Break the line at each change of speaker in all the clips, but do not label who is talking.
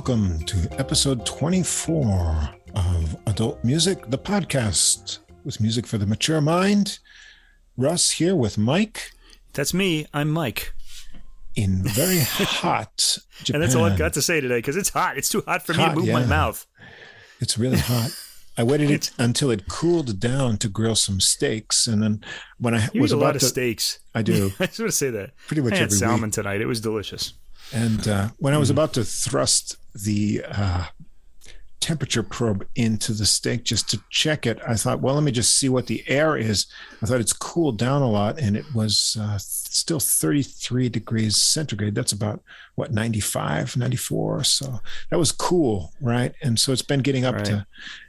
Welcome to episode 24 of Adult Music, the podcast with music for the mature mind. Russ here with Mike
That's me. I'm Mike.
in very hot Japan.
And that's all I've got to say today because it's hot. It's too hot for me to move my mouth.
It's really hot. I waited it until it cooled down to grill some steaks, and then when I
You
was
eat a
about
lot of
to,
steaks.
I do
I just want to say that.
pretty much
I had
every
salmon
week.
tonight. It was delicious.
And uh, when I was about to thrust the uh, temperature probe into the steak just to check it, I thought, well, let me just see what the air is. I thought it's cooled down a lot, and it was uh, still 33 degrees centigrade. That's about what 95, 94. So that was cool, right? And so it's been getting up
Right.
to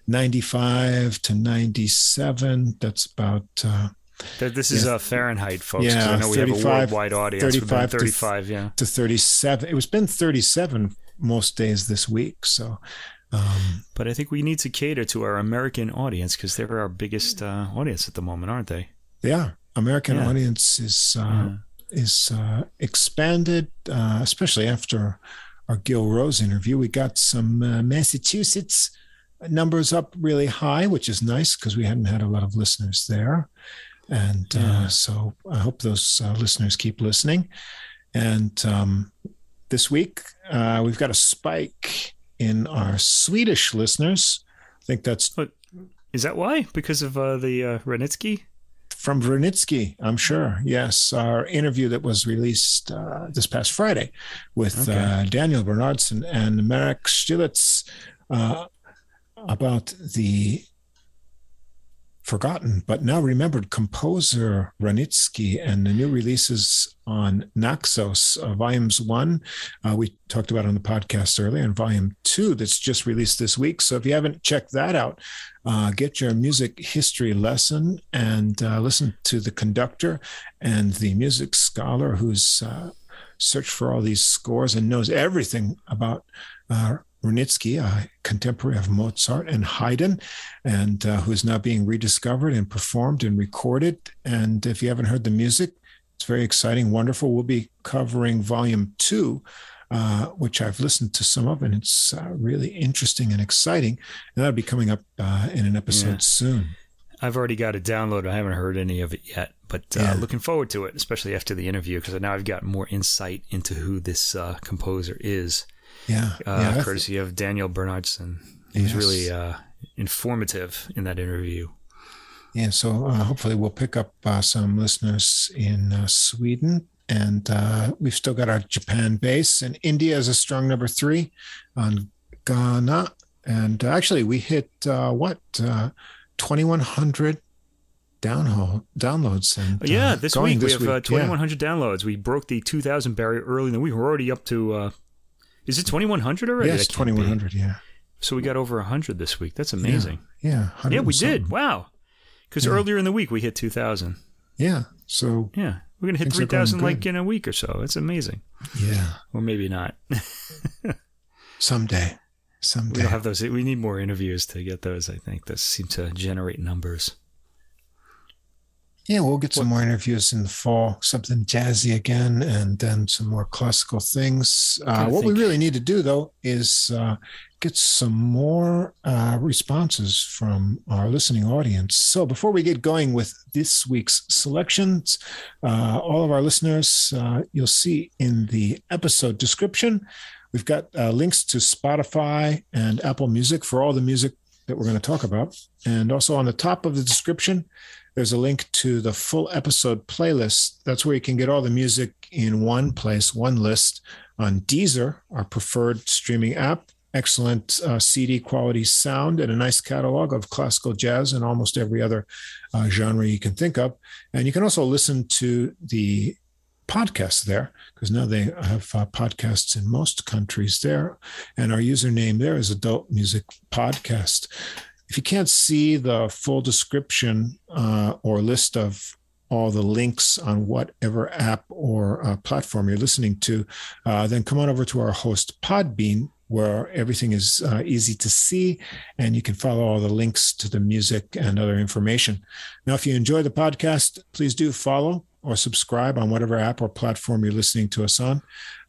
95 to 97. That's about. Uh,
This is
Yeah.
uh, Fahrenheit, folks.
Yeah,
I know we have a
35
worldwide audience. We've been
35 to
35, yeah.
to 37. It was been 37 most days this week. So, um,
But I think we need to cater to our American audience because they're our biggest uh, audience at the moment, aren't they?
yeah, American
Yeah.
audience is uh,
Yeah.
is uh, expanded, uh, especially after our Gil Rose interview. We got some uh, Massachusetts numbers up really high, which is nice because we hadn't had a lot of listeners there. And
Yeah.
uh, so I hope those uh, listeners keep listening. And um, this week, uh, we've got a spike in our Swedish listeners. I think that's But
Is that why? Because of uh, the uh, Wranitzky?
from Wranitzky, I'm sure. Yes, our interview that was released uh, this past Friday with
Okay.
uh, Daniel Bernhardsson and Marek Štilec uh, about the forgotten but now remembered composer Wranitzky and the new releases on Naxos, uh, volumes one. Uh, we talked about on the podcast earlier, and volume two that's just released this week. So if you haven't checked that out, uh, get your music history lesson and uh, listen to the conductor and the music scholar who's uh, searched for all these scores and knows everything about Wranitzky, a contemporary of Mozart and Haydn, and uh, who is now being rediscovered and performed and recorded. And if you haven't heard the music, it's very exciting, wonderful. We'll be covering volume two, uh, which I've listened to some of, and it's uh, really interesting and exciting. And that'll be coming up uh, in an episode
Yeah.
soon.
I've already got it downloaded. I haven't heard any of it yet, but uh,
Yeah.
looking forward to it, especially after the interview, because now I've got more insight into who this uh, composer is,
Yeah,
uh,
yeah,
courtesy of Daniel Bernhardsson. He's
Yes.
really uh, informative in that interview.
Yeah, so uh, hopefully we'll pick up uh, some listeners in uh, Sweden, and uh, we've still got our Japan base, and India is a strong number three on Ghana, and uh, actually we hit uh, what uh, twenty one hundred download downloads, and
yeah,
uh,
this week we have uh,
Yeah.
2,100 downloads. We broke the 2,000 barrier early in the week. We're already up to. Uh, is it 2,100 already?
Yes, 2100,
be.
Yeah,
So we got over 100 this week. That's amazing.
yeah, 100
Yeah, we did. Wow. Because
Yeah.
earlier in the week we hit 2,000.
Yeah, so
Yeah. We're going to hit
Things are going
3,000 like in a week or so. It's amazing.
yeah,
Or maybe not.
someday,
We
someday.
don't have those. We need more interviews to get those, I think. Those seem to generate numbers.
Yeah, we'll get some more interviews in the fall, something jazzy again, and then some more classical things. Uh, what we really need to do, though, is uh, get some more uh, responses from our listening audience. So before we get going with this week's selections, uh, all of our listeners, uh, you'll see in the episode description, we've got uh, links to Spotify and Apple Music for all the music that we're going to talk about. And also on the top of the description, there's a link to the full episode playlist. That's where you can get all the music in one place, one list on Deezer, our preferred streaming app. Excellent uh, CD quality sound and a nice catalog of classical jazz and almost every other uh, genre you can think of. And you can also listen to the podcasts there because now they have uh, podcasts in most countries there. And our username there is Adult Music Podcast if you can't see the full description uh, or list of all the links on whatever app or uh, platform you're listening to, uh, then come on over to our host Podbean, where everything is uh, easy to see and you can follow all the links to the music and other information. Now, if you enjoy the podcast, please do follow or subscribe on whatever app or platform you're listening to us on.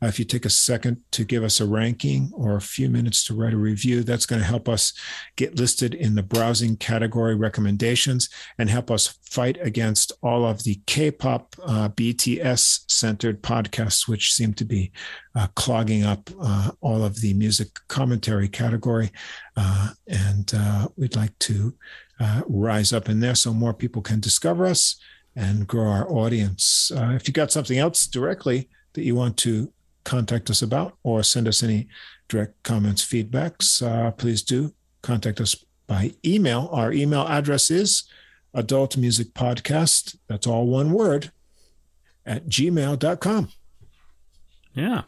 Uh, if you take a second to give us a ranking or a few minutes to write a review, that's going to help us get listed in the browsing category recommendations and help us fight against all of the K pop, uh, BTS centered podcasts, which seem to be uh, clogging up uh, all of the music commentary category. Uh, and uh, we'd like to rise up in there so more people can discover us and grow our audience. Uh, if you got something else directly that you want to contact us about or send us any direct comments, feedbacks, uh, please do contact us by email. Our email address is adult music podcast. That's all one word at gmail.com.
Yeah.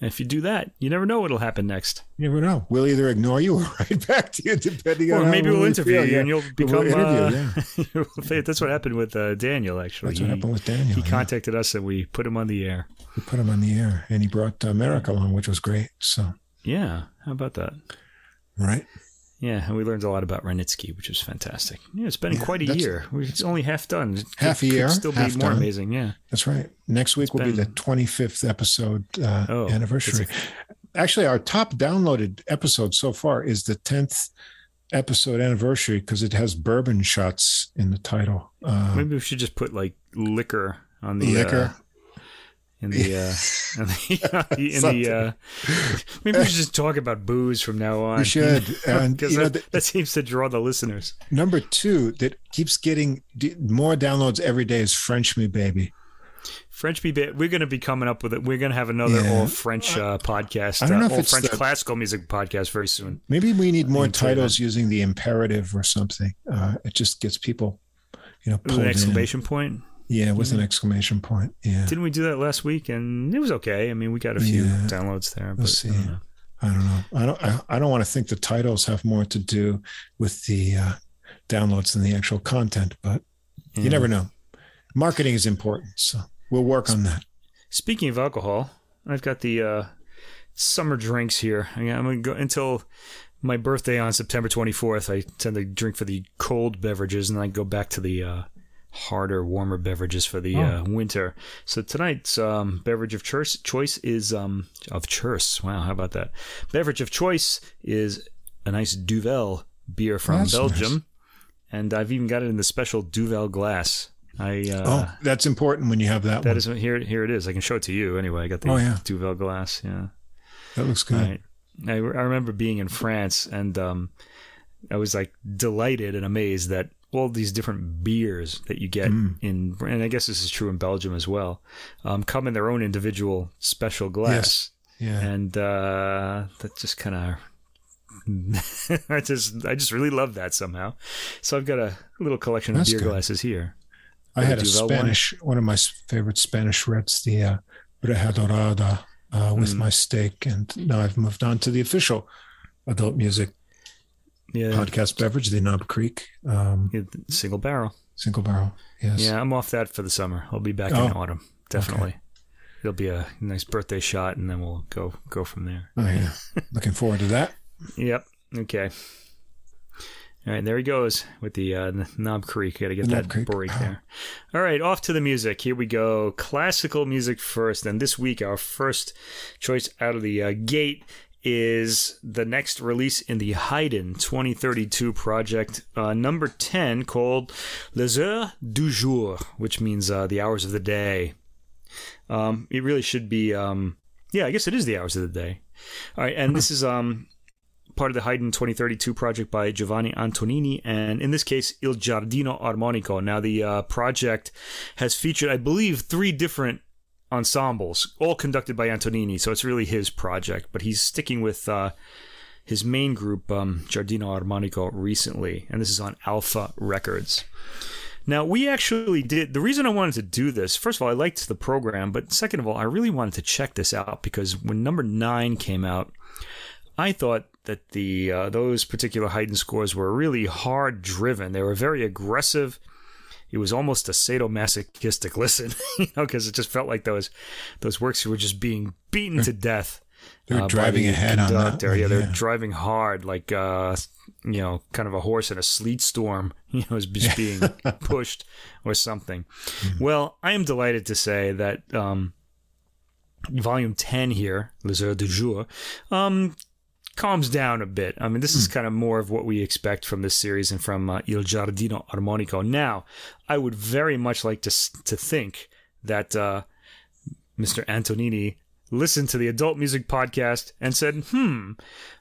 If you do that, you never know what'll happen next.
You never know. We'll either ignore you or write back to you, depending or on.
Or maybe we'll interview you,
yeah.
and you'll become.
We'll
uh,
yeah.
that's what happened with uh, Daniel. Actually,
That's what
he,
happened with Daniel.
he
yeah.
contacted us, and we put him on the air.
We put him on the air, and he brought uh, Marek along, which was great. So,
Yeah, how about that?
right.
Yeah, and we learned a lot about Wranitzky, which was fantastic. Yeah, it's been
Yeah,
quite a year. It's only half done. It
Half a
could- could
year,
still be more
done.
amazing. Yeah.
That's right. Next week
It's
will be the 25th episode uh,
Oh,
anniversary. Actually, our top downloaded episode so far is the 10th episode anniversary because it has bourbon shots in the title. Uh,
Maybe we should just put like liquor on the
liquor.
In the uh, in the, in the uh, maybe we should just talk about booze from now on.
We should. And,
because
you know,
that,
the-
that seems to draw the listeners.
number two that keeps getting more downloads every day is French Me Baby.
French Me Baby, we're going to be coming up with it. We're going to have another
Yeah.
all French uh, podcast,
I don't know
uh,
if
all
it's
French
the-
classical music podcast very soon.
Maybe we need more titles using the imperative or something. Uh, it just gets people, you know,
an
in.
exclamation point.
Yeah, with an exclamation point. Yeah.
Didn't we do that last week? And it was okay. I mean, we got a few
Yeah.
downloads there.
We'll
But
see.
I don't know.
I don't. I don't. I, don't want to think the titles have more to do with the uh, downloads than the actual content, but
Yeah.
you never know. Marketing is important, so we'll work on that.
Speaking of alcohol, I've got the uh, summer drinks here. I- I'm going to go until my birthday on September 24th. I tend to drink for the cold beverages, and then I go back to the uh, harder, warmer beverages for the uh, winter. So tonight's um, beverage of choice, choice is um, of choice. Wow, how about that? Beverage of choice is a nice Duvel beer from
That's
Belgium,
nice.
and I've even got it in the special Duvel glass. I uh,
oh, that's important when you have that,
that
one.
is here. Here it is. I can show it to you anyway. I got the
Oh, yeah.
Duvel glass. Yeah.
that looks good.
Right. I, I remember being in France and um, I was like delighted and amazed that all these different beers that you get
Mm.
in, and I guess this is true in Belgium as well, um, come in their own individual special glass.
Yeah.
And uh, that just kind of. I just I just really love that somehow. So I've got a little collection of beer
good.
glasses here.
I had a
Duvel?
Spanish, one of my favorite Spanish reds, the uh, Breja Dorada, uh, with
Mm.
my steak. And now I've moved on to the official adult music
Yeah,
podcast beverage, the Knob Creek um,
yeah, single barrel.
single barrel. Yes.
Yeah, I'm off that for the summer. I'll be back in
Oh,
autumn, definitely. It'll be a nice birthday shot, and then we'll go go from there.
Oh, yeah. Looking forward to that.
Yep. Okay. All right, there he goes with the uh, Knob Creek. Got to get
The
that
Knob Creek.
break there. All right, off to the music. Here we go. Classical music first, and this week our first choice out of the uh, gate is the next release in the Haydn 2032 project, uh, number 10, called Les Heures du Jour, which means uh, the hours of the day. Um, it really should be, um, yeah, I guess it is the hours of the day. All right, and this is um, part of the Haydn 2032 project by Giovanni Antonini, and in this case, Il Giardino Armonico. Now, the uh, project has featured, I believe, three different ensembles, all conducted by Antonini, so it's really his project, but he's sticking with uh, his main group, um, Giardino Armonico, recently, and this is on Alpha Records. Now, we actually did. The reason I wanted to do this, first of all, I liked the program, but second of all, I really wanted to check this out because when number nine came out, I thought that the uh, those particular Haydn scores were really hard driven. They were very aggressive. It was almost a sadomasochistic listen, you know, because it just felt like those those works were just being beaten to death.
They're
uh,
driving
the
ahead on that
conductor. yeah, they're
yeah.
driving hard, like uh, you know, kind of a horse in a sleet storm. You know, is just being pushed or something.
Mm-hmm.
Well, I am delighted to say that um, volume ten here, Les Heures du Jour, um, calms down a bit. I mean, this is kind of more of what we expect from this series and from uh, Il Giardino Armonico. Now, I would very much like to to think that uh, Mr. Antonini listened to the adult music podcast and said, "Hmm,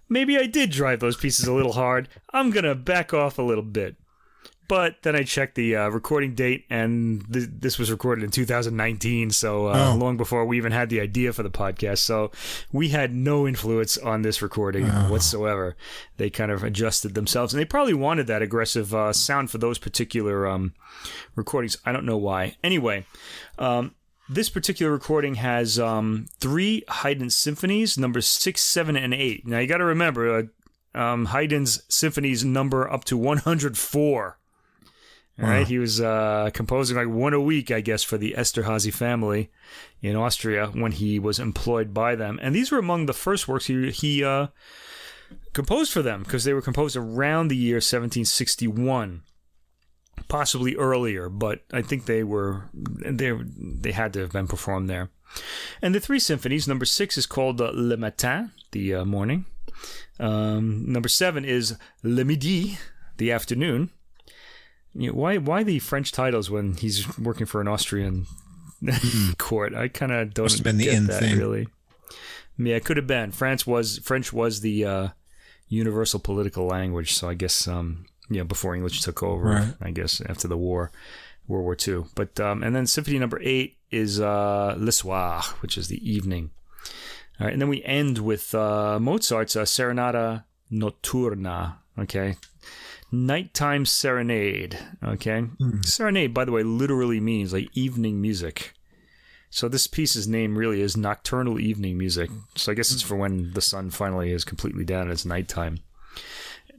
maybe I did drive those pieces a little hard. I'm gonna back off a little bit." But then I checked the uh, recording date, and th- this was recorded in 2019, so uh,
Oh.
long before we even had the idea for the podcast. So we had no influence on this recording
Oh.
whatsoever. They kind of adjusted themselves, and they probably wanted that aggressive uh, sound for those particular um, recordings. I don't know why. Anyway, um, this particular recording has um, three Haydn symphonies, numbers six, seven, and eight. Now you got to remember, uh, um, Haydn's symphonies number up to 104. All right,
Wow.
he was uh, composing like one a week, I guess, for the Esterhazy family in Austria when he was employed by them. And these were among the first works he he uh, composed for them because they were composed around the year 1761 possibly earlier, but I think they were they they had to have been performed there. And the three symphonies, number six is called uh, Le Matin, the uh, morning. Um, number seven is Le Midi, the afternoon. You know, why why the French titles when he's working for an Austrian court? I kind of don't
Must have been the end
that
thing.
really. Yeah, it could have been. France was French was the uh, universal political language, so I guess um, you know before English took over.
Right.
I guess after the war, World War II. But um, and then symphony number eight is uh, Le Soir, which is the evening. All right, and then we end with uh, Mozart's uh, Serenata Notturna. Okay, nighttime serenade. Okay, serenade, by the way, literally means like evening music. So this piece's name really is nocturnal evening music. So I guess it's for when the sun finally is completely down and it's nighttime.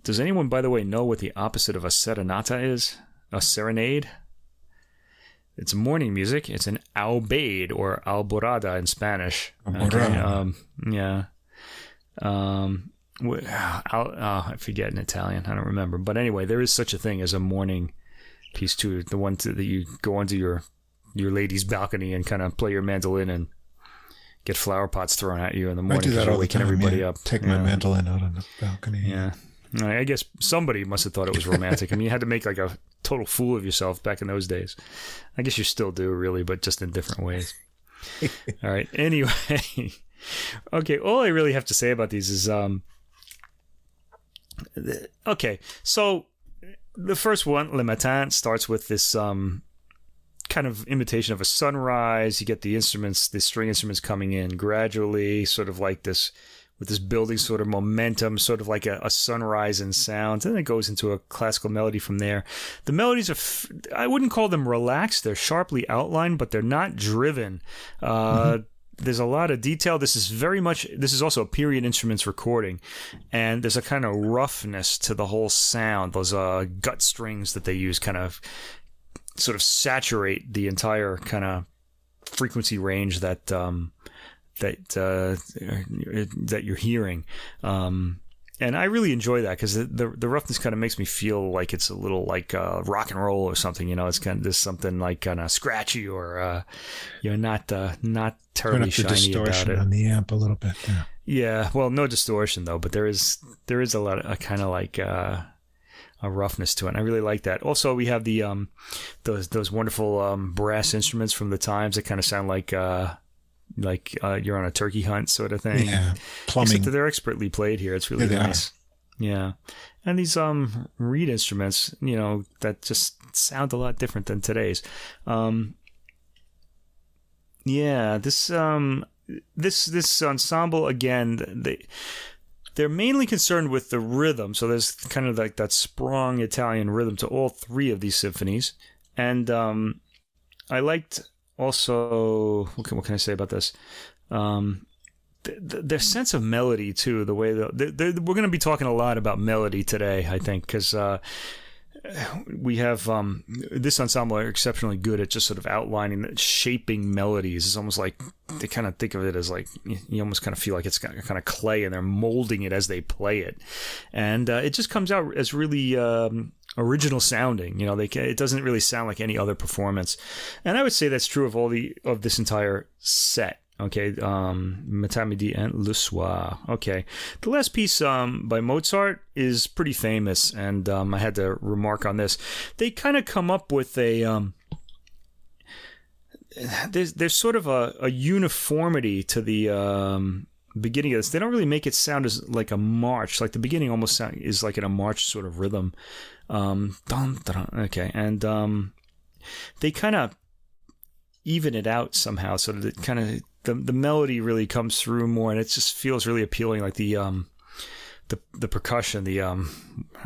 Does anyone, by the way, know what the opposite of a serenata is? A serenade? It's morning music. It's an aubade or alborada in Spanish.
Alborada.
Um, yeah. Um, I'll, oh, I forget in Italian. I don't remember. But anyway, there is such a thing as a morning piece too. The one to, that you go onto your your lady's balcony and kind of play your mandolin and get flower pots thrown at you in the morning.
I
do
that all the
waking
time.
everybody
yeah.
up.
Take my
Yeah.
mandolin out on the balcony.
Yeah. I guess somebody must have thought it was romantic. I mean, you had to make like a total fool of yourself back in those days. I guess you still do, really, but just in different ways. all right. Anyway, okay. All I really have to say about these is, um, okay. So the first one, Le Matin, starts with this um, kind of imitation of a sunrise. You get the instruments, the string instruments coming in gradually, sort of like this with this building sort of momentum, sort of like a, a sunrise in sound. And then it goes into a classical melody from there. The melodies are, f- I wouldn't call them relaxed. They're sharply outlined, but they're not driven. Uh, There's a lot of detail. This is very much, this is also a period instruments recording. And there's a kind of roughness to the whole sound. Those uh, gut strings that they use kind of sort of saturate the entire kind of frequency range that um, that uh, that you're hearing. Um, and I really enjoy that because the, the the roughness kind of makes me feel like it's a little like uh, rock and roll or something. You know, it's kind of there's something like kind of scratchy or uh, you know not uh, not
Turn
terribly
up the
shiny about
distortion
it.
on the amp a little bit. Yeah.
Yeah, well, no distortion though, but there is there is a lot of a kind of like uh, a roughness to it. And I really like that. Also, we have the um those those wonderful um, brass instruments from the times that kind of sound like uh like uh, you're on a turkey hunt sort of thing.
Yeah.
Except that they're expertly played here. It's really
Yeah,
nice. Yeah. And these um reed instruments, you know, that just sound a lot different than today's. Um yeah, this um this this ensemble again they they're mainly concerned with the rhythm. So there's kind of like that sprung Italian rhythm to all three of these symphonies. And um I liked also what can, what can I say about this? Um th- th- their sense of melody too the way that we're going to be talking a lot about melody today i think because uh, we have um, this ensemble are exceptionally good at just sort of outlining, shaping melodies. It's almost like they kind of think of it as like you almost kind of feel like it's kind of clay, and they're molding it as they play it, and uh, it just comes out as really. Um, original sounding you know they it doesn't really sound like any other performance and i would say that's true of all the of this entire set Okay, um, and Le Soir. Okay, the last piece um, by Mozart is pretty famous, and um, I had to remark on this. They kind of come up with a um, there's there's sort of a, a uniformity to the um, beginning of this. They don't really make it sound as like a march. Like the beginning almost sound, is like in a march sort of rhythm. Um, dun, dun, okay, and um, they kind of even it out somehow, so that it kind of the the melody really comes through more, and it just feels really appealing. Like the um the the percussion, the um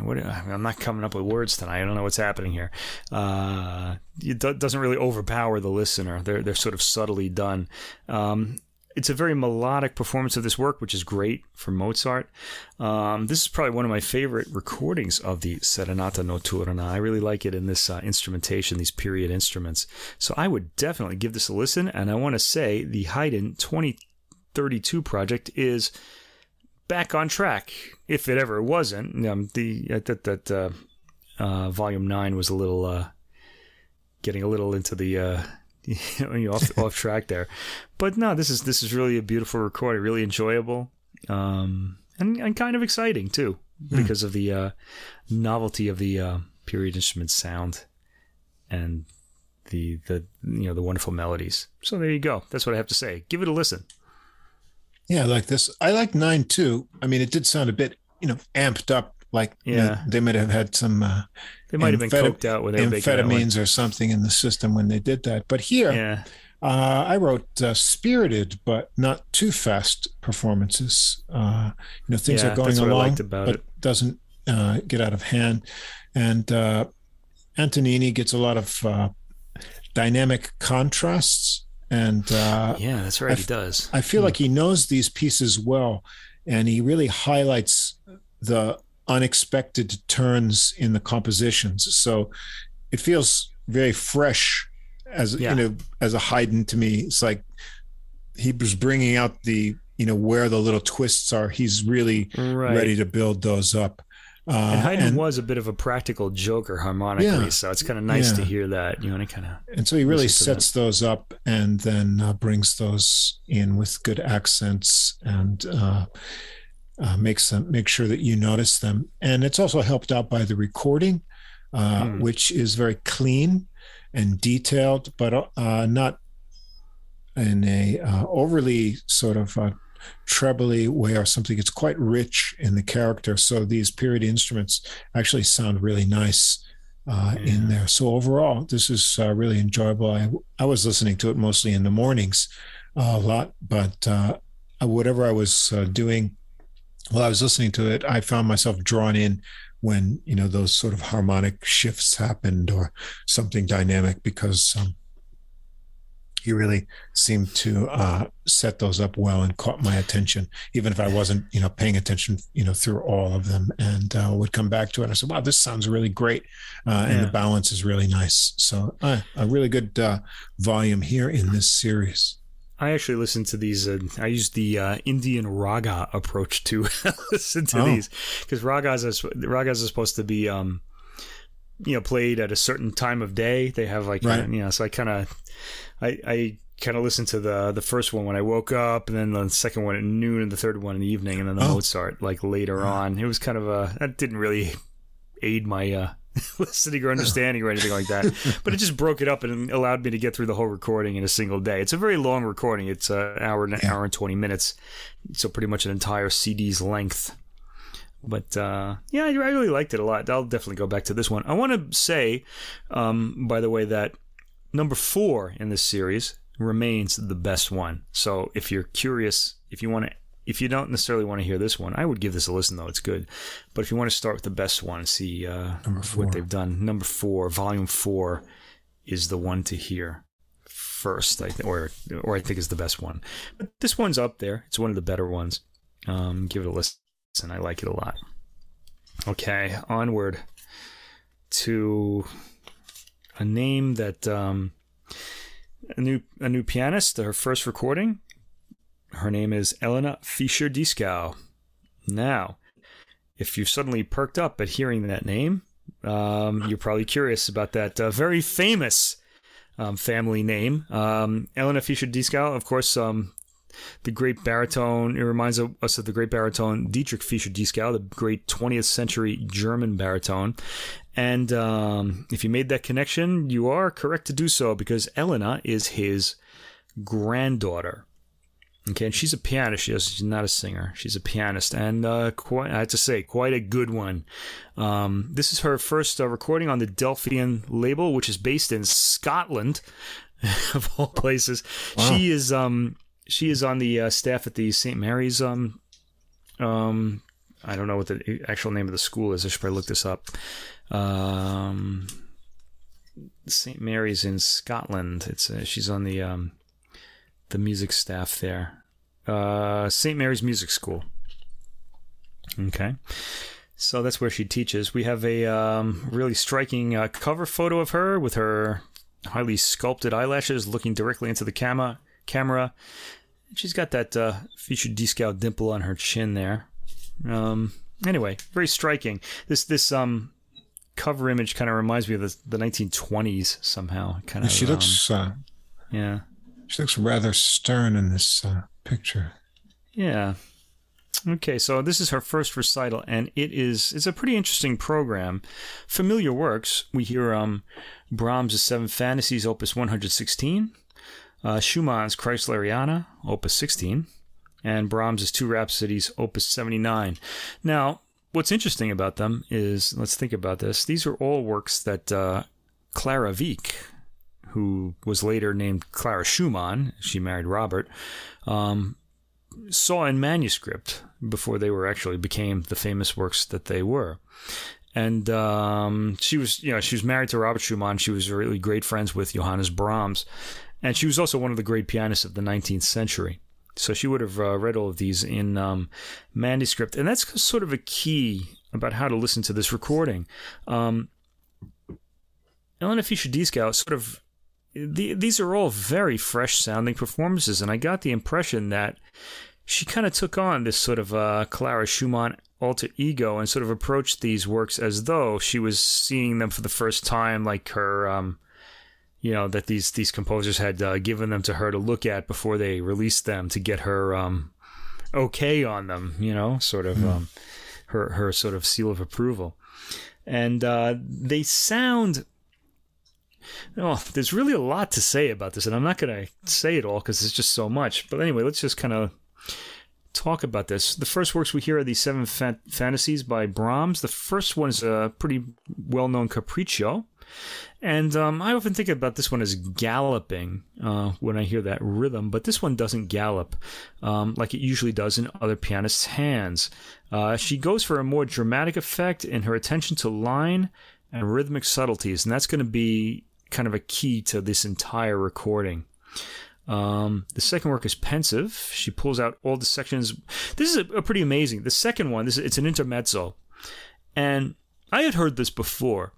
what I'm not coming up with words tonight. I don't know what's happening here. Uh, it doesn't really overpower the listener. They're they're sort of subtly done. Um, it's a very melodic performance of this work, which is great for Mozart. Um, this is probably one of my favorite recordings of the Serenata Notturna. I really like it in this uh, instrumentation, these period instruments. So I would definitely give this a listen. And I want to say the Haydn 2032 project is back on track, if it ever wasn't. Um, the uh, that that uh, uh, volume nine was a little uh, getting a little into the uh, you know, off off track there. But no, this is this is really a beautiful recording, really enjoyable, um, and and kind of exciting too mm. because of the uh, novelty of the uh, period instrument sound and the the you know the wonderful melodies. So there you go. That's what I have to say. Give it a listen.
Yeah, I like this. I like nine too. I mean, it did sound a bit you know amped up like yeah, know, they might have had some. Uh,
they might have been coked out with
amphetamines or something in the system when they did that. But here, yeah. uh, I wrote uh, spirited but not too fast performances. Uh, you know, things
yeah,
are going along, but
it.
doesn't uh, get out of hand. And uh, Antonini gets a lot of dynamic contrasts. And
yeah, that's right. he does.
I feel hmm. like he knows these pieces well, and he really highlights the unexpected turns in the compositions. So it feels very fresh as yeah. you know as a Haydn to me. It's like he was bringing out the you know where the little twists are. He's really right. ready to build those up.
Uh, and Haydn and, was a bit of a practical joker harmonically, yeah, so it's kind of nice yeah. to hear that. You know, and kind of.
And so he really sets those up and then uh, brings those in with good accents and uh, uh, makes them make sure that you notice them. And it's also helped out by the recording, uh, mm. which is very clean and detailed, but uh, not in a uh, overly sort of uh, trebly way or something. It's quite rich in the character. So these period instruments actually sound really nice. Uh, yeah. In there, so overall, this is really enjoyable. I I was listening to it mostly in the mornings, a lot, but whatever I was doing while I was listening to it, I found myself drawn in when you know those sort of harmonic shifts happened or something dynamic because um, he really seemed to uh, set those up well and caught my attention, even if I wasn't you know paying attention you know through all of them, and uh, would come back to it. And I said, "Wow, this sounds really great," uh, and yeah. the balance is really nice. So uh, a really good uh, volume here in this series.
I actually listen to these. Uh, I use the uh, Indian raga approach to listen to oh. these because ragas is ragas are supposed to be, um, you know, played at a certain time of day. They have like, right. you know, so I kind of, I, I kind of listen to the the first one when I woke up, and then the second one at noon, and the third one in the evening, and then the oh. Mozart like later on. It was kind of a that didn't really aid my uh, listening or understanding or anything like that. But it just broke it up and allowed me to get through the whole recording in a single day. It's a very long recording. It's an hour and an hour and twenty minutes, so pretty much an entire CD's length. But uh, yeah, I really liked it a lot. I'll definitely go back to this one. I want to say, um, by the way, that number four in this series remains the best one. So if you're curious, if you want to if you don't necessarily want to hear this one, I would give this a listen though. It's good. But if you want to start with the best one, see uh, what they've done. Number four, volume four, is the one to hear first, I th- or or I think is the best one. But this one's up there. It's one of the better ones. Um, give it a listen. I like it a lot. Okay, onward. to a name that um, a new a new pianist. Her first recording. Her name is Elena Fischer Dieskau. Now, if you've suddenly perked up at hearing that name, um, you're probably curious about that uh, very famous um, family name. Um, Elena Fischer Dieskau, of course, um, the great baritone. It reminds us of the great baritone Dietrich Fischer Dieskau, the great 20th century German baritone. And um, if you made that connection, you are correct to do so because Elena is his granddaughter. Okay, and she's a pianist. She's not a singer. She's a pianist, and uh, quite, I have to say, quite a good one. Um, this is her first uh, recording on the Delphian label, which is based in Scotland, of all places. Wow. She is um, she is on the uh, staff at the St. Mary's. Um, um, I don't know what the actual name of the school is. I should probably look this up. Um, St. Mary's in Scotland. It's uh, she's on the um, the music staff there. Uh, St. Mary's Music School. Okay. So that's where she teaches. We have a um, really striking uh, cover photo of her with her highly sculpted eyelashes looking directly into the camera camera. She's got that uh, Fischer Dieskau dimple on her chin there. Um, anyway, very striking. This this um cover image kind of reminds me of the, the 1920s somehow. Kind of.
She looks. Um, uh,
yeah.
She looks rather stern in this uh, picture.
Yeah. Okay, so this is her first recital, and it is it's a pretty interesting program. Familiar works. We hear um, Brahms' Seven Fantasies, Opus 116, uh, Schumann's Kreisleriana, Opus 16, and Brahms' Two Rhapsodies, Opus 79. Now, what's interesting about them is, let's think about this. These are all works that uh, Clara Wieck, who was later named Clara Schumann, she married Robert, um, saw in manuscript before they were actually became the famous works that they were. And um, she was, you know, she was married to Robert Schumann. She was really great friends with Johannes Brahms. And she was also one of the great pianists of the 19th century. So she would have uh, read all of these in um, manuscript. And that's sort of a key about how to listen to this recording. Um, Elena Fischer Dieskau sort of the, these are all very fresh sounding performances, and I got the impression that she kind of took on this sort of uh, Clara Schumann alter ego and sort of approached these works as though she was seeing them for the first time, like her um, you know that these these composers had uh, given them to her to look at before they released them to get her um, okay on them. You know, sort of mm. um, her her sort of seal of approval, and uh, they sound. Oh, there's really a lot to say about this, and I'm not going to say it all because it's just so much. But anyway, let's just kind of talk about this. The first works we hear are the Seven Fantasies by Brahms. The first one is a pretty well known capriccio. And um, I often think about this one as galloping uh, when I hear that rhythm, but this one doesn't gallop um, like it usually does in other pianists' hands. Uh, she goes for a more dramatic effect in her attention to line and rhythmic subtleties, and that's going to be kind of a key to this entire recording. Um, the second work is pensive. She pulls out all the sections. This is a, a pretty amazing. The second one, this it's an intermezzo, and I had heard this before,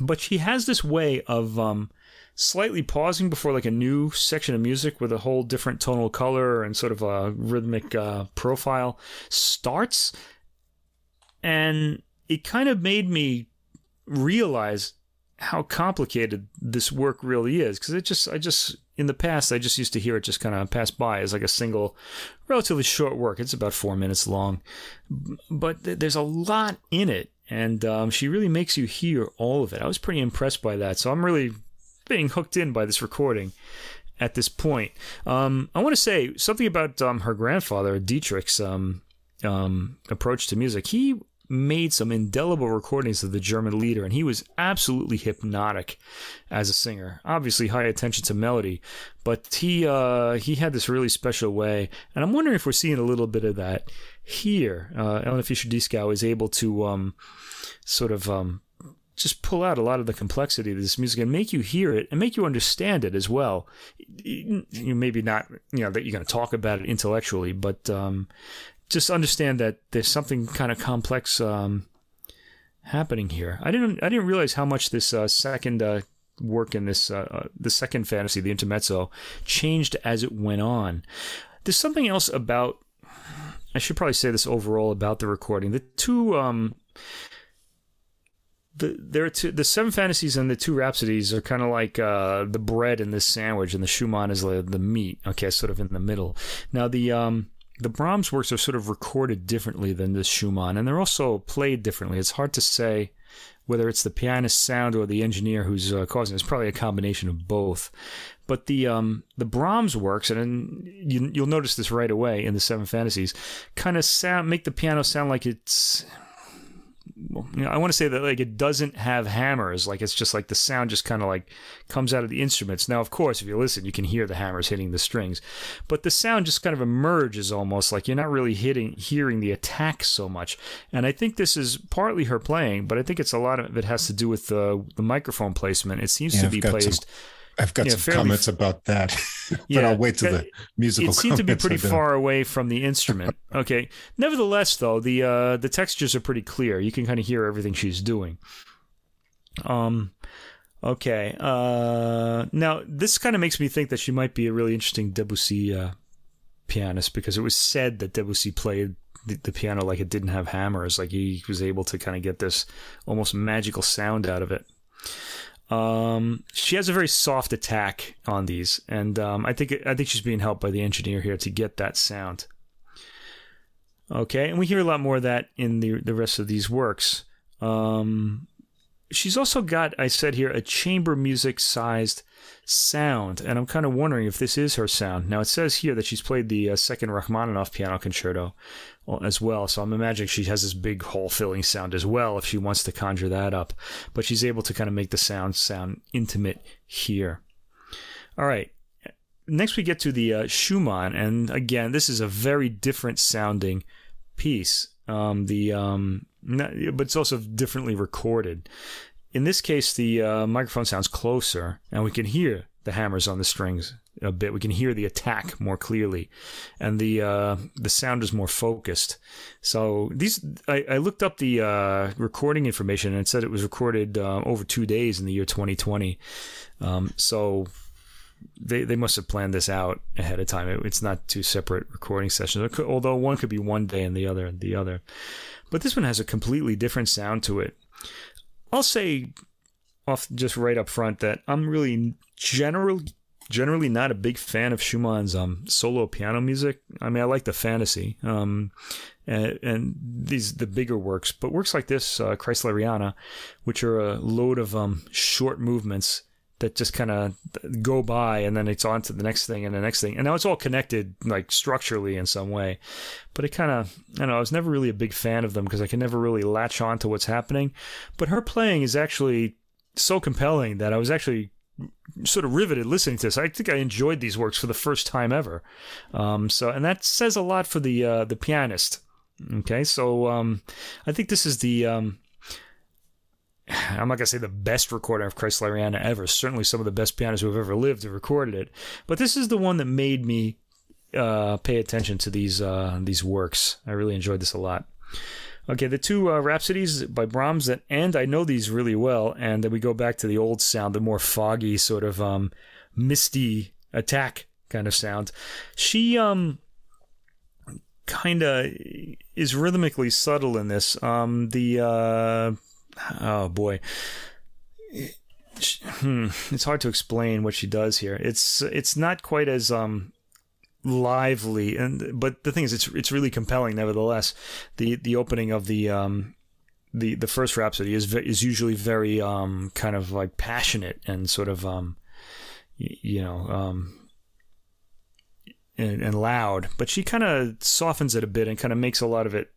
but she has this way of um, slightly pausing before like a new section of music with a whole different tonal color and sort of a rhythmic uh, profile starts, and it kind of made me realize how complicated this work really is because it just I just in the past I just used to hear it just kind of pass by as like a single relatively short work. It's about 4 minutes long. But th- there's a lot in it and um, she really makes you hear all of it. I was pretty impressed by that so I'm really being hooked in by this recording at this point. Um, I want to say something about um, her grandfather Dietrich's um, um, approach to music. He made some indelible recordings of the German lieder, and he was absolutely hypnotic as a singer. Obviously, high attention to melody, but he uh, he had this really special way, and I'm wondering if we're seeing a little bit of that here. Uh, Elena Fischer Dieskau is able to um, sort of um, just pull out a lot of the complexity of this music and make you hear it and make you understand it as well. You maybe not, you know, that you're going to talk about it intellectually, but um, just understand that there's something kind of complex um, happening here. I didn't I didn't realize how much this uh, second uh, work in this uh, uh, the second fantasy, the intermezzo, changed as it went on. There's something else about. I should probably say this overall about the recording. The two um, the there are two the seven fantasies and the two rhapsodies are kind of like uh, the bread in this sandwich, and the Schumann is the, the meat. Okay, sort of in the middle. Now the um, the Brahms works are sort of recorded differently than the Schumann, and they're also played differently. It's hard to say whether it's the pianist sound or the engineer who's uh, causing it. It's probably a combination of both. But the um, the Brahms works, and you, you'll notice this right away in the Seven Fantasies, kind of sound make the piano sound like it's you know, I want to say that like it doesn't have hammers. Like it's just like the sound just kind of like comes out of the instruments. Now, of course, if you listen, you can hear the hammers hitting the strings, but the sound just kind of emerges almost like you're not really hitting hearing the attack so much. And I think this is partly her playing, but I think it's a lot of it has to do with the the microphone placement. It seems yeah, to be placed. Some
I've got some comments f- about that, but yeah, I'll wait till the musical.
It seemed to be pretty far away from the instrument. Okay. Nevertheless, though, the uh, the textures are pretty clear. You can kind of hear everything she's doing. Um. Okay. Uh. Now this kind of makes me think that she might be a really interesting Debussy uh, pianist because it was said that Debussy played the, the piano like it didn't have hammers, like he was able to kind of get this almost magical sound out of it. Um, she has a very soft attack on these, and um, I think I think she's being helped by the engineer here to get that sound. Okay, and we hear a lot more of that in the the rest of these works. Um, she's also got, I said here, a chamber music sized sound, and I'm kind of wondering if this is her sound. Now it says here that she's played the uh, second Rachmaninoff piano concerto, as well. So I'm imagining she has this big hole filling sound as well if she wants to conjure that up. But she's able to kind of make the sound sound intimate here. All right. Next, we get to the uh, Schumann, and again, this is a very different sounding piece. Um, the um, not, but it's also differently recorded. In this case, the uh, microphone sounds closer, and we can hear the hammers on the strings a bit. We can hear the attack more clearly, and the uh, the sound is more focused. So these, I, I looked up the uh, recording information, and it said it was recorded uh, over two days in the year 2020. Um, so they they must have planned this out ahead of time. It, it's not two separate recording sessions, although one could be one day and the other the other. But this one has a completely different sound to it. I'll say off just right up front that I'm really generally generally not a big fan of Schumann's um, solo piano music. I mean, I like the fantasy um, and, and, these the bigger works, but works like this, uh, Kreisleriana, which are a load of um, short movements that just kind of go by and then it's on to the next thing and the next thing. And now it's all connected like structurally in some way. But it kind of, I don't know, I was never really a big fan of them because I can never really latch on to what's happening. But her playing is actually so compelling that I was actually sort of riveted listening to this. I think I enjoyed these works for the first time ever. Um, so, and that says a lot for the uh, the pianist. Okay, so um, I think this is the. Um, I'm not gonna say the best recording of Kreisleriana ever. Certainly, some of the best pianists who have ever lived have recorded it. But this is the one that made me uh, pay attention to these uh, these works. I really enjoyed this a lot. Okay, the two uh, Rhapsodies by Brahms that end, I know these really well, and then we go back to the old sound, the more foggy, sort of um, misty attack kind of sound. She um kind of is rhythmically subtle in this. Um, the uh, oh boy, hmm, it's hard to explain what she does here. It's it's not quite as um lively and but the thing is it's it's really compelling nevertheless. The the opening of the um the the first rhapsody is is usually very um kind of like passionate and sort of um you know um and, and loud but she kind of softens it a bit and kind of makes a lot of it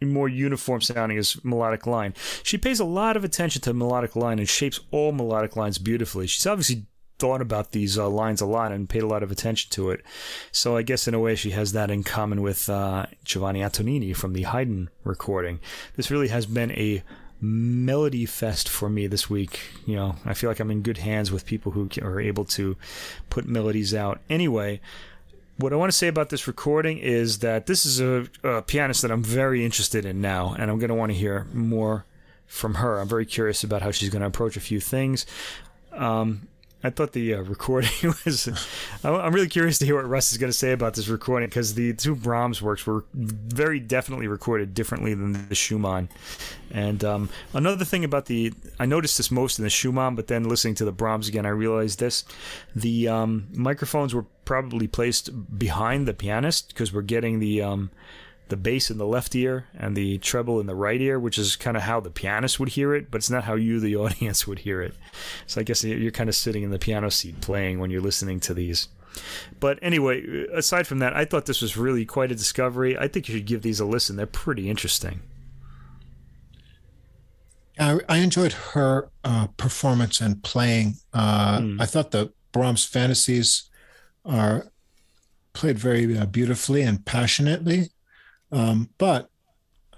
more uniform sounding as melodic line. She pays a lot of attention to melodic line and shapes all melodic lines beautifully. She's obviously thought about these uh, lines a lot and paid a lot of attention to it. So I guess in a way she has that in common with uh, Giovanni Antonini from the Haydn recording. This really has been a melody fest for me this week. You know, I feel like I'm in good hands with people who are able to put melodies out. Anyway, what I want to say about this recording is that this is a, a pianist that I'm very interested in now, and I'm going to want to hear more from her. I'm very curious about how she's going to approach a few things. Um, I thought the uh, recording was. I'm really curious to hear what Russ is going to say about this recording because the two Brahms works were very definitely recorded differently than the Schumann. And um, another thing about the, I noticed this most in the Schumann, but then listening to the Brahms again, I realized this: the um, microphones were probably placed behind the pianist because we're getting the. Um, the bass in the left ear and the treble in the right ear, which is kind of how the pianist would hear it, but it's not how you, the audience, would hear it. So I guess you're kind of sitting in the piano seat playing when you're listening to these. But anyway, aside from that, I thought this was really quite a discovery. I think you should give these a listen. They're pretty interesting.
I, I enjoyed her uh, performance and playing. Uh, mm. I thought the Brahms fantasies are played very uh, beautifully and passionately. Um, but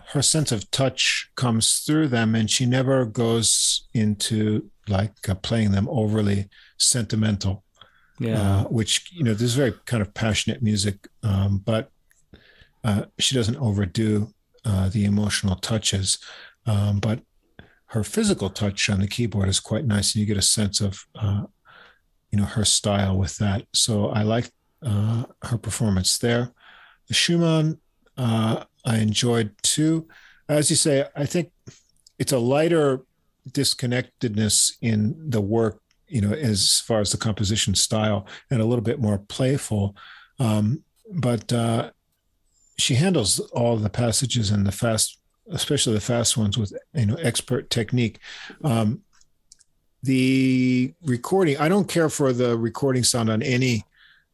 her sense of touch comes through them, and she never goes into like uh, playing them overly sentimental. Yeah, uh, which you know, this is very kind of passionate music, um, but uh, she doesn't overdo uh, the emotional touches. Um, but her physical touch on the keyboard is quite nice, and you get a sense of uh, you know her style with that. So I like uh, her performance there. The Schumann uh, I enjoyed too. As you say, I think it's a lighter disconnectedness in the work, you know, as far as the composition style, and a little bit more playful. Um, but uh, she handles all the passages and the fast, especially the fast ones, with you know expert technique. Um, the recording, I don't care for the recording sound on any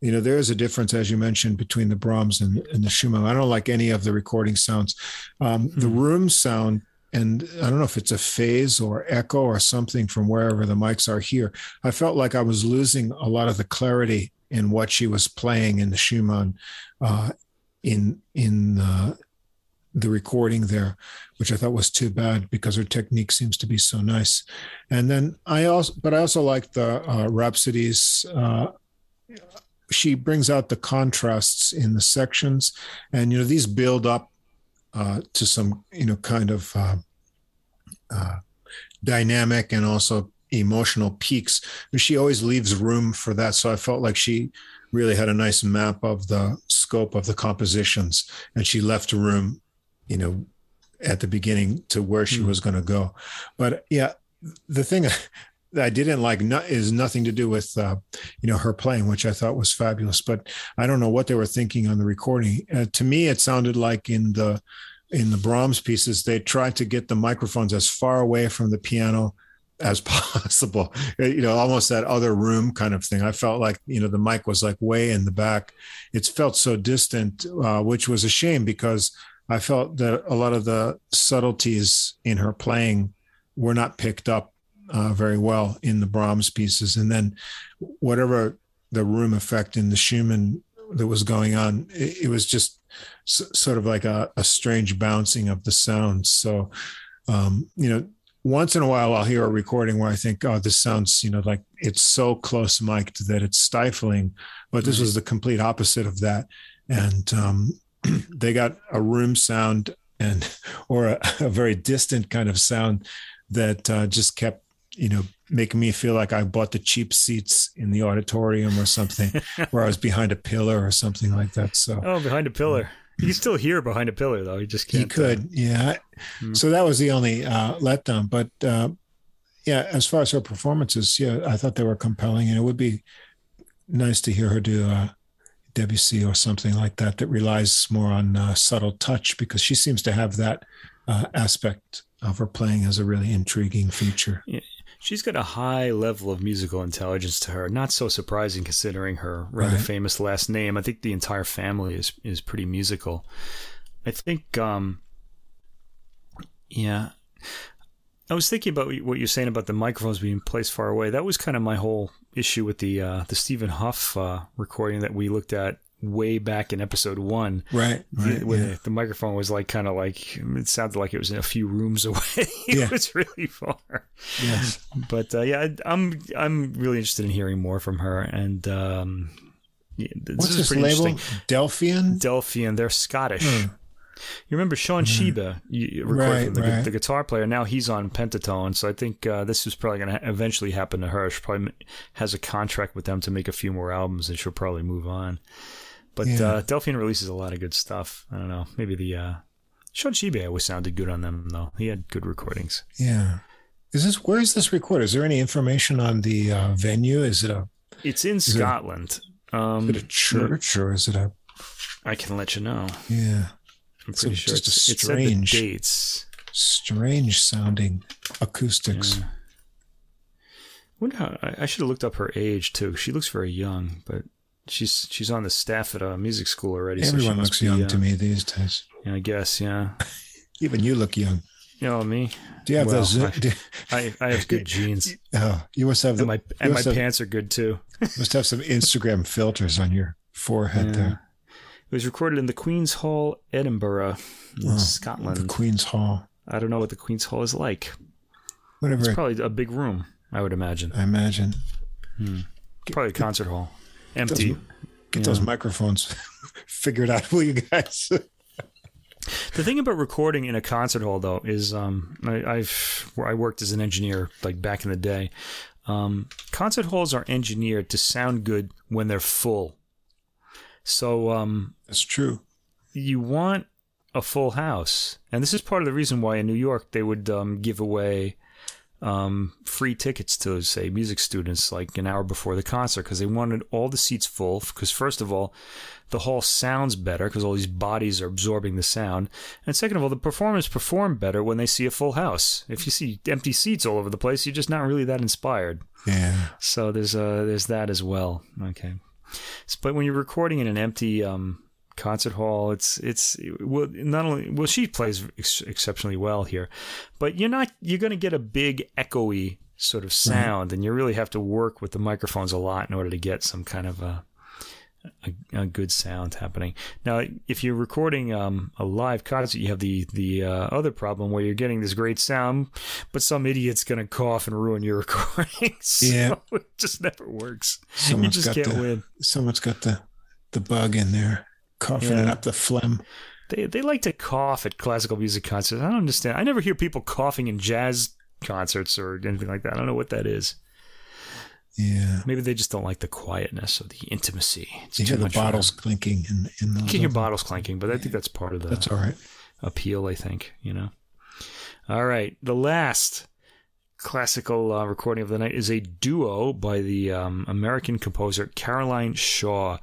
you know there is a difference as you mentioned between the brahms and, and the schumann i don't like any of the recording sounds um, mm-hmm. the hmm. room sound and i don't know if it's a phase or echo or something from wherever the mics are here i felt like i was losing a lot of the clarity in what she was playing in the schumann uh, in in uh, the recording there, which I thought was too bad because her technique seems to be so nice. And then I also, but I also like the uh, Rhapsodies. Uh, she brings out the contrasts in the sections, and you know these build up uh, to some you know kind of uh, uh, dynamic and also emotional peaks. And she always leaves room for that, so I felt like she really had a nice map of the scope of the compositions, and she left room, you know, at the beginning to where she mm. was going to go. But yeah, the thing I didn't like no, is nothing to do with uh, you know her playing, which I thought was fabulous. But I don't know what they were thinking on the recording. Uh, to me, it sounded like in the in the Brahms pieces they tried to get the microphones as far away from the piano as possible. Uh, you know, almost that other room kind of thing. I felt like you know the mic was like way in the back. It felt so distant, uh, which was a shame because I felt that a lot of the subtleties in her playing were not picked up uh, very well in the Brahms pieces. And then whatever the room effect in the Schumann that was going on, it, it was just s- sort of like a, a, strange bouncing of the sounds. So, um, you know, once in a while I'll hear a recording where I think, oh, this sounds, you know, like it's so close mic'd that it's stifling. But this was the complete opposite of that. And um, they got a room sound and or a, a, very distant kind of sound that uh, just kept you know, making me feel like I bought the cheap seats in the auditorium or something, where I was behind a pillar or something like that. So,
oh, behind a pillar. You can still hear behind a pillar though. You just can't.
He could, uh, yeah. Hmm. So that was the only uh, letdown. But uh, yeah, as far as her performances, yeah, I thought they were compelling, and it would be nice to hear her do uh, Debussy or something like that that relies more on uh, subtle touch because she seems to have that uh, aspect of her playing as a really intriguing feature.
She's got a high level of musical intelligence to her. Not so surprising considering her rather right. famous last name. I think the entire family is is pretty musical. I think, um, yeah. I was thinking about what you're saying about the microphones being placed far away. That was kind of my whole issue with the uh, the Stephen Hough uh, recording that we looked at way back in episode one.
Right. right
the, yeah. the microphone was like kind of like it sounded like it was in a few rooms away. it yeah. was really far.
Yes.
But uh, yeah, I'm I'm really interested in hearing more from her, and um, Yeah, this
What's
is
this label? Delphian.
Delphian, they're Scottish.
Hmm.
You remember Sean Shibe, you
Right,
the,
right.
the guitar player. Now he's on Pentatone, so I think uh, this is probably going to ha- eventually happen to her. She probably m- has a contract with them to make a few more albums, and she'll probably move on. But
Yeah.
uh, Delphian releases a lot of good stuff. I don't know, maybe the uh, Sean Shibe always sounded good on them though. He had good recordings.
Yeah. Is this where is this recorded? Is there any information on the uh, venue? Is it a
It's in
it-
Scotland. Um,
is it a church or is it a
I can let you know.
yeah
I'm
So
pretty sure
just a
it's, it the
strange-
dates.
strange sounding acoustics?
Yeah. Wonder how, I, I should have looked up her age too. She looks very young, but she's she's on the staff at a music school already. so
Everyone
must
looks
be,
young
uh,
to me these days.
Yeah, I guess. Yeah.
Even you look young.
You know me.
Do you have
Well,
those?
I- I, I have good genes,
oh, you must have the,
and my and my
have,
pants are good too.
must have some Instagram filters on your forehead
Yeah.
there.
It was recorded in the Queen's Hall, Edinburgh, in
Oh,
Scotland.
The Queen's Hall.
I don't know what the Queen's Hall is like. It's
Whatever
probably a big room, I would imagine.
I imagine.
Probably a concert hall, empty.
Those, get those microphones figured out, will you guys?
The thing about recording in a concert hall, though, is um, I, I've I worked as an engineer like back in the day. Um, concert halls are engineered to sound good when they're full. So um,
That's true.
you want a full house, and this is part of the reason why in New York they would um, give away um, free tickets to say music students like an hour before the concert because they wanted all the seats full. Because first of all, the hall sounds better because all these bodies are absorbing the sound, and second of all, the performers perform better when they see a full house. If you see empty seats all over the place, you're just not really that inspired.
Yeah.
So there's uh there's that as well. Okay, but when you're recording in an empty um, concert hall, it's it's well not only well she plays ex- exceptionally well here, but you're not you're going to get a big echoey sort of sound, and you really have to work with the microphones a lot in order to get some kind of a a, a good sound happening. Now, if you're recording um, a live concert, you have the the uh, other problem where you're getting this great sound, but some idiot's going to cough and ruin your recording. so
Yeah.
it just never works.
Someone's
you just
got
can't
the
win.
someone's got the the bug in there, coughing
Yeah.
up the phlegm.
They they like to cough at classical music concerts. I don't understand. I never hear people coughing in jazz concerts or anything like that. I don't know what that is.
Yeah.
Maybe they just don't like the quietness or the intimacy. It's
You hear the
much for them.
bottles clinking in in the.
You can hear bottles clanking, but I think that's part of the
That's all right.
appeal, I think, you know. All right. The last classical uh, recording of the night is a duo by the um, American composer Caroline Shaw.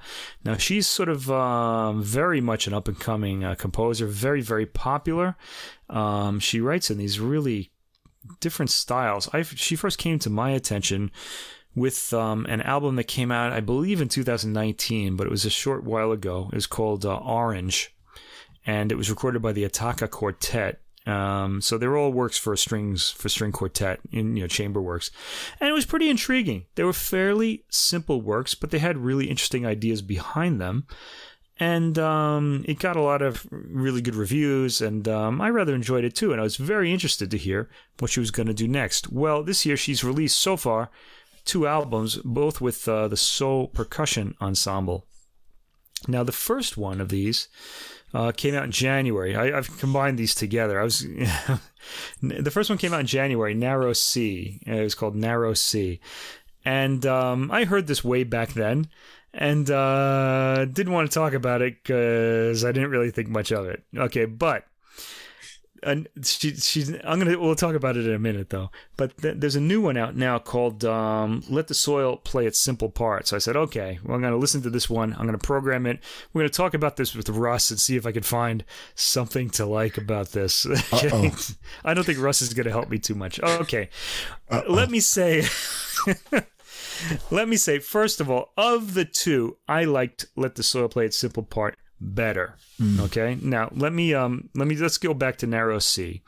Now, she's sort of um, very much an up and coming uh, composer, very, very popular. Um, she writes in these really different styles. I she first came to my attention with um, an album that came out, I believe, in 2019, but it was a short while ago. It was called uh, Orange and it was recorded by the Attacca Quartet. Um, so they're all works for strings for string quartet in you know chamber works, and it was pretty intriguing. They were fairly simple works, but they had really interesting ideas behind them, and um, it got a lot of really good reviews, and um, I rather enjoyed it too. And I was very interested to hear what she was going to do next. Well, this year she's released so far two albums, both with uh, the Sō Percussion Ensemble. Now, the first one of these uh, came out in January. I, I've combined these together. I was the first one came out in January. Narrow Sea. It was called Narrow Sea, and um, I heard this way back then, and uh, didn't want to talk about it because I didn't really think much of it. Okay, but. And she, she's. I'm gonna. We'll talk about it in a minute, though. But th- there's a new one out now called um, "Let the Soil Play Its Simple Part." So I said, okay, well, I'm gonna listen to this one. I'm gonna program it. We're gonna talk about this with Russ and see if I can find something to like about this. I don't think Russ is gonna help me too much. Okay, let me say. let me say first of all, of the two, I liked "Let the Soil Play Its Simple Part" better. Okay, now let me um let me let's go back to Narrow Sea.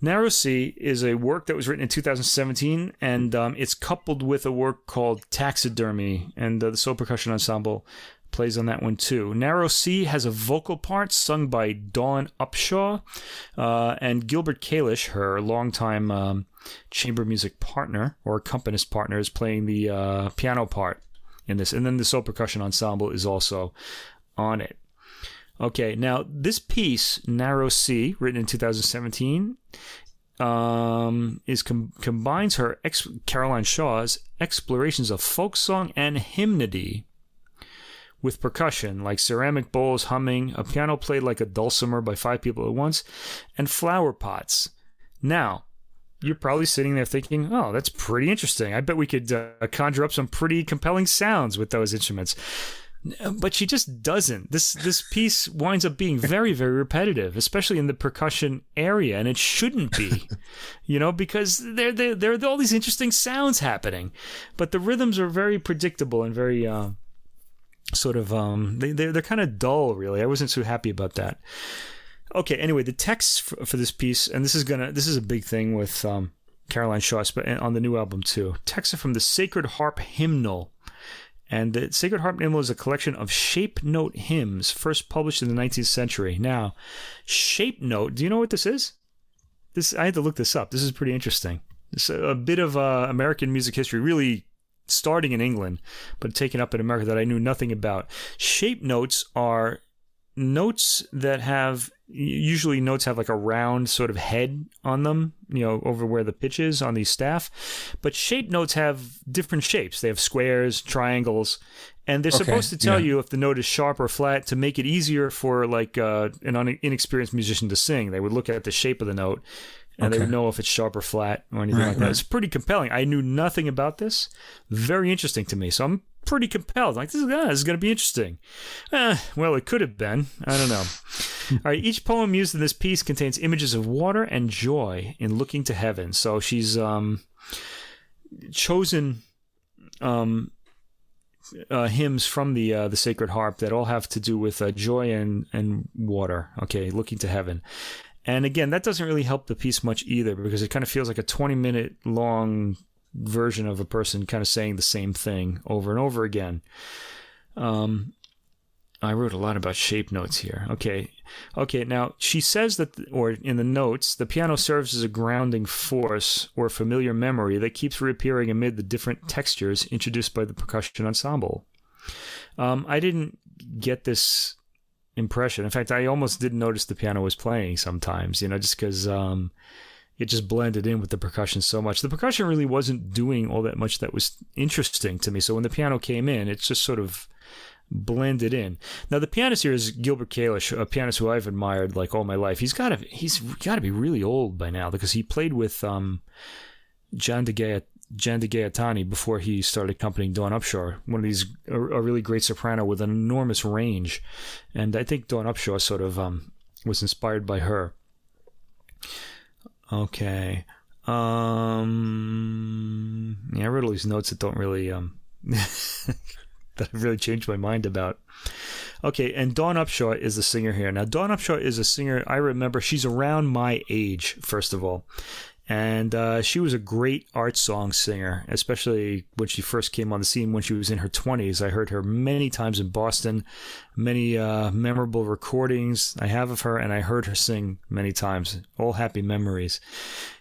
Narrow Sea is a work that was written in 2017, and um, it's coupled with a work called Taxidermy, and uh, the Sō Percussion Ensemble plays on that one too. Narrow Sea has a vocal part sung by Dawn Upshaw, uh, and Gilbert Kalish, her longtime um, chamber music partner or accompanist partner, is playing the uh, piano part. in this. And then the Sō percussion ensemble is also on it. Okay, now this piece, Narrow Sea, written in 2017, um, is com- combines her ex- Caroline Shaw's explorations of folk song and hymnody with percussion, like ceramic bowls humming, a piano played like a dulcimer by five people at once, and flower pots. Now, you're probably sitting there thinking, oh, that's pretty interesting. I bet we could uh, conjure up some pretty compelling sounds with those instruments. But she just doesn't. This this piece winds up being very very repetitive, especially in the percussion area, and it shouldn't be, you know, because there there there are all these interesting sounds happening, but the rhythms are very predictable and very uh, sort of um they they're, they're kind of dull. Really, I wasn't so happy about that okay. Anyway, the text for, for, this piece, and this is gonna this is a big thing with um, Caroline Shaw, but on the new album too. Texts are from the Sacred Harp Hymnal. And the Sacred Harp Hymnal is a collection of shape note hymns first published in the 19th century. Now, shape note, do you know what this is? This I had to look this up. This is pretty interesting. It's a, a bit of uh, American music history, really starting in England, but taken up in America that I knew nothing about. Shape notes are notes that have usually notes have like a round sort of head on them, you know, over where the pitch is on these staff. But shape notes have different shapes. They have squares, triangles, and they're okay, supposed to tell yeah. you if the note is sharp or flat to make it easier for like uh, an inexperienced musician to sing. They would look at the shape of the note and okay. they would know if it's sharp or flat or anything right, like that. Right. It's pretty compelling. I knew nothing about this. Very interesting to me. So I'm pretty compelled. Like this is, ah, this is going to be interesting. Eh, well, it could have been. I don't know. All right. Each poem used in this piece contains images of water and joy in looking to heaven. So she's um, chosen um, uh, hymns from the uh, the sacred harp that all have to do with uh, joy and and water. Okay, looking to heaven. And again, that doesn't really help the piece much either because it kind of feels like a 20 minute long version of a person kind of saying the same thing over and over again. Um, I wrote a lot about shape notes here. Okay. Okay. Now, she says that, or in the notes, the piano serves as a grounding force or familiar memory that keeps reappearing amid the different textures introduced by the percussion ensemble. Um, I didn't get this impression. In fact, I almost didn't notice the piano was playing sometimes, you know, just because um, it just blended in with the percussion so much. The percussion really wasn't doing all that much that was interesting to me. So when the piano came in, it's just sort of blended in. Now the pianist here is Gilbert Kalish, a pianist who I've admired like all my life. He's got to he's got to be really old by now because he played with um, John DeGea Jan DeGaetani before he started accompanying Dawn Upshaw, one of these a, a, really great soprano with an enormous range, and I think Dawn Upshaw sort of um, was inspired by her. Okay, um, yeah, I wrote all these notes that don't really um, that have really changed my mind about. Okay, and Dawn Upshaw is the singer here. Now, Dawn Upshaw is a singer I remember. She's around my age, first of all. And uh, she was a great art song singer, especially when she first came on the scene when she was in her 20s. I heard her many times in Boston, many uh, memorable recordings I have of her, and I heard her sing many times. All happy memories.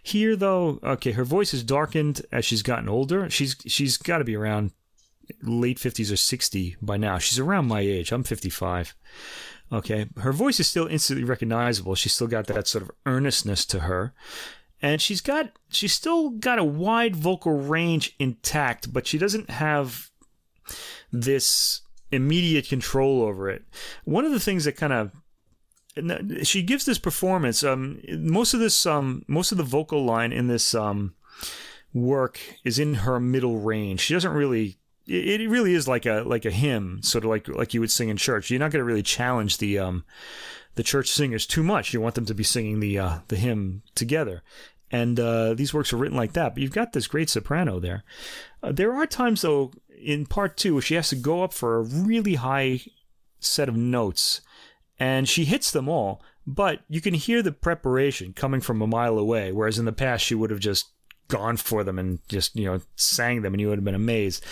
Here, though, okay, her voice is darkened as she's gotten older. She's she's got to be around late 50s or 60 by now. She's around my age. I'm 55. Okay, her voice is still instantly recognizable. She's still got that sort of earnestness to her and she's got she's still got a wide vocal range intact, but she doesn't have this immediate control over it. One of the things that kind of she gives this performance. Um, most of this, um, most of the vocal line in this um, work is in her middle range. She doesn't really. It, really is like a like a hymn, sort of like like you would sing in church. You're not going to really challenge the um, the church singers too much. You want them to be singing the uh, the hymn together. And uh, these works are written like that. But you've got this great soprano there. Uh, there are times, though, in part two, where she has to go up for a really high set of notes, and she hits them all. But you can hear the preparation coming from a mile away, whereas in the past she would have just gone for them and just you know sang them and you would have been amazed.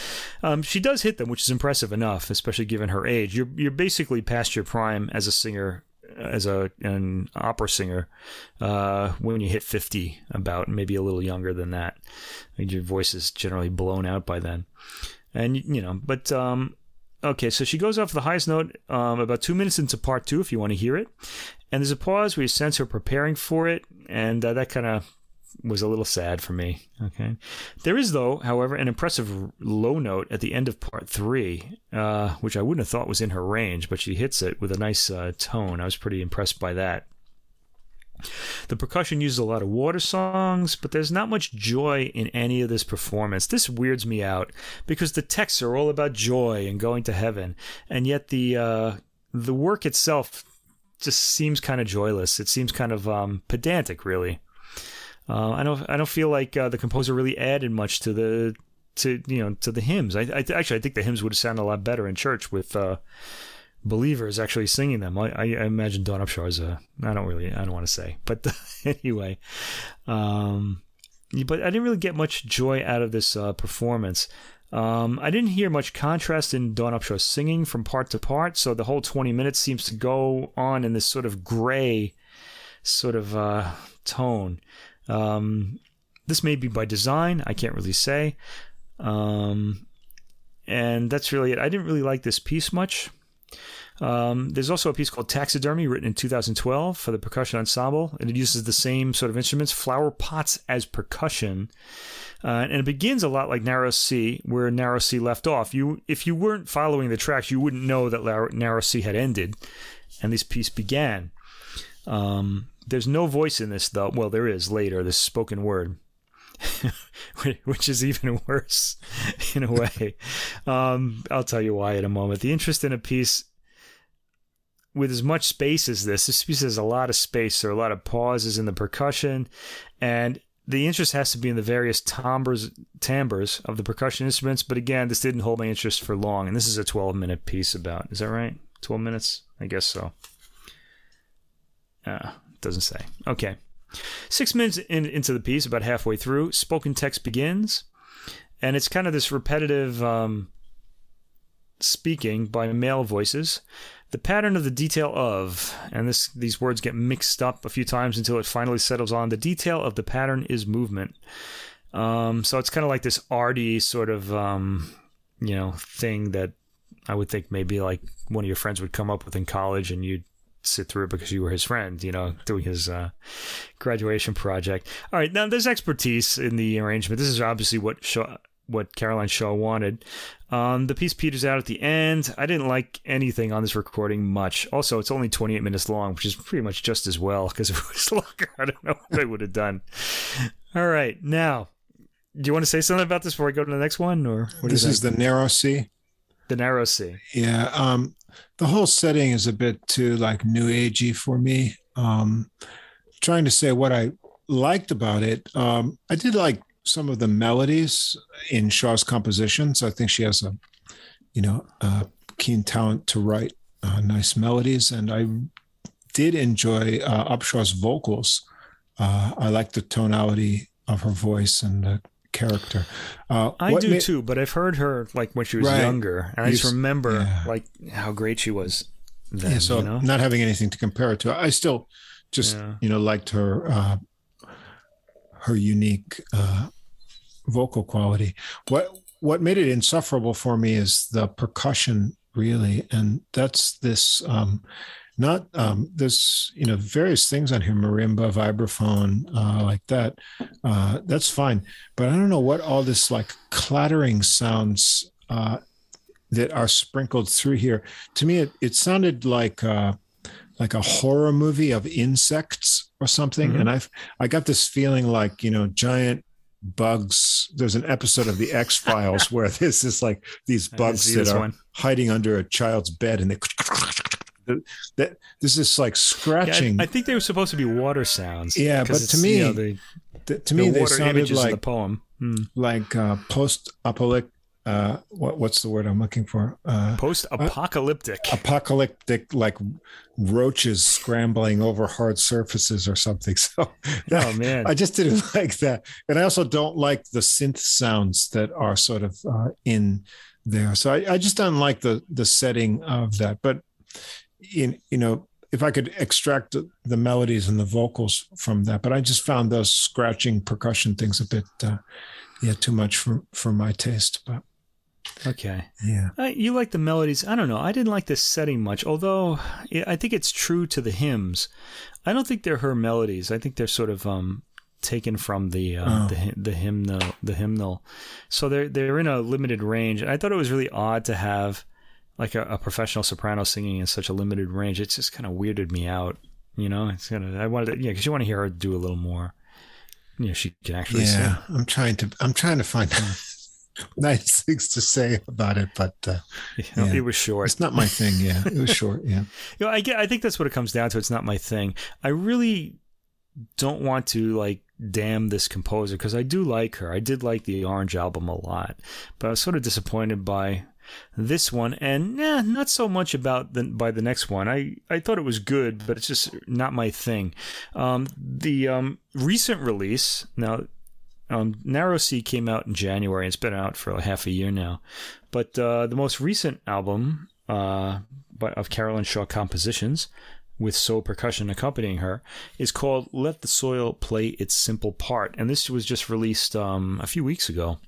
Um, she does hit them, which is impressive enough, especially given her age. You're you're basically past your prime as a singer as a an opera singer uh, when you hit 50 about maybe a little younger than that your voice is generally blown out by then and you know, but um, okay. So she goes off the highest note um, about two minutes into part two, if you want to hear it, and there's a pause where you sense her preparing for it, and uh, that kind of was a little sad for me. Okay. There is, though, however, an impressive low note at the end of part three, uh, which I wouldn't have thought was in her range, but she hits it with a nice uh, tone. I was pretty impressed by that. The percussion uses a lot of water songs, but there's not much joy in any of this performance. This weirds me out because the texts are all about joy and going to heaven, and yet the uh, the work itself just seems kind of joyless. It seems kind of um, pedantic, really. Uh, I don't I don't feel like uh, the composer really added much to the to you know to the hymns. I, I actually I think the hymns would sounded a lot better in church with uh, believers actually singing them. I, I, imagine Dawn Upshaw is a I don't really I don't want to say, but anyway, um, but I didn't really get much joy out of this uh, performance. Um, I didn't hear much contrast in Dawn Upshaw's singing from part to part, so the whole 20 minutes seems to go on in this sort of gray sort of uh, tone. Um, this may be by design. I can't really say. Um, and that's really it. I didn't really like this piece much. Um, there's also a piece called Taxidermy written in 2012 for the percussion ensemble, and it uses the same sort of instruments, flower pots as percussion. Uh, and it begins a lot like Narrow Sea, where Narrow Sea left off. You, if you weren't following the tracks, you wouldn't know that Narrow Sea had ended, and this piece began. Um, there's no voice in this, though. Well, there is later, this spoken word. which is even worse in a way. Um, I'll tell you why in a moment. The interest in a piece with as much space as this, this piece has a lot of space. There are a lot of pauses in the percussion, and the interest has to be in the various timbres, timbres of the percussion instruments. But again, this didn't hold my interest for long, and this is a 12 minute piece about. Is that right? 12 minutes? I guess so. Yeah, doesn't say. Okay. Six minutes in, into the piece, about halfway through, spoken text begins, and it's kind of this repetitive um, speaking by male voices. The pattern of the detail of, and this these words get mixed up a few times until it finally settles on. The detail of the pattern is movement. Um, so it's kind of like this arty sort of, um, you know, thing that I would think maybe like one of your friends would come up with in college, and you'd sit through it because you were his friend, you know, doing his uh, graduation project. All right, now there's expertise in the arrangement. This is obviously what Shaw, what Caroline Shaw wanted. Um, the piece peters out at the end. I didn't like anything on this recording much. Also, it's only 28 minutes long, which is pretty much just as well because if it was longer, I don't know what I would have done. All right, now, do you want to say something about this before I go to the next one, or
this is the Narrow Sea?
The Narrow Sea.
Yeah. Um, the whole setting is a bit too like new agey for me. Um, trying to say what I liked about it, um, I did like some of the melodies in Shaw's compositions. I think she has a, you know, a keen talent to write uh, nice melodies, and I did enjoy uh, Upshaw's vocals. Uh, I like the tonality of her voice and the character.
Uh, I do too, but I've heard her like when she was right. younger, and I just remember yeah. like how great she was. Then, yeah,
so
you know?
not having anything to compare it to, I still just yeah. you know liked her uh, her unique uh, vocal quality. What what made it insufferable for me is the percussion, really, and that's this. Um, not um, there's you know various things on here marimba vibraphone uh, like that uh, that's fine but i don't know what all this like clattering sounds uh, that are sprinkled through here to me it, it sounded like uh, like a horror movie of insects or something mm-hmm. and i've i got this feeling like you know giant bugs there's an episode of the x files where there's this like these bugs that are one. hiding under a child's bed and they that this is like scratching.
Yeah, I, I, think they were supposed to be water sounds.
Yeah, but to me, you know, the, the, to me, they sounded like the
poem, hmm.
like uh, post-apocalyptic. Uh, what, what's the word I'm looking for?
Uh, Post-apocalyptic.
Uh, apocalyptic, like roaches scrambling over hard surfaces or something. So, that, oh man, I just didn't like that, and I also don't like the synth sounds that are sort of uh, in there. So I, I just don't like the the setting of that. But in you know if I could extract the melodies and the vocals from that, but I just found those scratching percussion things a bit, uh, yeah, too much for for my taste. But
Okay.
Yeah.
Uh, you like the melodies. I don't know. I didn't like the setting much, although I think it's true to the hymns. I don't think they're her melodies. I think they're sort of um, taken from the uh,
Oh.
the the hymnal the hymnal. So they're they're in a limited range. And I thought it was really odd to have like a, a professional soprano singing in such a limited range. It just kind of weirded me out. You know, it's kind of I wanted to, yeah, because you want to hear her do a little more. You know, she can actually sing.
Yeah. I'm trying to I'm trying to find nice things to say about it, but uh,
You know,
Yeah.
It was short.
it's not my thing. Yeah. It was short. Yeah.
You know, I get. I think that's what it comes down to. It's not my thing. I really don't want to like damn this composer because I do like her. I did like the Orange album a lot, but I was sort of disappointed by this one, and eh, not so much about the by the next one. I I thought it was good, but it's just not my thing. Um, the um, recent release now. Um, Narrow Sea came out in January. It's been out for half a year now, but uh, the most recent album uh, by, of Caroline Shaw compositions, with Sō percussion accompanying her, is called "Let the Soil Play Its Simple Part," and this was just released um, a few weeks ago.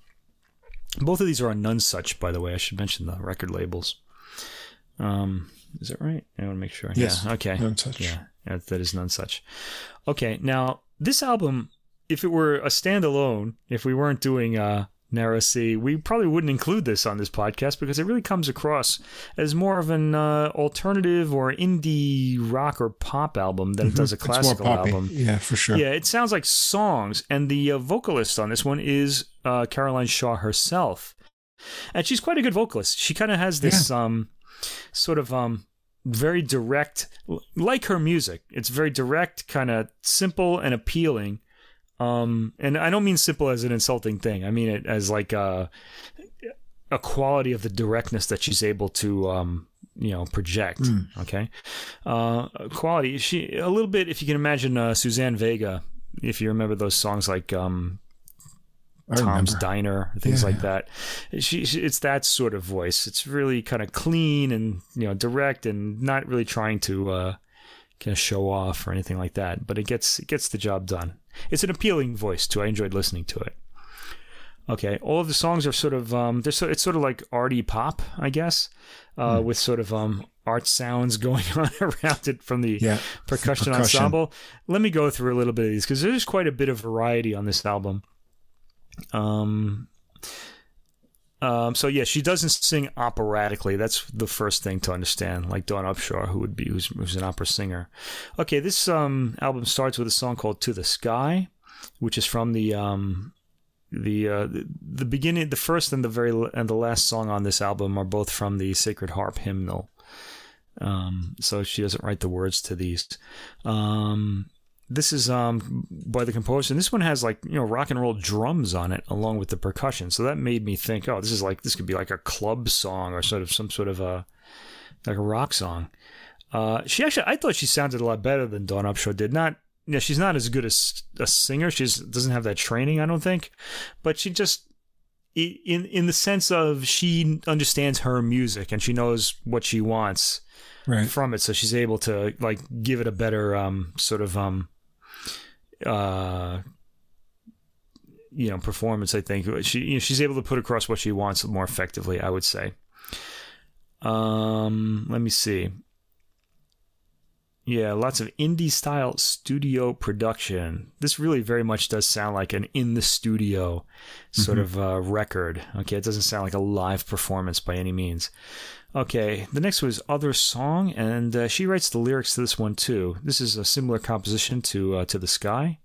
Both of these are on Nonesuch, by the way. I should mention the record labels. Um, is that right? I want to make sure.
Yes.
Yeah. Okay.
Nonesuch.
Yeah, that is Nonesuch. Okay. Now this album, if it were a standalone, if we weren't doing uh, Narrow Sea, we probably wouldn't include this on this podcast because it really comes across as more of an uh, alternative or indie rock or pop album than it does a
Mm-hmm.
Classical album.
Yeah, for sure.
Yeah, it sounds like songs, and the uh, vocalist on this one is uh, Caroline Shaw herself, and she's quite a good vocalist. She kind of has this um, sort of um, very direct, like her music. It's very direct, kind of simple and appealing. Um, and I don't mean simple as an insulting thing. I mean it as like a, a quality of the directness that she's able to um, you know project. Okay, uh, quality. She a little bit. If you can imagine uh, Suzanne Vega, if you remember those songs like um, Tom's. Diner, things
Yeah.
like that. She, she, it's that sort of voice. It's really kind of clean and you know direct and not really trying to uh, kind of show off or anything like that. But it gets it gets the job done. It's an appealing voice too. I enjoyed listening to it. Okay, all of the songs are sort of um, they're so, it's sort of like arty pop, I guess, uh, with sort of um, art sounds going on around it from the
Yeah.
percussion,
percussion.
ensemble. Let me go through a little bit of these because there's quite a bit of variety on this album. Um, um, so yeah, she doesn't sing operatically. That's the first thing to understand. Like Dawn Upshaw, who would be who's, who's an opera singer. Okay, this um, album starts with a song called "To the Sky," which is from the um, the uh, the- the beginning, the first and the very and the last song on this album are both from the Sacred Harp hymnal. Um, so she doesn't write the words to these. This is um by the composer. And this one has like you know rock and roll drums on it along with the percussion. So that made me think, oh, this is like this could be like a club song or sort of some sort of a like a rock song. Uh, she actually, I thought she sounded a lot better than Dawn Upshaw did. Not, you know, she's not as good as a singer. She doesn't have that training, I don't think, but she just, in in the sense of she understands her music and she knows what she wants
Right.
from it, so she's able to like give it a better um sort of um uh you know performance. I think she you know, she's able to put across what she wants more effectively. I would say. Um, let me see. Yeah, lots of indie style studio production. This really very much does sound like an in the studio sort of uh, record. Okay, it doesn't sound like a live performance by any means. Okay, the next was Other Song, and uh, she writes the lyrics to this one too. This is a similar composition to uh, To the Sky.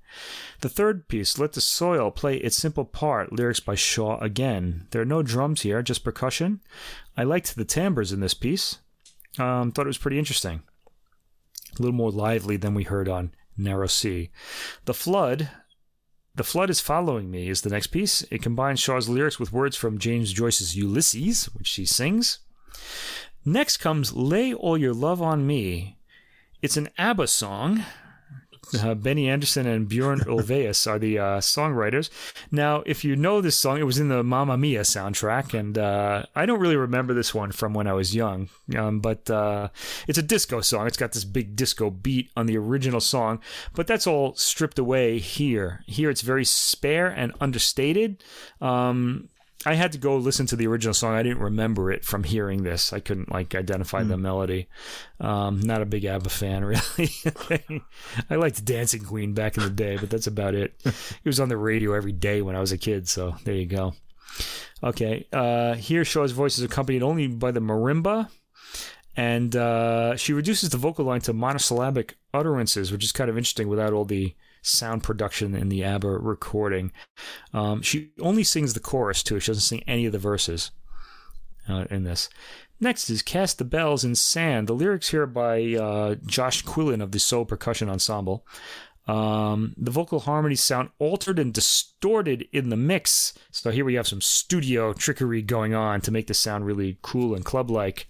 The third piece, Let the Soil Play Its Simple Part, lyrics by Shaw again. There are no drums here, just percussion. I liked the timbres in this piece. Um, thought it was pretty interesting. A little more lively than we heard on Narrow Sea. The Flood, The Flood is Following Me is the next piece. It combines Shaw's lyrics with words from James Joyce's Ulysses, which she sings. Next comes Lay All Your Love on Me. It's an ABBA song. Uh, Benny Andersson and Bjorn Ulvaeus are the uh, songwriters. Now, if you know this song, it was in the Mamma Mia soundtrack, and uh, I don't really remember this one from when I was young. Um, but uh, it's a disco song. It's got this big disco beat on the original song, but that's all stripped away here. Here, it's very spare and understated. Um, I had to go listen to the original song. I didn't remember it from hearing this. I couldn't like identify mm. the melody. Um, not a big ABBA fan, really. I liked Dancing Queen back in the day, but that's about it. it was on the radio every day when I was a kid, so there you go. Okay, uh, here Shaw's voice is accompanied only by the marimba, and uh, she reduces the vocal line to monosyllabic utterances, which is kind of interesting without all the sound production in the ABBA recording. Um, she only sings the chorus too. She doesn't sing any of the verses uh, in this. Next is Cast the Bells in Sand. The lyrics here by uh, Josh Quillen of the Sō Percussion Ensemble. Um, the vocal harmonies sound altered and distorted in the mix. So here we have some studio trickery going on to make the sound really cool and club like.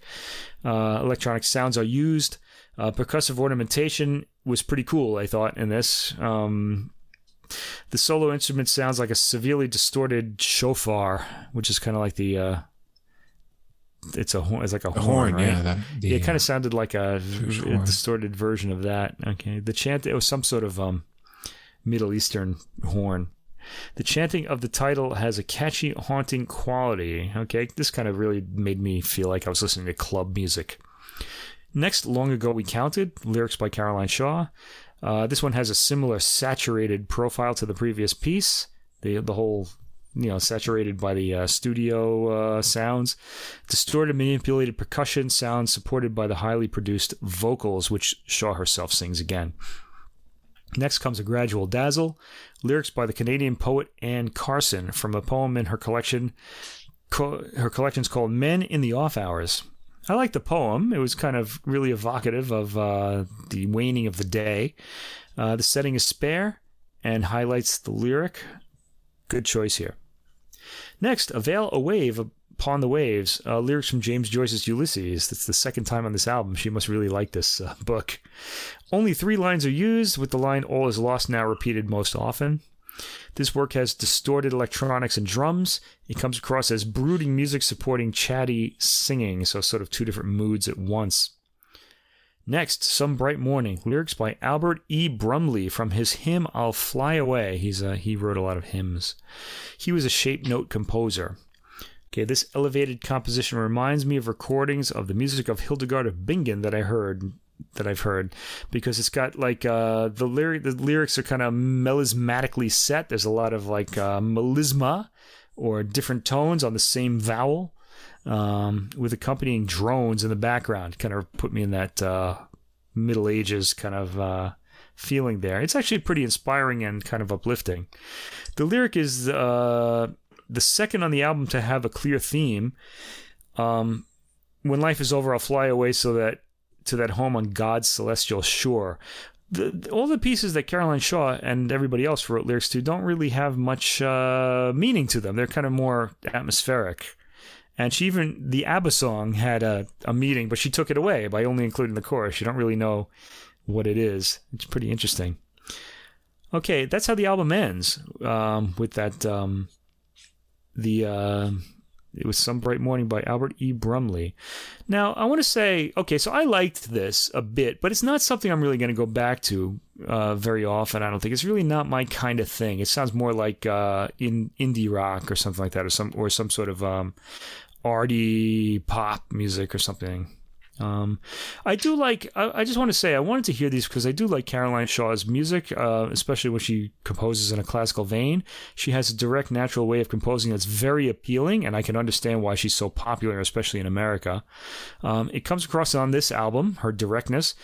Uh, electronic sounds are used. Uh, percussive ornamentation was pretty cool, I thought, in this. Um, the solo instrument sounds like a severely distorted shofar, which is kind of like the. Uh, it's a horn. It's like a, horn, horn, right? Yeah, that, the, it kind of sounded like a, a, distorted version of that. Okay, the chant. It was some sort of um, Middle Eastern horn. The chanting of the title has a catchy, haunting quality. Okay, this kind of really made me feel like I was listening to club music. Next, Long Ago We Counted, lyrics by Caroline Shaw. Uh, this one has a similar saturated profile to the previous piece. The, the whole, you know, saturated by the uh, studio uh, sounds. Distorted, manipulated percussion sounds supported by the highly produced vocals, which Shaw herself sings again. Next comes A Gradual Dazzle, lyrics by the Canadian poet Anne Carson from a poem in her collection. Co- her collection's called Men in the Off Hours. I like the poem. It was kind of really evocative of uh, the waning of the day. Uh, the setting is spare and highlights the lyric. Good choice here. Next, A Veil, a Wave Upon the Waves, uh, lyrics from James Joyce's Ulysses. That's the second time on this album. She must really like this uh, book. Only three lines are used, with the line All is Lost now repeated most often. This work has distorted electronics and drums. It comes across as brooding music supporting chatty singing, so sort of two different moods at once. Next, Some Bright Morning, lyrics by Albert E. Brumley from his hymn I'll Fly Away. He's a, he wrote a lot of hymns. He was a shape note composer. Okay, this elevated composition reminds me of recordings of the music of Hildegard of Bingen that I heard that I've heard because it's got like uh, the lyric the lyrics are kind of melismatically set. There's a lot of like uh, melisma or different tones on the same vowel um, with accompanying drones in the background. Kind of put me in that uh, Middle Ages kind of uh, feeling there. It's actually pretty inspiring and kind of uplifting. The lyric is uh, the second on the album to have a clear theme. Um, when life is over, I'll fly away so that to that home on God's celestial shore. The, all the pieces that Caroline Shaw and everybody else wrote lyrics to don't really have much uh, meaning to them. They're kind of more atmospheric. And she even, the ABBA song had a, a meaning, but she took it away by only including the chorus. You don't really know what it is. It's pretty interesting. Okay, that's how the album ends um, with that. Um, the uh, it was Some Bright Morning by Albert E. Brumley. Now, I want to say, okay, so I liked this a bit, but it's not something I'm really going to go back to uh, very often. I don't think it's really not my kind of thing. It sounds more like uh, in indie rock or something like that, or some or some sort of um, arty pop music or something. Um, I do like. I, I, just want to say I wanted to hear these because I do like Caroline Shaw's music, uh, especially when she composes in a classical vein. She has a direct, natural way of composing that's very appealing, and I can understand why she's so popular, especially in America. Um, it comes across on this album, her directness,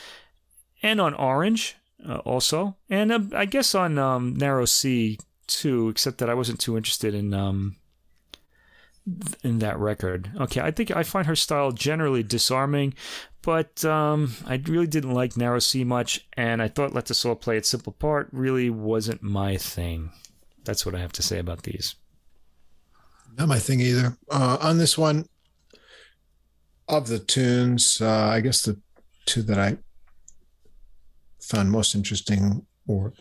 and on Orange uh, also, and uh, I guess on um, Narrow Sea too. Except that I wasn't too interested in um, in that record. Okay, I think I find her style generally disarming, but um, I really didn't like Narrow Sea much, and I thought Let the Soul Play its simple part really wasn't my thing. That's what I have to say about these.
Not my thing either. Uh, on this one, of the tunes, uh, I guess the two that I found most interesting or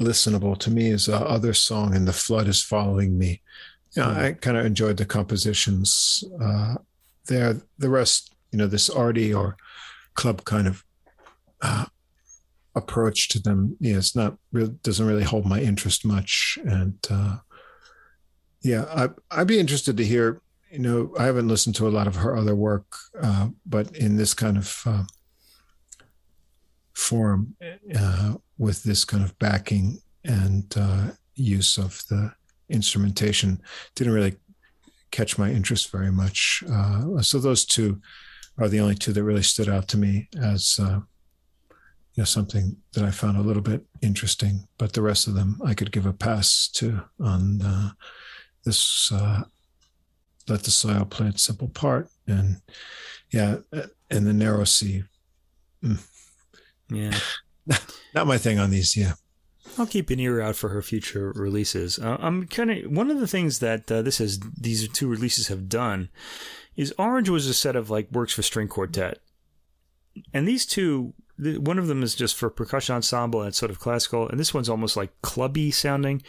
listenable to me is uh, Other Song and The Flood is Following Me yeah, I kind of enjoyed the compositions uh, there. The rest, you know, this arty or club kind of uh, approach to them, yeah, it's not really doesn't really hold my interest much. And uh, Yeah, I, would be interested to hear. You know, I haven't listened to a lot of her other work, uh, but in this kind of uh, form, uh, with this kind of backing and uh, use of the instrumentation, didn't really catch my interest very much. Uh, so those two are the only two that really stood out to me as uh, you know something that I found a little bit interesting. But the rest of them I could give a pass to on uh, this. Uh, Let the soil play its simple part, and yeah, and the narrow sea.
Mm. Yeah,
not my thing on these. Yeah.
I'll keep an ear out for her future releases. Uh, I'm kind of one of the things that uh, this has these two releases have done is Orange was a set of like works for string quartet, and these two, one of them is just for percussion ensemble and it's sort of classical, and this one's almost like clubby sounding.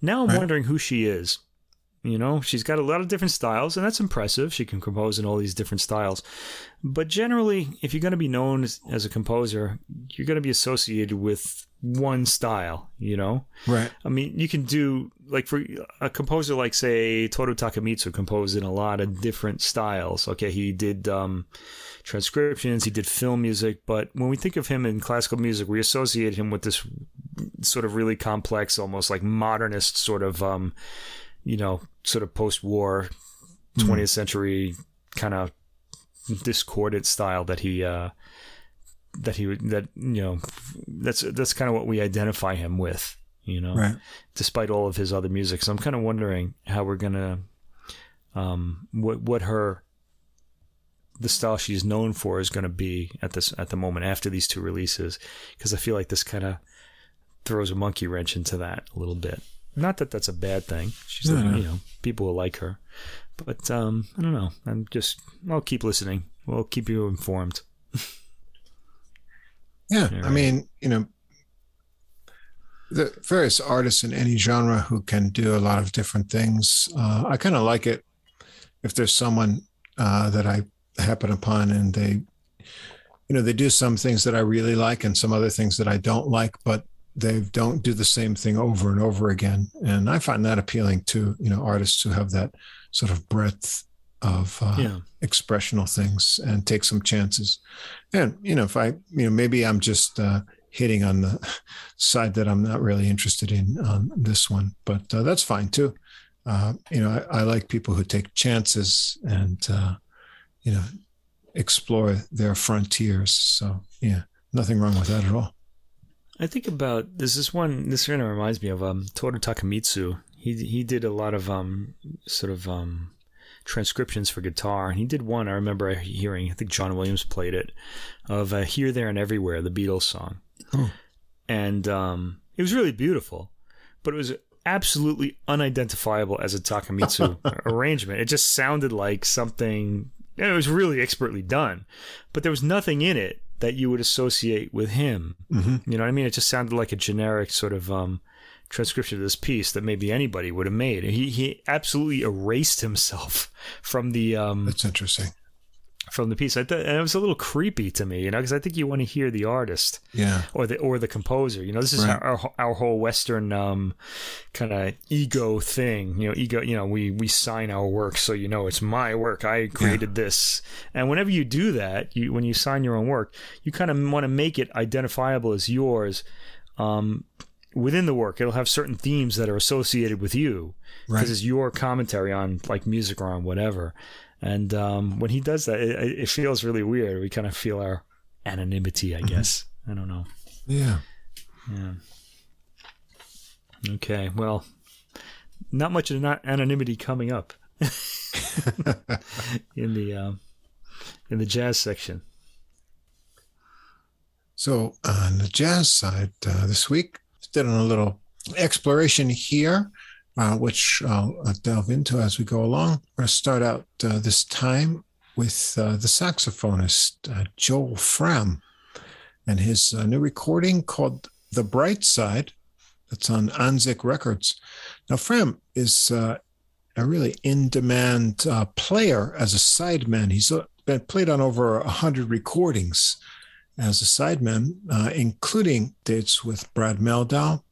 Now I'm right. wondering who she is. You know, she's got a lot of different styles, and that's impressive. She can compose in all these different styles. But generally, if you're going to be known as, as a composer, you're going to be associated with one style, you know?
Right.
I mean, you can do, like, for a composer like, say, Toru Takemitsu composed in a lot of different styles. Okay, he did um, transcriptions, he did film music, but when we think of him in classical music, we associate him with this sort of really complex, almost like modernist sort of. Um, you know, sort of post-war, mm 20th century kind of discordant style that he uh, that he would, that you know that's that's kind of what we identify him with you know?
Right.
despite all of his other music. So i'm kind of wondering how we're gonna um what what her the style she's known for is going to be at this at the moment after these two releases. Because i feel like this kind of throws a monkey wrench into that a little bit not that that's a bad thing. She's, no, no. you know, people will like her. But um, I don't know. I'm just. I'll keep listening. We'll keep you informed.
yeah, right. I mean, you know, the various artists in any genre who can do a lot of different things. Uh, I kind of like it if there's someone uh, that I happen upon and they, you know, they do some things that I really like and some other things that I don't like, but they don't do the same thing over and over again. And i find that appealing to you know artists who have that sort of breadth of uh, yeah. expressional things and take some chances. And you know if i you know maybe i'm just uh, hitting on the side that i'm not really interested in on this one but uh, that's fine too. Uh, you know I, I, like people who take chances and uh, you know explore their frontiers. So yeah nothing wrong with that at all
I think about there's this one. This kind of reminds me of um, Toru Takemitsu. He he did a lot of um, sort of um, transcriptions for guitar, and he did one. I remember hearing. I think John Williams played it of uh, "Here, There, and Everywhere," the Beatles song, oh. and um, it was really beautiful, but it was absolutely unidentifiable as a Takemitsu arrangement. It just sounded like something. it was really expertly done, but there was nothing in it that you would associate with him. Mm-hmm. You know what I mean? It just sounded like a generic sort of um, transcription of this piece that maybe anybody would have made. He he absolutely erased himself from the. Um,
That's interesting
from the piece. I th- and it was a little creepy to me, you know, because I think you want to hear the artist,
yeah,
or the or the composer. You know, this is right. our, our whole Western um, kind of ego thing. You know, ego. You know, we we sign our work so you know it's my work. I created yeah. this, and whenever you do that, you when you sign your own work, you kind of want to make it identifiable as yours. Um, within the work, it'll have certain themes that are associated with you because right. it's your commentary on like music or on whatever. And um, when he does that, it, it, feels really weird. We kind of feel our anonymity, I mm-hmm. guess. Mm-hmm. I don't know.
Yeah.
Yeah. Okay. Well, not much of not anonymity coming up in the um, in the jazz section.
So on the jazz side, uh, this week, did a little exploration here uh, which I'll, delve into as we go along. We're going to start out uh, this time with uh, the saxophonist uh, Joel Frahm and his uh, new recording called The Bright Side that's on Anzic Records. Now, Frahm is a really in demand player as a sideman. He's been played on over 100 recordings as a sideman, including dates with Brad Mehldau,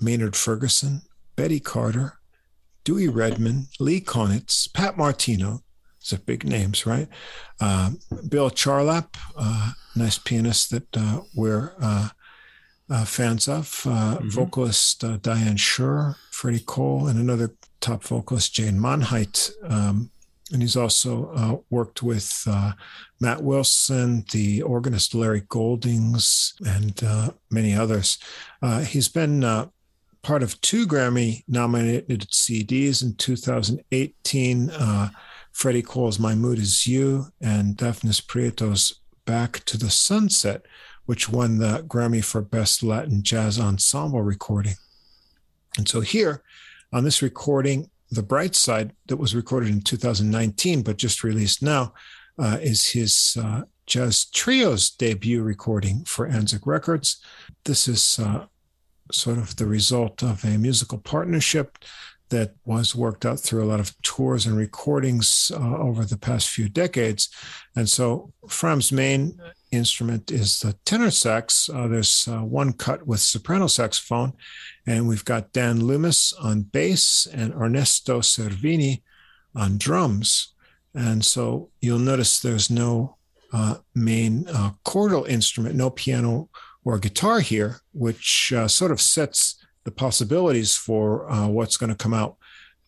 Maynard Ferguson, Betty Carter, Dewey Redman, Lee Konitz, Pat Martino. These are big names, right? Uh, Bill Charlap, uh, nice pianist that uh, we're uh, uh, fans of. Mm-hmm. Vocalist Diane Schuur, Freddie Cole, and another top vocalist, Jane Monheit. Um, and he's also uh, worked with uh, Matt Wilson, the organist Larry Goldings, and uh, many others. Uh, he's been uh, part of two Grammy nominated CDs in 2018 uh, Freddie Cole's My Mood Is You and Dafnis Prieto's Back to the Sunset, which won the Grammy for Best Latin Jazz Ensemble Recording. And so here on this recording, the Bright Side that was recorded in 2019, but just released now, uh, is his uh, jazz trio's debut recording for Anzic Records. This is uh, sort of the result of a musical partnership that was worked out through a lot of tours and recordings uh, over the past few decades. And so Frahm's main instrument is the tenor sax. Uh, there's uh, one cut with soprano saxophone, and we've got Dan Loomis on bass and Ernesto Cervini on drums. And so you'll notice there's no uh, main uh, chordal instrument, no piano or guitar here, which uh, sort of sets the possibilities for uh, what's going to come out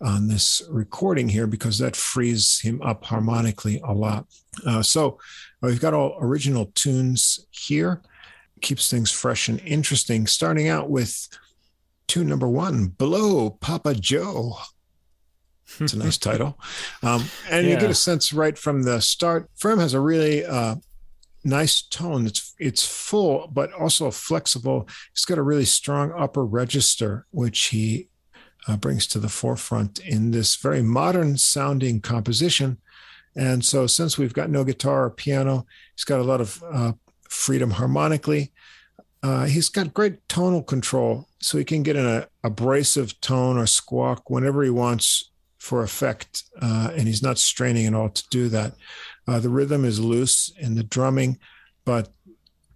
on this recording here because that frees him up harmonically a lot. Uh, so we've got all original tunes here, keeps things fresh and interesting. Starting out with tune number one, Blow Papa Joe. It's a nice title. Um, and yeah. you get a sense right from the start. Frahm has a really uh, nice tone. It's it's full, but also flexible. He's got a really strong upper register, which he uh, brings to the forefront in this very modern sounding composition. And so, since we've got no guitar or piano, he's got a lot of uh, freedom harmonically. Uh, he's got great tonal control, so he can get an abrasive tone or squawk whenever he wants for effect, uh, and he's not straining at all to do that. Uh, the rhythm is loose in the drumming, but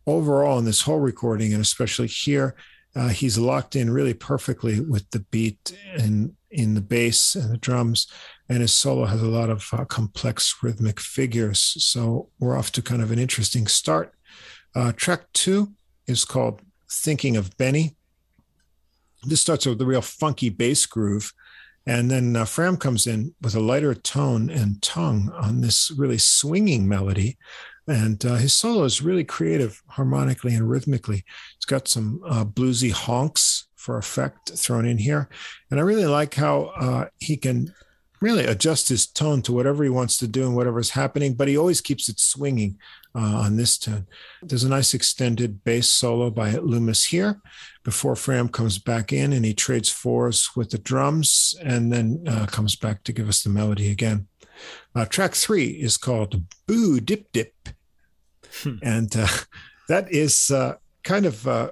overall, in this whole recording, and especially here, uh, he's locked in really perfectly with the beat and in the bass and the drums. And his solo has a lot of uh, complex rhythmic figures. So we're off to kind of an interesting start. Uh, track two is called Thinking of Benny. This starts with a real funky bass groove and then uh, Frahm comes in with a lighter tone and tongue on this really swinging melody. And uh, his solo is really creative harmonically and rhythmically. It's got some uh, bluesy honks for effect thrown in here. And I really like how uh, he can really adjust his tone to whatever he wants to do and whatever's happening, but he always keeps it swinging uh, on this tune. There's a nice extended bass solo by Loomis here before Frahm comes back in and he trades fours with the drums and then uh, comes back to give us the melody again. Uh, track three is called Boo Dip Dip. Hmm. And uh, that is uh, kind of uh,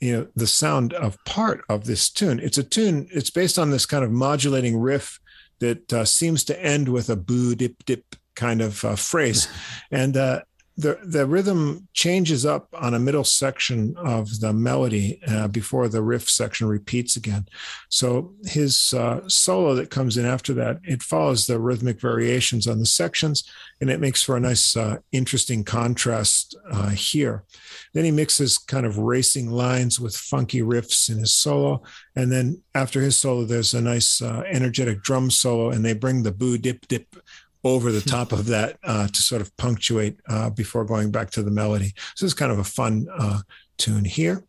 you know the sound of part of this tune it's a tune it's based on this kind of modulating riff that uh, seems to end with a boo dip dip kind of uh, phrase, and uh, the the rhythm changes up on a middle section of the melody uh, before the riff section repeats again. So his uh, solo that comes in after that it follows the rhythmic variations on the sections, and it makes for a nice, uh, interesting contrast here. Then he mixes kind of racing lines with funky riffs in his solo. And then after his solo, there's a nice uh, energetic drum solo, and they bring the boo dip dip over the top of that uh, to sort of punctuate uh, before going back to the melody. So it's kind of a fun uh, tune here.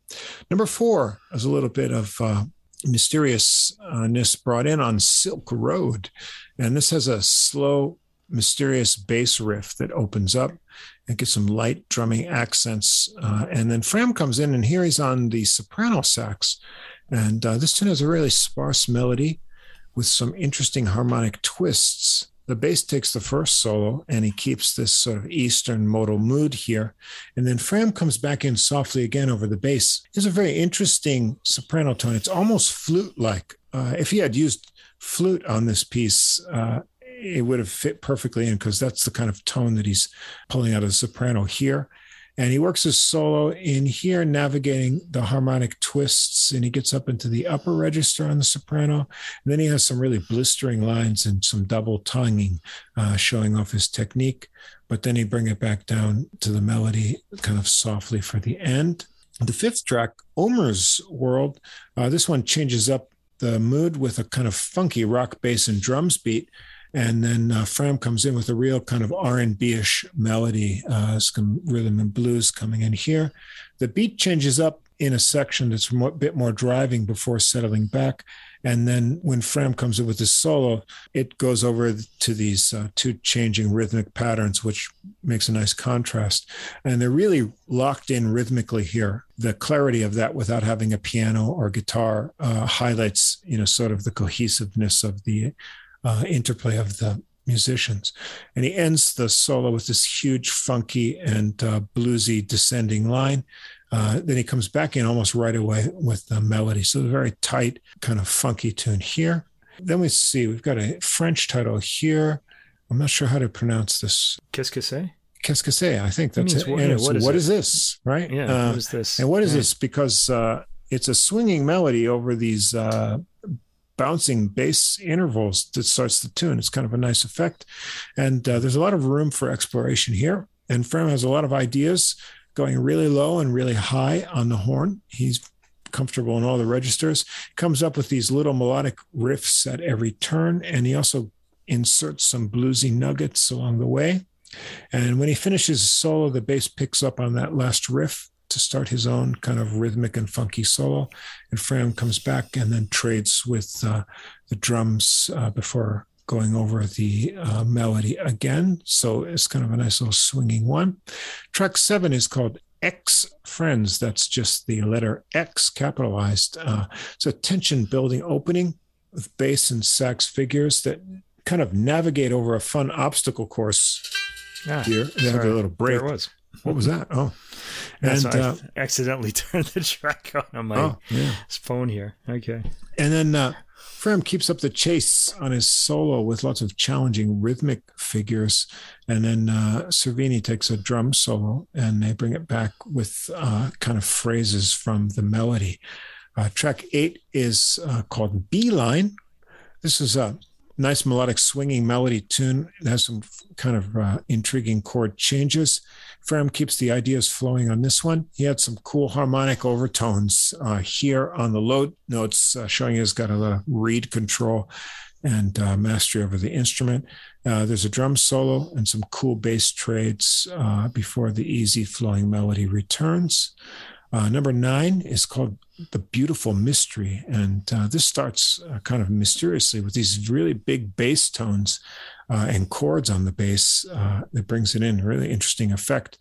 Number four is a little bit of uh, mysteriousness brought in on Silk Road. And this has a slow, mysterious bass riff that opens up and gets some light drumming accents. Uh, and then Frahm comes in, and here he's on the soprano sax. And uh, this tune has a really sparse melody with some interesting harmonic twists. The bass takes the first solo and he keeps this sort of Eastern modal mood here. And then Frahm comes back in softly again over the bass. It's a very interesting soprano tone. It's almost flute like. Uh, if he had used flute on this piece, uh, it would have fit perfectly in because that's the kind of tone that he's pulling out of the soprano here. And he works his solo in here, navigating the harmonic twists, and he gets up into the upper register on the soprano. And then he has some really blistering lines and some double tonguing, uh, showing off his technique. But then he bring it back down to the melody, kind of softly for the end. The fifth track, Omer's World, uh, this one changes up the mood with a kind of funky rock bass and drums beat and then uh, Frahm comes in with a real kind of R&B-ish melody, uh, some rhythm and blues coming in here. The beat changes up in a section that's a bit more driving before settling back. And then when Frahm comes in with his solo, it goes over to these uh, two changing rhythmic patterns, which makes a nice contrast. And they're really locked in rhythmically here. The clarity of that without having a piano or guitar uh, highlights, you know, sort of the cohesiveness of the uh, interplay of the musicians. And he ends the solo with this huge, funky, and uh, bluesy descending line. Uh, then he comes back in almost right away with the melody. So, a very tight, kind of funky tune here. Then we see we've got a French title here. I'm not sure how to pronounce this.
Qu'est-ce que c'est?
Qu'est-ce que c'est? I think that's
it.
it.
What, yeah, what, is,
what
it?
is, this? Right?
Yeah.
Uh,
what is this?
and what is
yeah.
this? Because uh, it's a swinging melody over these uh, bouncing bass intervals that starts the tune. It's kind of a nice effect. And uh, there's a lot of room for exploration here. And Frahm has a lot of ideas going really low and really high on the horn. He's comfortable in all the registers, comes up with these little melodic riffs at every turn. And he also inserts some bluesy nuggets along the way. And when he finishes his solo, the bass picks up on that last riff to start his own kind of rhythmic and funky solo. And Frahm comes back and then trades with uh, the drums uh, before going over the uh, melody again. So it's kind of a nice little swinging one. Track seven is called X Friends. That's just the letter X capitalized. Uh, it's a tension building opening with bass and sax figures that kind of navigate over a fun obstacle course
Ah,
here. They have a little break.
There it was.
What was that? Oh, and
so I
uh,
accidentally turned the track on on my
oh, yeah.
phone here. Okay.
And then uh, Frahm keeps up the chase on his solo with lots of challenging rhythmic figures. And then uh, Cervini takes a drum solo and they bring it back with uh, kind of phrases from the melody. Uh, track eight is uh, called Beeline. This is a nice melodic swinging melody tune. It has some kind of uh, intriguing chord changes. Frahm keeps the ideas flowing on this one. He had some cool harmonic overtones uh, here on the low notes, uh, showing he's got a lot of reed control and uh, mastery over the instrument. Uh, there's a drum solo and some cool bass trades uh, before the easy flowing melody returns. Uh, number nine is called The Beautiful Mystery. And uh, this starts uh, kind of mysteriously with these really big bass tones uh, and chords on the bass uh, that brings it in, a really interesting effect.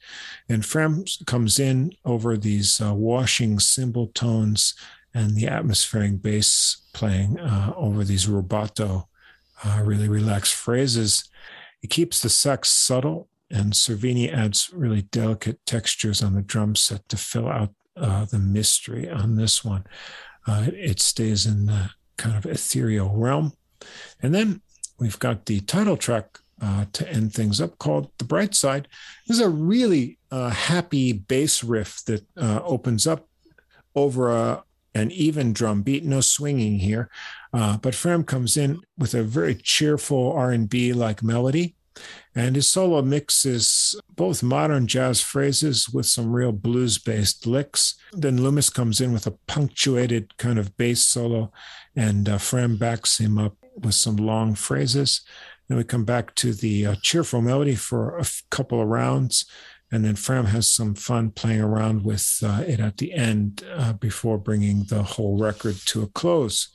And Frahm comes in over these uh, washing cymbal tones and the atmospheric bass playing over these rubato, really relaxed phrases. It keeps the sax subtle and Cervini adds really delicate textures on the drum set to fill out uh, the mystery on this one. Uh, it stays in the kind of ethereal realm. And then we've got the title track uh, to end things up called The Bright Side. This is a really uh, happy bass riff that uh, opens up over a, an even drum beat, no swinging here. Uh, but Frahm comes in with a very cheerful R&B like melody. And his solo mixes both modern jazz phrases with some real blues based licks. Then Loomis comes in with a punctuated kind of bass solo, and uh, Frahm backs him up with some long phrases. Then we come back to the uh, cheerful melody for a f- couple of rounds. And then Frahm has some fun playing around with uh, it at the end uh, before bringing the whole record to a close.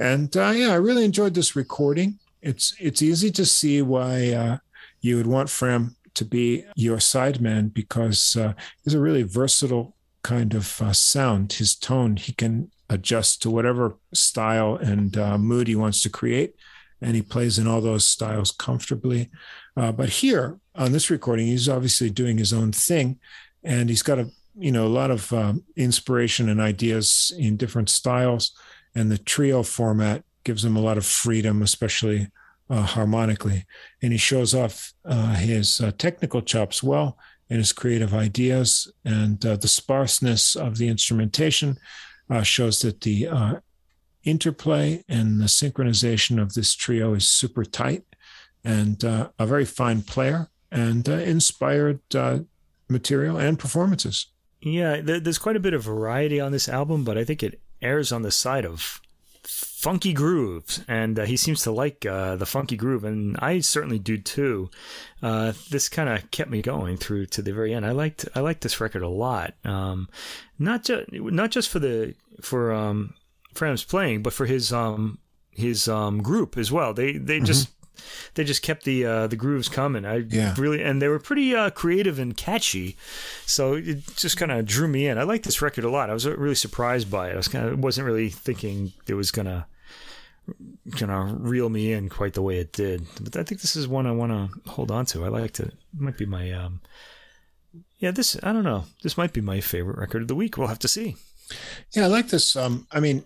And uh, yeah, I really enjoyed this recording it's it's easy to see why uh, you would want Frahm to be your sideman because uh, he's a really versatile kind of sound. His tone he can adjust to whatever style and uh, mood he wants to create, and he plays in all those styles comfortably. Uh, but here on this recording, he's obviously doing his own thing, and he's got a you know a lot of um, inspiration and ideas in different styles, and the trio format gives him a lot of freedom, especially uh, harmonically, and he shows off uh, his uh, technical chops well and his creative ideas. And uh, the sparseness of the instrumentation uh, shows that the uh, interplay and the synchronization of this trio is super tight and a very fine player and inspired material and performances.
Yeah, there's quite a bit of variety on this album, but I think it errs on the side of funky grooves, and uh, he seems to like uh, the funky groove, and I certainly do too. Uh, this kind of kept me going through to the very end. I liked I liked this record a lot, um, not just not just for the for um, Frahm's playing, but for his um, his um, group as well. They they mm-hmm. just they just kept the uh, the grooves coming. I yeah. really and they were pretty uh, creative and catchy, so it just kind of drew me in. I like this record a lot. I was really surprised by it. I was kind of wasn't really thinking it was gonna gonna reel me in quite the way it did. But I think this is one I want to hold on to. I like to. Might be my um, yeah. This I don't know. This might be my favorite record of the week. We'll have to see.
Yeah, I like this. Um, I mean,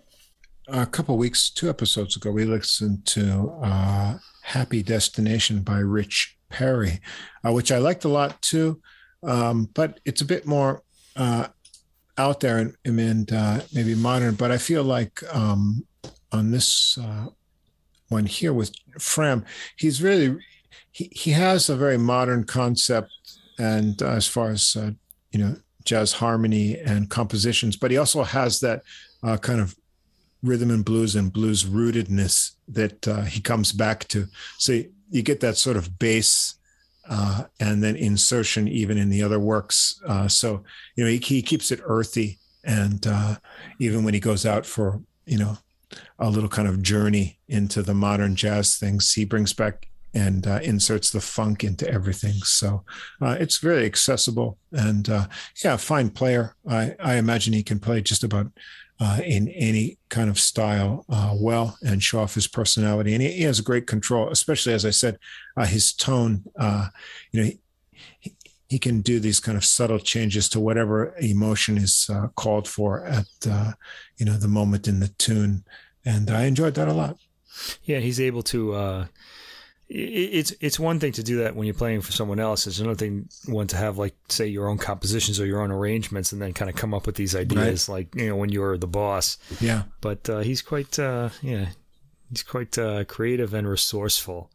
a couple weeks, two episodes ago, we listened to uh, Happy Destination by Rich Perry, uh, which I liked a lot too. Um, but it's a bit more uh, out there and, and uh, maybe modern. But I feel like um, on this uh, one here with Frahm, he's really he, he has a very modern concept, and uh, as far as uh, you know, jazz harmony and compositions, but he also has that kind of rhythm and blues and blues rootedness that uh, he comes back to. So you get that sort of bass uh, and then insertion even in the other works. Uh, so you know he, he, keeps it earthy, and uh, even when he goes out for you know a little kind of journey into the modern jazz things, he brings back and uh, inserts the funk into everything. So uh, it's very accessible and uh, yeah, fine player. I, I imagine he can play just about uh, in any kind of style uh, well and show off his personality. And he, he, has great control, especially as I said, uh, his tone. You know, he, he, can do these kind of subtle changes to whatever emotion is uh, called for at uh, you know the moment in the tune, and I enjoyed that a lot.
Yeah, he's able to it's it's one thing to do that when you're playing for someone else. It's another thing one to have like say your own compositions or your own arrangements, and then kind of come up with these ideas right. like you know when you're the boss.
Yeah.
But uh, he's quite uh, yeah, he's quite uh, creative and resourceful.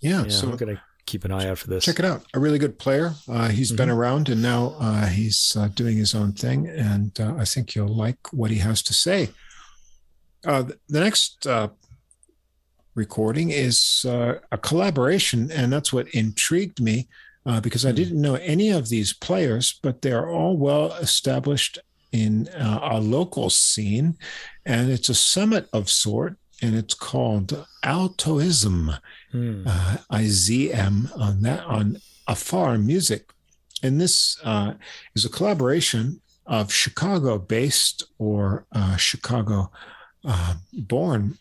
Yeah. yeah so
I'm gonna keep an eye out for this.
Check it out. A really good player. Uh, he's mm-hmm. been around and now uh, he's uh, doing his own thing, and I think you'll like what he has to say. the next recording is uh, a collaboration, and that's what intrigued me uh, because I hmm. didn't know any of these players, but they're all well established in uh, our local scene, and it's a summit of sort, and it's called Altoizm, hmm. Uh, IZM on that on Afar Music, and this uh, is a collaboration of Chicago-based or uh, Chicago-born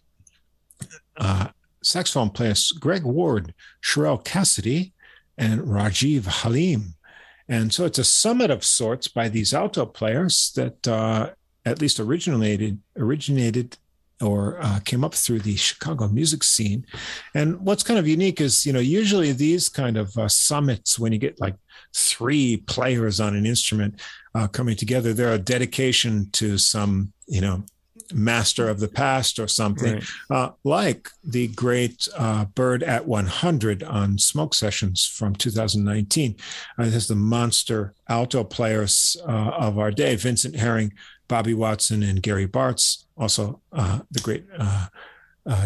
uh, saxophone players Greg Ward, Sharel Cassity, and Rajiv Halim. And so it's a summit of sorts by these alto players that uh, at least originated originated or uh, came up through the Chicago music scene. And what's kind of unique is, you know, usually these kind of uh, summits, when you get like three players on an instrument uh, coming together, they're a dedication to some, you know, master of the past or something, right. uh, like the great uh, Bird at 100 on Smoke Sessions from 2019. Uh, has the monster alto players uh, of our day, Vincent Herring, Bobby Watson, and Gary Bartz. Also, uh, the great uh,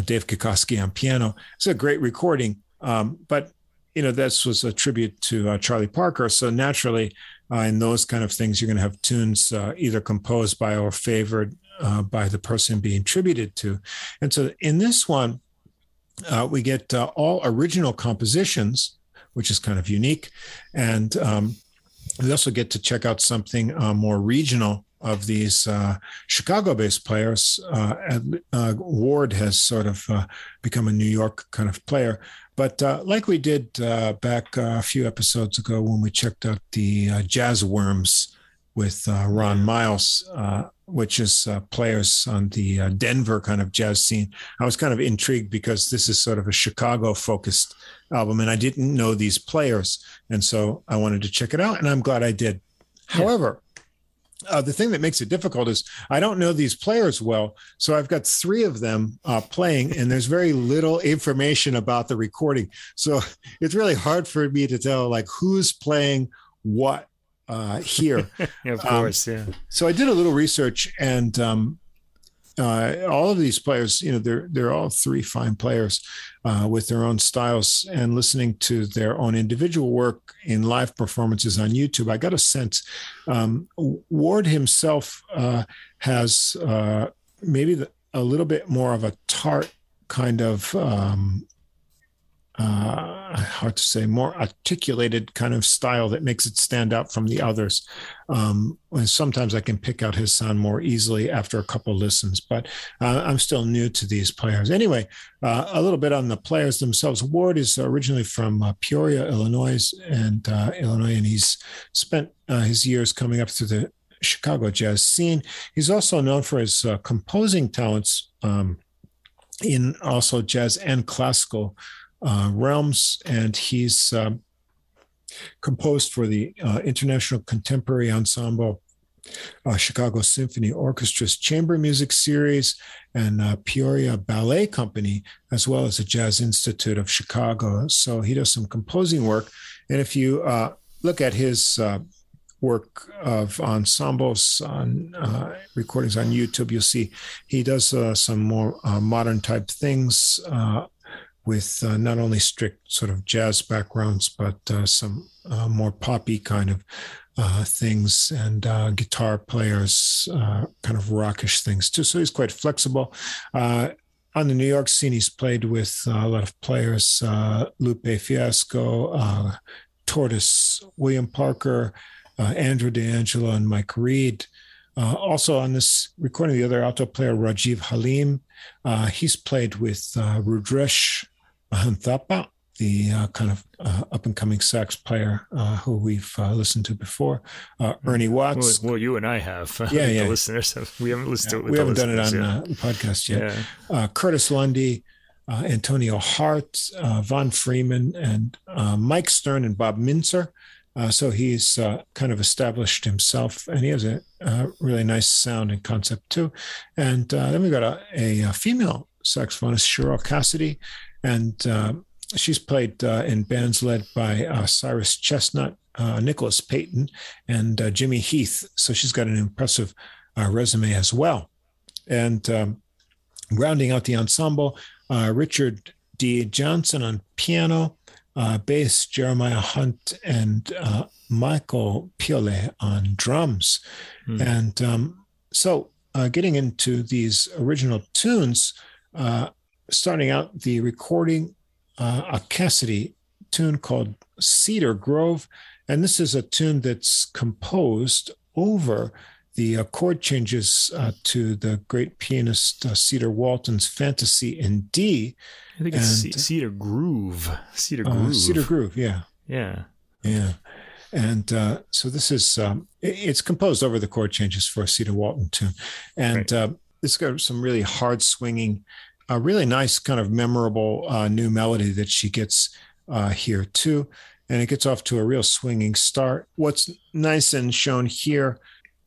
Dave Kikoski on piano. It's a great recording, um, but you know this was a tribute to Charlie Parker. So naturally, in those kind of things, you're going to have tunes either composed by or favored uh, by the person being tributed to. And so in this one, uh, we get uh, all original compositions, which is kind of unique. And um, we also get to check out something uh, more regional of these uh, Chicago-based players. Uh, Ward has sort of become a New York kind of player. But like we did back a few episodes ago when we checked out the Jazz Worms with uh, Ron Miles, uh, which is uh, players on the uh, Denver kind of jazz scene. I was kind of intrigued because this is sort of a Chicago focused album, and I didn't know these players, and so I wanted to check it out, and I'm glad I did. Yeah. However, uh, the thing that makes it difficult is I don't know these players well. So I've got three of them uh, playing, and there's very little information about the recording. So it's really hard for me to tell like who's playing what uh, here.
yeah, of course, um, yeah.
So I did a little research, and um, uh, all of these players, you know, they're they're all three fine players uh, with their own styles. And listening to their own individual work in live performances on YouTube, I got a sense. Um, Ward himself uh, has uh, maybe the, a little bit more of a tart kind of um, uh, hard to say, more articulated kind of style that makes it stand out from the others. Um, and sometimes I can pick out his sound more easily after a couple listens, but uh, I'm still new to these players. Anyway, uh, a little bit on the players themselves. Ward is originally from uh, Peoria, Illinois, and uh, Illinois, and he's spent uh, his years coming up through the Chicago jazz scene. He's also known for his composing talents um, in also jazz and classical uh, realms, and he's um, composed for the uh, International Contemporary Ensemble. Uh, Chicago Symphony Orchestra's chamber music series and uh, Peoria Ballet Company, as well as the Jazz Institute of Chicago. So he does some composing work. And if you uh, look at his uh, work of ensembles on uh, recordings on YouTube, you'll see he does uh, some more modern type things with uh, not only strict sort of jazz backgrounds, but uh, some uh, more poppy kind of uh, things and uh, guitar players, uh, kind of rockish things too. So he's quite flexible. on the New York scene, he's played with a lot of players Lupe Fiasco, Tortoise, William Parker, Andrew D'Angelo, and Mike Reed. also on this recording, the other alto player, Rajiv Halim, he's played with Rudresh Thapa, the uh, kind of uh, up and coming sax player uh, who we've uh, listened to before, uh, Ernie Watts.
Well, well, you and I have.
Yeah, yeah.
Listeners, we haven't listened yeah,
to it. we haven't done it on yeah. the podcast yet. Yeah. Curtis Lundy, Antonio Hart, Von Freeman, and Mike Stern and Bob Mintzer. so he's kind of established himself, and he has a, really nice sound and concept too. And then we've got a, a female saxophonist, Sharel Cassity, and uh, she's played uh, in bands led by uh, Cyrus Chestnut, uh, Nicholas Payton, and uh, Jimmy Heath. So she's got an impressive uh, resume as well. And um, rounding out the ensemble, Richard D. Johnson on piano, bass Jeremiah Hunt, and Michael Piolet on drums. Mm. And um, so, getting into these original tunes, uh, starting out the recording uh, a Cassity tune called Cedar Grove. And this is a tune that's composed over the uh, chord changes uh, to the great pianist uh, Cedar Walton's Fantasy in
D. I think it's and, Cedar Groove. Cedar uh,
Cedar Groove, yeah.
Yeah.
Yeah. And uh, so this is, um, it's composed over the chord changes for a Cedar Walton tune. And right. Uh, it's got some really hard swinging a really nice kind of memorable uh, new melody that she gets uh, here too, and it gets off to a real swinging start. What's nice and shown here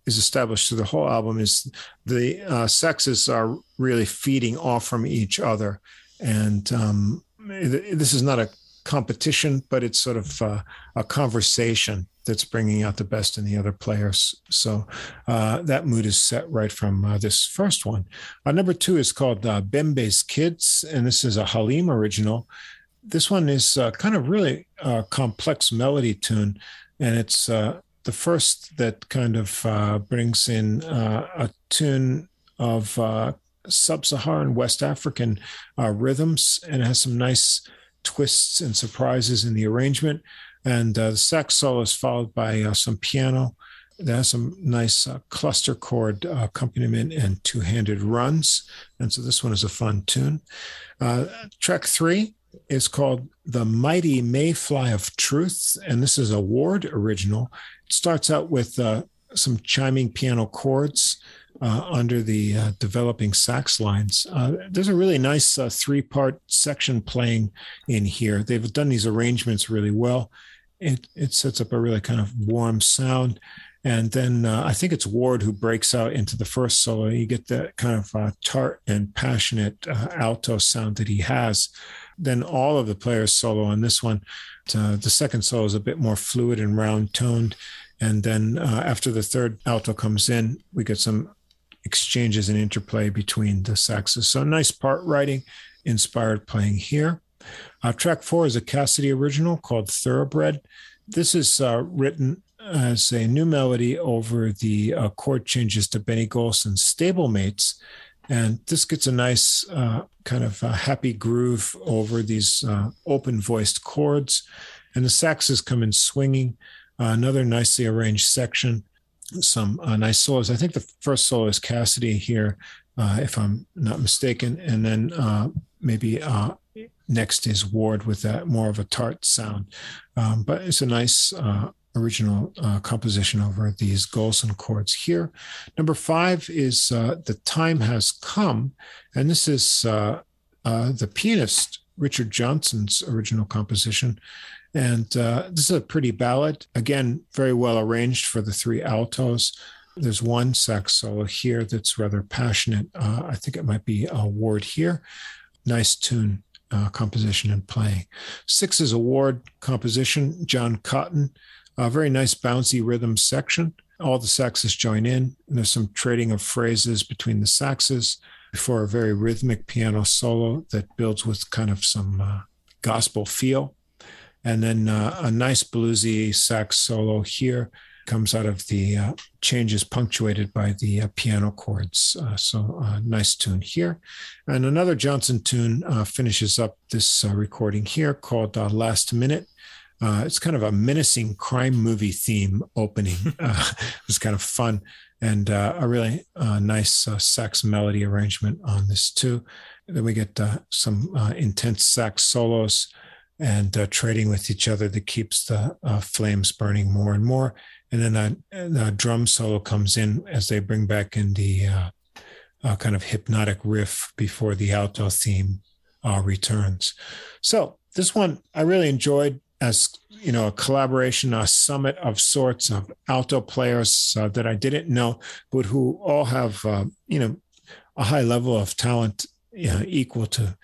is established through the whole album is the uh, sexes are really feeding off from each other, and um, this is not a competition, but it's sort of uh, a conversation that's bringing out the best in the other players. So uh, that mood is set right from uh, this first one. Uh, number two is called uh, Bembe's Kids, and this is a Halim original. This one is uh, kind of really a complex melody tune, and it's uh, the first that kind of brings in a tune of sub-Saharan West African rhythms, and has some nice twists and surprises in the arrangement. And uh, the sax solo is followed by uh, some piano. that has some nice uh, cluster chord uh, accompaniment and two handed runs. And so this one is a fun tune. Uh, track three is called The Mighty Mayfly of Truth. And this is a Ward original. It starts out with uh, some chiming piano chords uh, under the uh, developing sax lines. Uh, there's a really nice three part section playing in here. They've done these arrangements really well. It, it sets up a really kind of warm sound. And then uh, I think it's Ward who breaks out into the first solo. You get that kind of uh, tart and passionate alto sound that he has. Then all of the players solo on this one. the second solo is a bit more fluid and round toned. And then uh, after the third alto comes in, we get some exchanges and interplay between the saxes. So nice part writing, inspired playing here. Uh, track four is a Cassity original called Thoroughbred. This is uh, written as a new melody over the uh, chord changes to Benny Golson's Stablemates. And this gets a nice uh, kind of happy groove over these uh, open voiced chords. And the saxes come in swinging. Uh, another nicely arranged section some uh, nice solos. I think the first solo is Cassity here, uh, if I'm not mistaken, and then uh, maybe uh, next is Ward with that more of a tart sound. Um, but it's a nice uh, original uh, composition over these Golson chords here. Number five is "The Time Has Come," and this is the pianist Richard Johnson's original composition. And uh, this is a pretty ballad. Again, very well arranged for the three altos. There's one sax solo here that's rather passionate. Uh, I think it might be a Ward here. Nice tune, uh, composition, and playing. Six is a Ward composition, John Cotton. A very nice bouncy rhythm section. All the saxes join in. And there's some trading of phrases between the saxes before a very rhythmic piano solo that builds with kind of some uh, gospel feel. And then uh, a nice bluesy sax solo here comes out of the uh, changes punctuated by the uh, piano chords. Uh, so, uh, nice tune here. And another Johnson tune uh, finishes up this recording here called Last Minute. it's kind of a menacing crime movie theme opening. it's kind of fun and a really nice sax melody arrangement on this, too. Then we get some intense sax solos and uh, trading with each other that keeps the uh, flames burning more and more. And then a, drum solo comes in as they bring back in the uh, uh kind of hypnotic riff before the alto theme uh, returns. So this one I really enjoyed as you know a collaboration, a summit of sorts of alto players uh, that I didn't know, but who all have you know a high level of talent equal to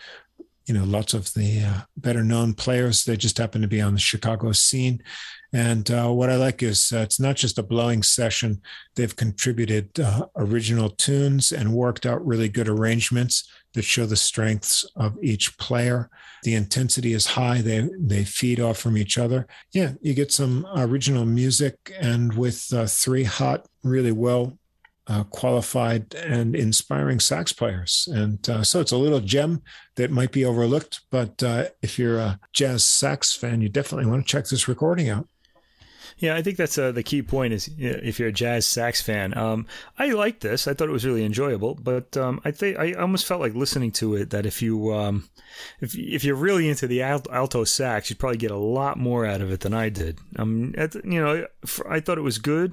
you know lots of the uh, better known players they just happen to be on the chicago scene and uh, what i like is uh, it's not just a blowing session they've contributed uh, original tunes and worked out really good arrangements that show the strengths of each player the intensity is high they they feed off from each other yeah you get some original music and with uh, three hot really well uh, qualified and inspiring sax players. And uh, so it's a little gem that might be overlooked. But uh, if you're a jazz sax fan, you definitely want to check this recording out.
Yeah, I think that's uh, the key point. Is if you're a jazz sax fan, um, I liked this. I thought it was really enjoyable. But um, I think I almost felt like listening to it that if you um, if if you're really into the alto sax, you'd probably get a lot more out of it than I did. Um, you know, I thought it was good.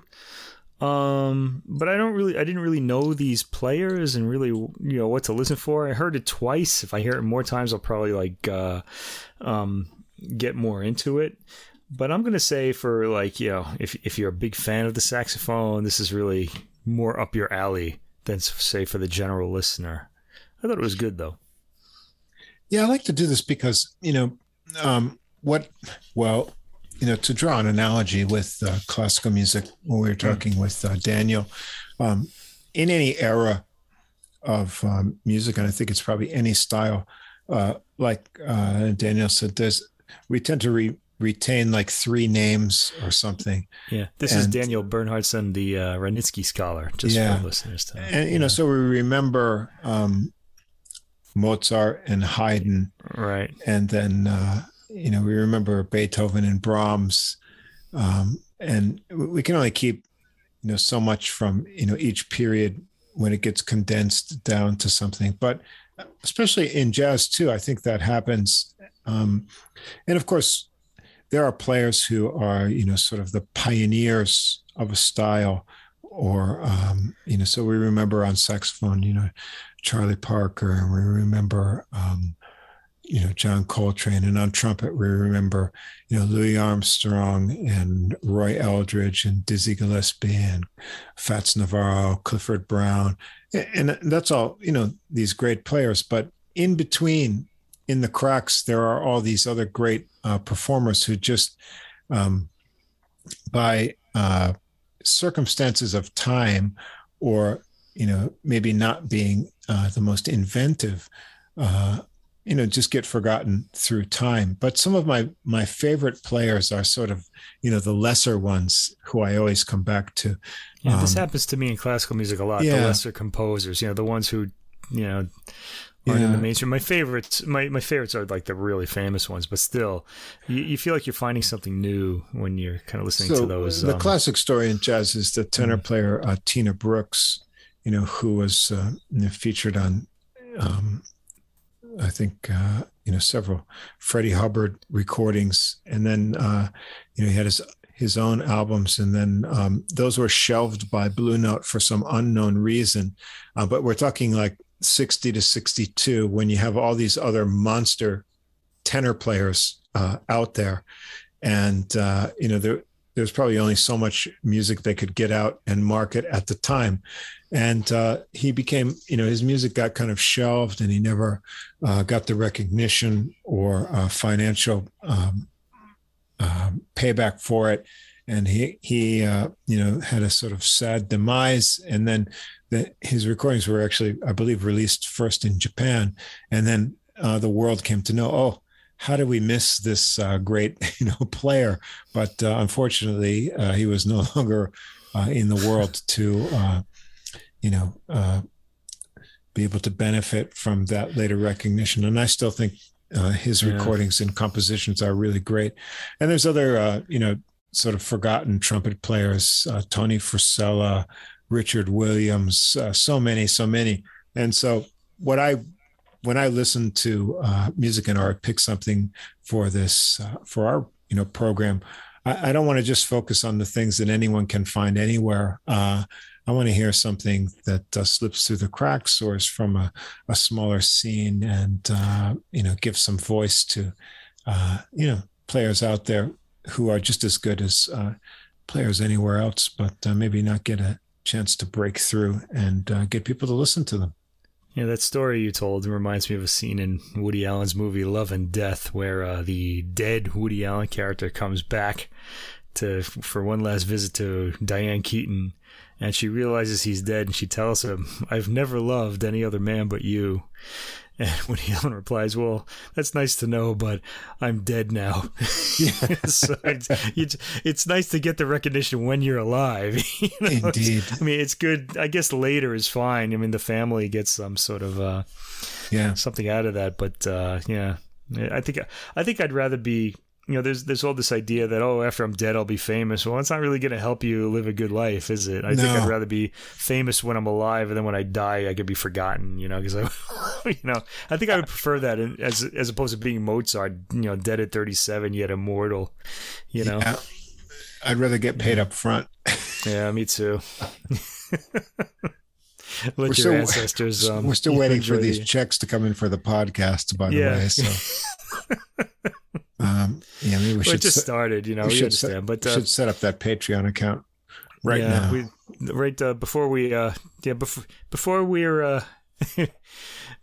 Um, but I don't really, I didn't really know these players and really, you know, what to listen for. I heard it twice. If I hear it more times, I'll probably like, uh, um, get more into it. But I'm gonna say for like, you know, if if you're a big fan of the saxophone, this is really more up your alley than say for the general listener. I thought it was good though.
Yeah, I like to do this because you know, um, what well you know, to draw an analogy with uh, classical music, when we were hmm. talking with uh, Daniel, um, in any era of um, music, and I think it's probably any style, uh, like uh, Daniel said, there's we tend to re- retain like three names or something.
Yeah, this and, is Daniel Bernhardsson, the uh, Wranitzky scholar, just yeah. for listeners. To,
and you yeah. know, so we remember um, Mozart and Haydn,
right?
And then uh, you know, we remember Beethoven and Brahms, um, and we can only keep, you know, so much from you know each period when it gets condensed down to something. But especially in jazz too, I think that happens. Um, and of course, there are players who are you know sort of the pioneers of a style or um, you know, so we remember on saxophone, you know, Charlie Parker, and we remember um, you know John Coltrane, and on trumpet we remember you know Louis Armstrong and Roy Eldridge and Dizzy Gillespie and Fats Navarro, Clifford Brown, and that's all you know these great players. But in between, in the cracks, there are all these other great uh, performers who just um, by uh, circumstances of time or you know maybe not being uh, the most inventive uh, you know just get forgotten through time but some of my my favorite players are sort of you know the lesser ones who i always come back to
yeah um, this happens to me in classical music a lot yeah. the lesser composers you know the ones who you know aren't yeah. in the mainstream my favorites my, my favorites are like the really famous ones but still you, you feel like you're finding something new when you're kind of listening so to those
the um, classic story in jazz is the tenor mm-hmm. player uh, tina brooks you know who was uh, featured on um, I think uh, you know several Freddie Hubbard recordings, and then uh, you know he had his his own albums, and then um, those were shelved by Blue Note for some unknown reason. Uh, but we're talking like sixty to sixty-two when you have all these other monster tenor players uh, out there, and uh, you know there there's probably only so much music they could get out and market at the time. And uh, he became you know his music got kind of shelved and he never uh, got the recognition or uh, financial um, um payback for it. And he he uh, you know had a sort of sad demise. And then the, his recordings were actually i believe released first in japan and then uh, the world came to know oh how do we miss this uh, great you know player but unfortunately he was no longer in the world to you know, uh, be able to benefit from that later recognition. And I still think uh, his yeah. recordings and compositions are really great. And there's other, uh, you know, sort of forgotten trumpet players, uh, Tony Fruscella, Richard Williams, uh, so many, so many. And so what I, when I listen to uh, music and art, pick something for this, for our, you know, program, I, I don't want to just focus on the things that anyone can find anywhere. Uh, I want to hear something that uh, slips through the cracks or is from a, a smaller scene and, uh, you know, give some voice to, uh, you know, players out there who are just as good as uh, players anywhere else, but uh, maybe not get a chance to break through and uh, get people to listen to them.
Yeah, that story you told reminds me of a scene in Woody Allen's movie Love and Death, where the dead Woody Allen character comes back to for one last visit to Diane Keaton and she realizes he's dead and she tells him, I've never loved any other man but you. And Woody Allen replies, Well, that's nice to know, but I'm dead now. so it's, it's, it's, nice to get the recognition when you're alive. you
know? Indeed.
I mean, it's good. I guess later is fine. I mean, the family gets some sort of uh, yeah something out of that. But uh, yeah, I think I think I'd rather be you know, there's there's all this idea that oh, after I'm dead, I'll be famous. Well, it's not really going to help you live a good life, is it? I no. think I'd rather be famous when I'm alive, and then when I die, I could be forgotten. You know, because I, you know, I think I would prefer that as as opposed to being Mozart. You know, dead at 37 yet immortal. You know, yeah.
I'd rather get paid up front.
yeah, me too. Let we're your
still,
ancestors.
Um, we're still waiting for these checks to come in for the podcast. By the yeah. way, so. Um, yeah, maybe we well, should.
It just set, started, you know. We, we understand,
set,
but
uh, should set up that Patreon account right yeah, now.
We, right uh, before we, uh, yeah, before before we're, uh,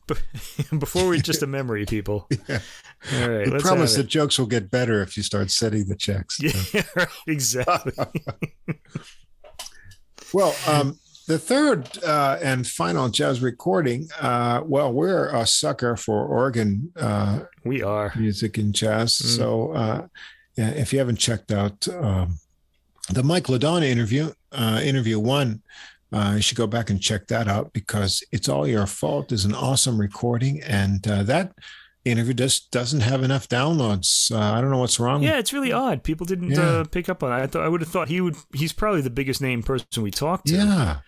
before we're just a memory, people.
yeah. All right. We promise that jokes will get better if you start setting the checks.
Yeah, right, exactly.
well, um, the third uh, and final jazz recording, uh, well, we're a sucker for organ. Uh,
we are
music and jazz. Mm. So, uh, yeah, if you haven't checked out um, the Mike LeDonne interview, uh, interview one, uh, you should go back and check that out because it's all your fault is an awesome recording, and that interview just doesn't have enough downloads. Uh, I don't know what's wrong.
Yeah, it's really odd. People didn't yeah. uh, pick up on it. I thought I would have thought he would. He's probably the biggest name person we talked to.
Yeah,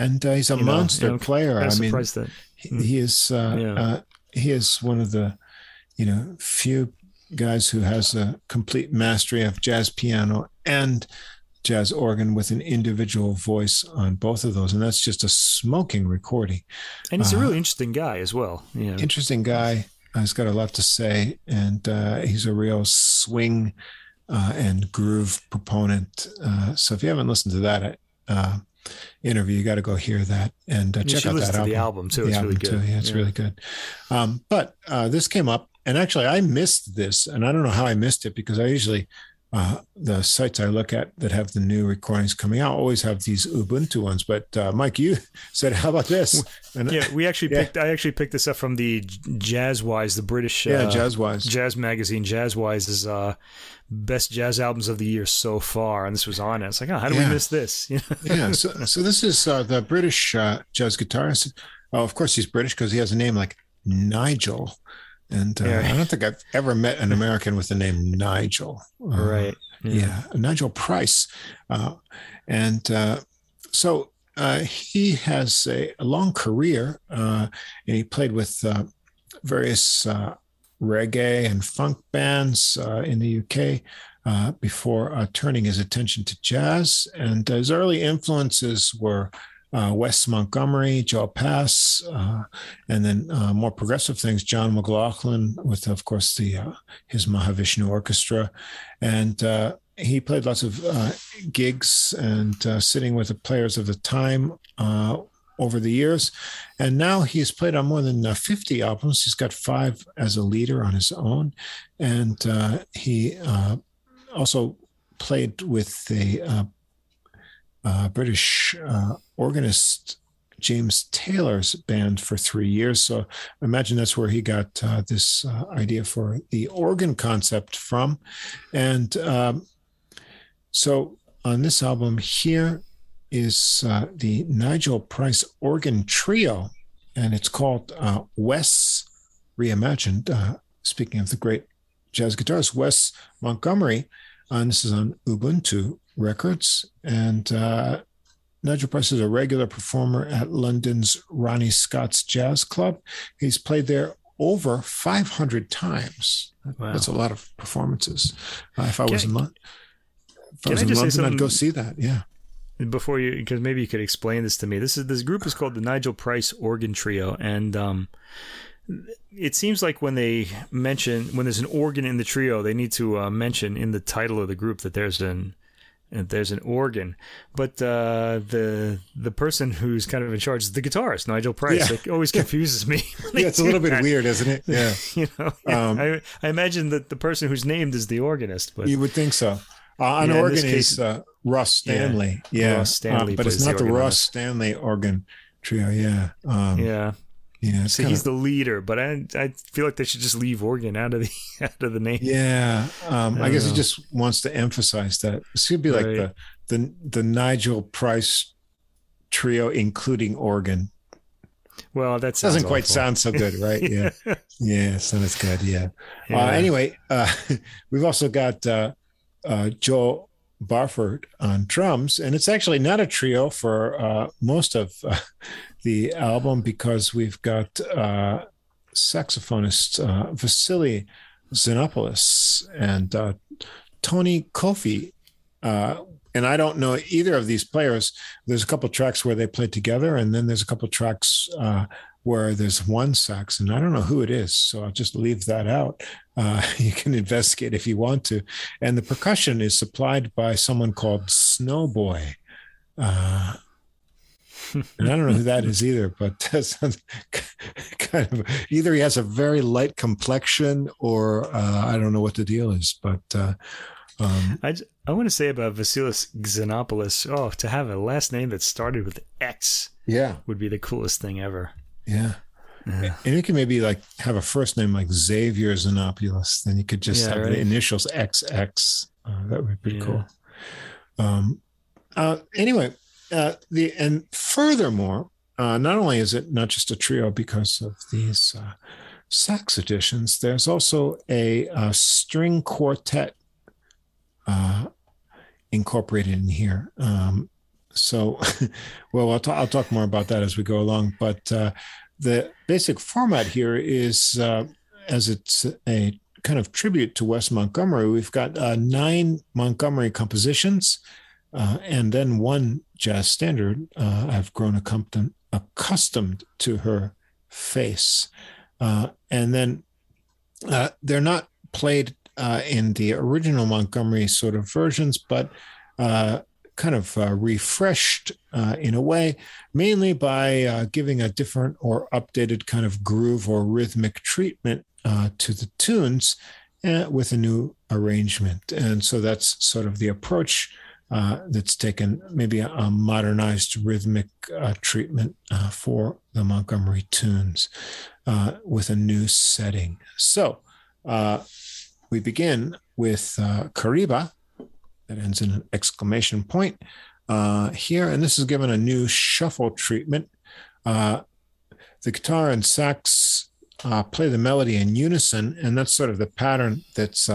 and uh, he's a you monster know, player. I mean, that. He, hmm. he is. Uh, yeah. Uh, he is one of the, you know, few guys who has a complete mastery of jazz piano and jazz organ with an individual voice on both of those, and that's just a smoking recording.
And he's a really interesting guy as well. Yeah,
interesting guy. Uh, he's got a lot to say, and uh, he's a real swing uh, and groove proponent. Uh, so if you haven't listened to that uh, interview, you got to go hear that and check out that album.
The album too. The it's album really good.
Too. Yeah, it's yeah. really good. Um, but this came up, and actually, I missed this, and I don't know how I missed it because I usually uh, the sites I look at that have the new recordings coming out always have these Ubuntu ones. But uh, Mike, you said, "How about this?"
And, yeah, we actually yeah. picked. I actually picked this up from the Jazzwise, the British
yeah uh, Jazzwise
jazz magazine. Jazzwise is uh, best jazz albums of the year so far, and this was on it. It's like, oh, how do yeah. we miss this?
yeah. So, so this is uh, the British uh, jazz guitarist. Oh, of course, he's British because he has a name like Nigel. And uh, yeah. I don't think I've ever met an American with the name Nigel.
Uh, right.
Yeah. yeah. Nigel Price. Uh, and uh, so uh, he has a, a long career uh, and he played with various reggae and funk bands in the UK. before turning his attention to jazz, and his early influences were uh, Wes Montgomery, Joe Pass, uh, and then uh, more progressive things, John McLaughlin, with, of course, the uh, his Mahavishnu Orchestra. And uh, he played lots of uh, gigs and sitting with the players of the time over the years. And now he's played on more than 50 albums. He's got five as a leader on his own. And he also played with the uh, British uh, organist James Taylor's band for three years. So I imagine that's where he got uh, this uh, idea for the organ concept from. And um, so on this album here is uh, the Nigel Price organ trio, and it's called uh, Wes Reimagined. speaking of the great jazz guitarist, Wes Montgomery. and this is on Ubuntu Records. And uh, Nigel Price is a regular performer at London's Ronnie Scott's Jazz Club. He's played there over 500 times. Wow. That's a lot of performances. Uh, if I was in London, if I was in London, I'd go see that. Yeah.
Before you, because maybe you could explain this to me. This is this group is called the Nigel Price Organ Trio, and um, it seems like when they mention when there's an organ in the trio, they need to uh, mention in the title of the group that there's an there's an organ, but uh, the the person who's kind of in charge is the guitarist, Nigel Price. Yeah. It always confuses me.
yeah, it's a little bit weird, isn't it? Yeah,
you know. Um, I, I, imagine that the person who's named is the organist, but
you would think so. Uh, an yeah, organ case, is uh, Ross Stanley. Yeah, Ross Stanley, uh, but it's not the, the Ross Stanley organ trio. Yeah,
um, yeah. Yeah, so he's of, the leader, but I I feel like they should just leave organ out of the out of the name.
Yeah, um, I, I guess know. he just wants to emphasize that this could be like right. the the the Nigel Price trio, including organ.
Well, that
doesn't
awful.
quite sound so good, right? Yeah, yeah, sounds good. Yeah. yeah. Uh, anyway, uh, we've also got uh, uh, Joe Barford on drums, and it's actually not a trio for uh, most of uh, the album because we've got uh, saxophonist uh, Vasilis Xenopoulos and uh, Tony Kofi. Uh, and I don't know either of these players. There's a couple tracks where they play together, and then there's a couple tracks where there's one sax, and I don't know who it is. So I'll just leave that out. Uh, you can investigate if you want to. And the percussion is supplied by someone called Snowboy. Uh, and I don't know who that is either, but that's kind of either he has a very light complexion or uh, I don't know what the deal is. But uh,
um, I, I want to say about Vasilis Xenopoulos, oh, to have a last name that started with X
yeah,
would be the coolest thing ever.
Yeah. Yeah. And you can maybe like have a first name like Xavier Xenopoulos. Then you could just yeah, have right. the initials XX. Uh, that would be yeah. cool. Um, uh, anyway, uh, the and furthermore, uh, not only is it not just a trio because of these uh, sax editions, there's also a, a string quartet uh, incorporated in here. Um, so, well, I'll, t- I'll, talk more about that as we go along. But uh, the basic format here is, uh, as it's a kind of tribute to Wes Montgomery, we've got nine Montgomery compositions uh, and then one jazz standard. Uh, I've grown accustomed accustomed to her face, uh, and then uh, they're not played uh, in the original Montgomery sort of versions, but kind of uh, refreshed uh, in a way, mainly by uh, giving a different or updated kind of groove or rhythmic treatment to the tunes with a new arrangement. And so that's sort of the approach uh, that's taken maybe a, a modernized rhythmic uh, treatment uh, for the Montgomery tunes uh, with a new setting. So uh, we begin with Cariba, that ends in an exclamation point here, and this is given a new shuffle treatment. the guitar and sax play the melody in unison, and that's sort of the pattern that's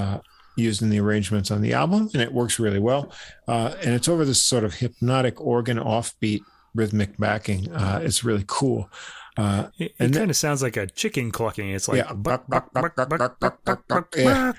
used in the arrangements on the album, and it works really well. Uh, and it's over this sort of hypnotic organ offbeat rhythmic backing. Uh, it's really cool.
Uh, it, it kind of sounds like a chicken clucking. It's like
yeah, yeah,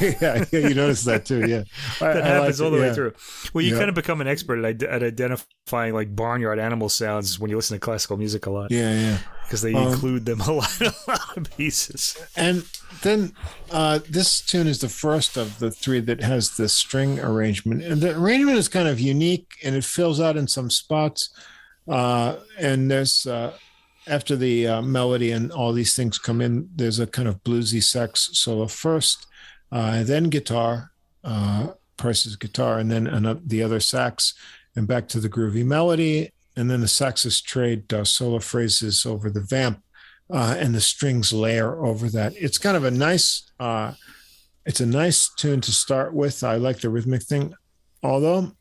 yeah, you notice that too. Yeah,
that I, happens like all the yeah. way through. Well, you yeah. kind of become an expert at, at, identifying like barnyard animal sounds when you listen to classical music a lot.
Yeah, yeah,
because they um, include them a lot, a lot of pieces.
And then uh, this tune is the first of the three that has the string arrangement, and the arrangement is kind of unique, and it fills out in some spots. Uh, and there's uh, after the uh, melody and all these things come in, there's a kind of bluesy sax solo first, uh, then guitar, uh, Price's guitar, and then the other sax, and back to the groovy melody, and then the saxes trade uh, solo phrases over the vamp, uh, and the strings layer over that. It's kind of a nice, uh, it's a nice tune to start with. I like the rhythmic thing, although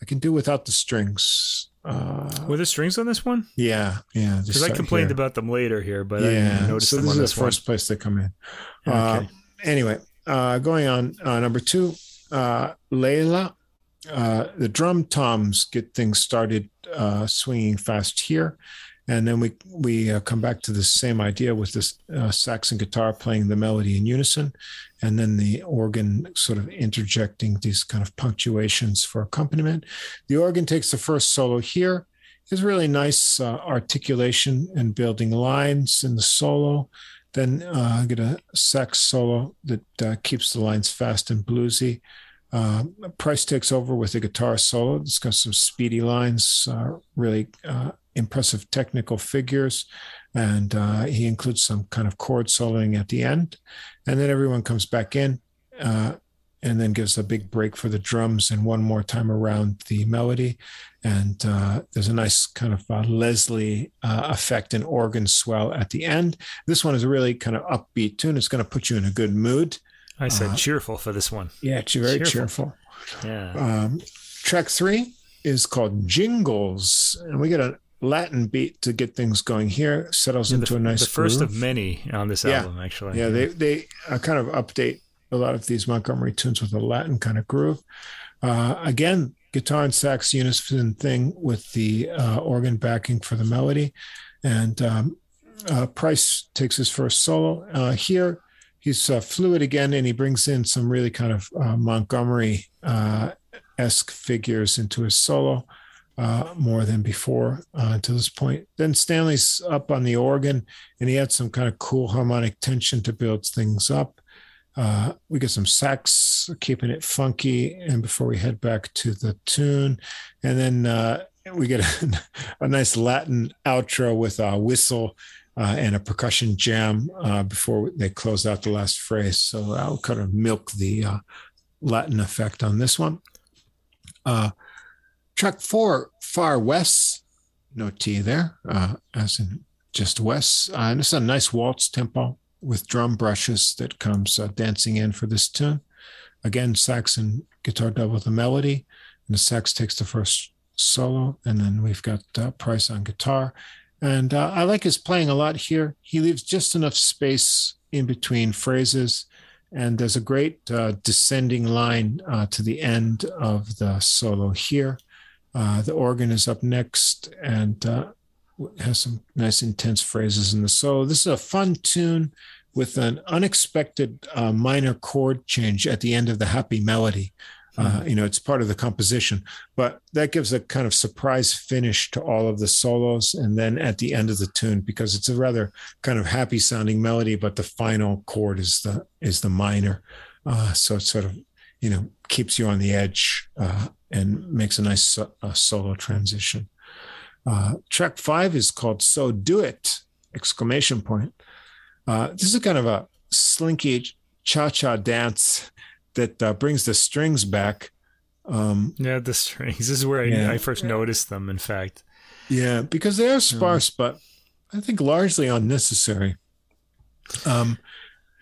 I can do without the strings.
Uh, Were the strings on this one?
Yeah, yeah.
Because I complained here. about them later here, but yeah.
so this is the first place they come in. Okay. Uh, anyway, uh, going on uh, number two, uh, Layla. Uh, the drum toms get things started uh, swinging fast here, and then we we uh, come back to the same idea with this uh, sax and guitar playing the melody in unison, and then the organ sort of interjecting these kind of punctuations for accompaniment. The organ takes the first solo here. It's really nice uh, articulation and building lines in the solo. Then uh, I get a sax solo that uh, keeps the lines fast and bluesy. Uh, Price takes over with a guitar solo. It's got some speedy lines, uh, really uh, impressive technical figures, and uh, he includes some kind of chord soloing at the end. And then everyone comes back in uh, and then gives a big break for the drums and one more time around the melody. And uh, there's a nice kind of uh, Leslie uh, effect and organ swell at the end. This one is a really kind of upbeat tune. It's going to put you in a good mood.
I said uh, cheerful for this one.
Yeah, it's very cheerful.
cheerful. Yeah. Um,
track three is called Jingles, and we get a Latin beat to get things going here. Settles yeah, into
the,
a nice.
The first groove. of many on this
yeah.
album, actually.
Yeah, yeah. they they uh, kind of update a lot of these Montgomery tunes with a Latin kind of groove. Uh, again, guitar and sax unison thing with the uh, organ backing for the melody, and um, uh, Price takes his first solo uh, here. He's uh, fluid again, and he brings in some really kind of Montgomery esque figures into his solo uh, more than before uh, to this point. Then Stanley's up on the organ, and he had some kind of cool harmonic tension to build things up. Uh, we get some sax, keeping it funky, and before we head back to the tune, and then uh, we get a, a, nice Latin outro with a whistle. Uh, and a percussion jam uh, before they close out the last phrase. So I'll kind of milk the Latin effect on this one. Uh, Track four, Far Wes, no T there, uh, as in just west. Uh, and it's a nice waltz tempo with drum brushes that comes uh, dancing in for this tune. Again, sax and guitar double the melody, and the sax takes the first solo, and then we've got uh, Price on guitar. And uh, I like his playing a lot here. He leaves just enough space in between phrases and there's a great uh, descending line uh, to the end of the solo here. Uh, the organ is up next and uh, has some nice intense phrases in the solo. This is a fun tune with an unexpected uh, minor chord change at the end of the happy melody. Uh, you know, it's part of the composition, but that gives a kind of surprise finish to all of the solos. And then at the end of the tune, because it's a rather kind of happy sounding melody, but the final chord is the is the minor. Uh, so it sort of, you know, keeps you on the edge uh, and makes a nice uh, solo transition. Uh, track five is called "So Do It!" exclamation point. Uh, this is kind of a slinky cha-cha dance that uh, brings the strings back.
Um, yeah, the strings. This is where I, yeah. I first noticed them. In fact,
yeah, because they are sparse, um, but I think largely unnecessary.
Um,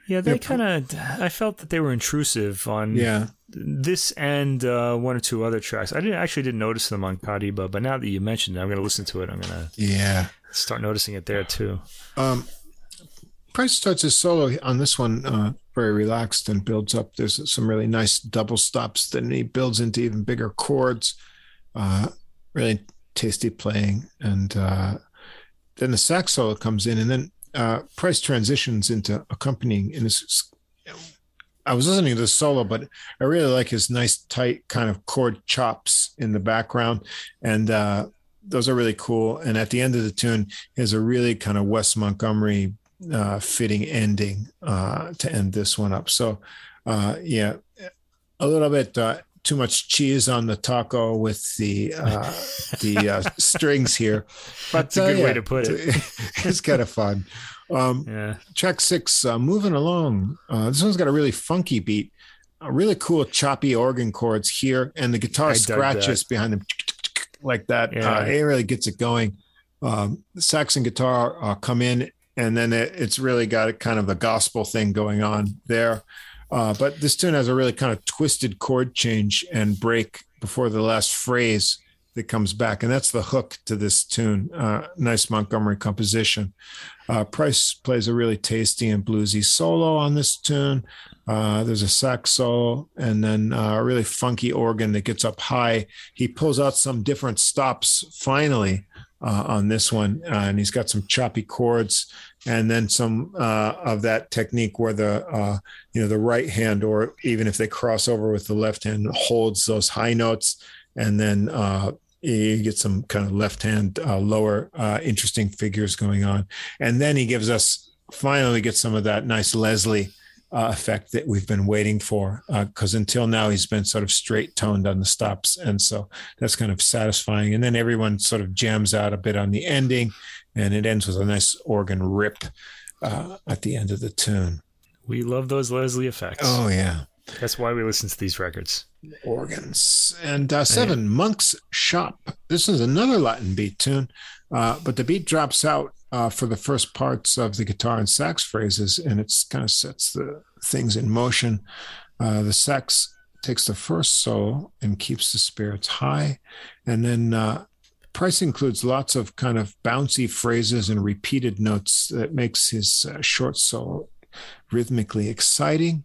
yeah, they kind of. I felt that they were intrusive on yeah. this and uh, one or two other tracks. I didn't actually didn't notice them on Cariba, but now that you mentioned it, I'm going to listen to it. I'm going to
yeah
start noticing it there too. Um,
Price starts his solo on this one uh, very relaxed and builds up. There's some really nice double stops. Then he builds into even bigger chords. Uh, really tasty playing, and uh, then the sax solo comes in, and then uh, Price transitions into accompanying. And this, I was listening to the solo, but I really like his nice tight kind of chord chops in the background, and uh, those are really cool. And at the end of the tune, he has a really kind of Wes Montgomery uh, fitting ending uh, to end this one up. So, uh, yeah, a little bit uh, too much cheese on the taco with the uh, the uh, strings here,
but that's a good yeah, way to put it.
it's kind of fun. Um, yeah. Track six, moving along. Uh, this one's got a really funky beat, a really cool choppy organ chords here, and the guitar scratches behind them like that. Yeah. it really gets it going. Um, sax and guitar come in and then it, it's really got a kind of a gospel thing going on there. Uh, but this tune has a really kind of twisted chord change and break before the last phrase that comes back, and that's the hook to this tune. Uh, nice Montgomery composition. Uh, Price plays a really tasty and bluesy solo on this tune. Uh, there's a sax solo and then uh, a really funky organ that gets up high. He pulls out some different stops finally uh, on this one, and he's got some choppy chords and then some uh, of that technique where the uh, you know the right hand or even if they cross over with the left hand holds those high notes and then uh, you get some kind of left hand uh, lower uh, interesting figures going on. And then he gives us finally get some of that nice leslie uh, effect that we've been waiting for because until now he's been sort of straight toned on the stops. And so that's kind of satisfying. And then everyone sort of jams out a bit on the ending and it ends with a nice organ rip uh, at the end of the tune.
We love those Leslie effects.
Oh yeah,
that's why we listen to these records.
Organs and uh, seven yeah. Monk's Shop. This is another Latin beat tune, uh, but the beat drops out uh, for the first parts of the guitar and sax phrases, and it kind of sets the things in motion. Uh, the sax takes the first solo and keeps the spirits high, and then uh, Price includes lots of kind of bouncy phrases and repeated notes that makes his uh, short solo rhythmically exciting.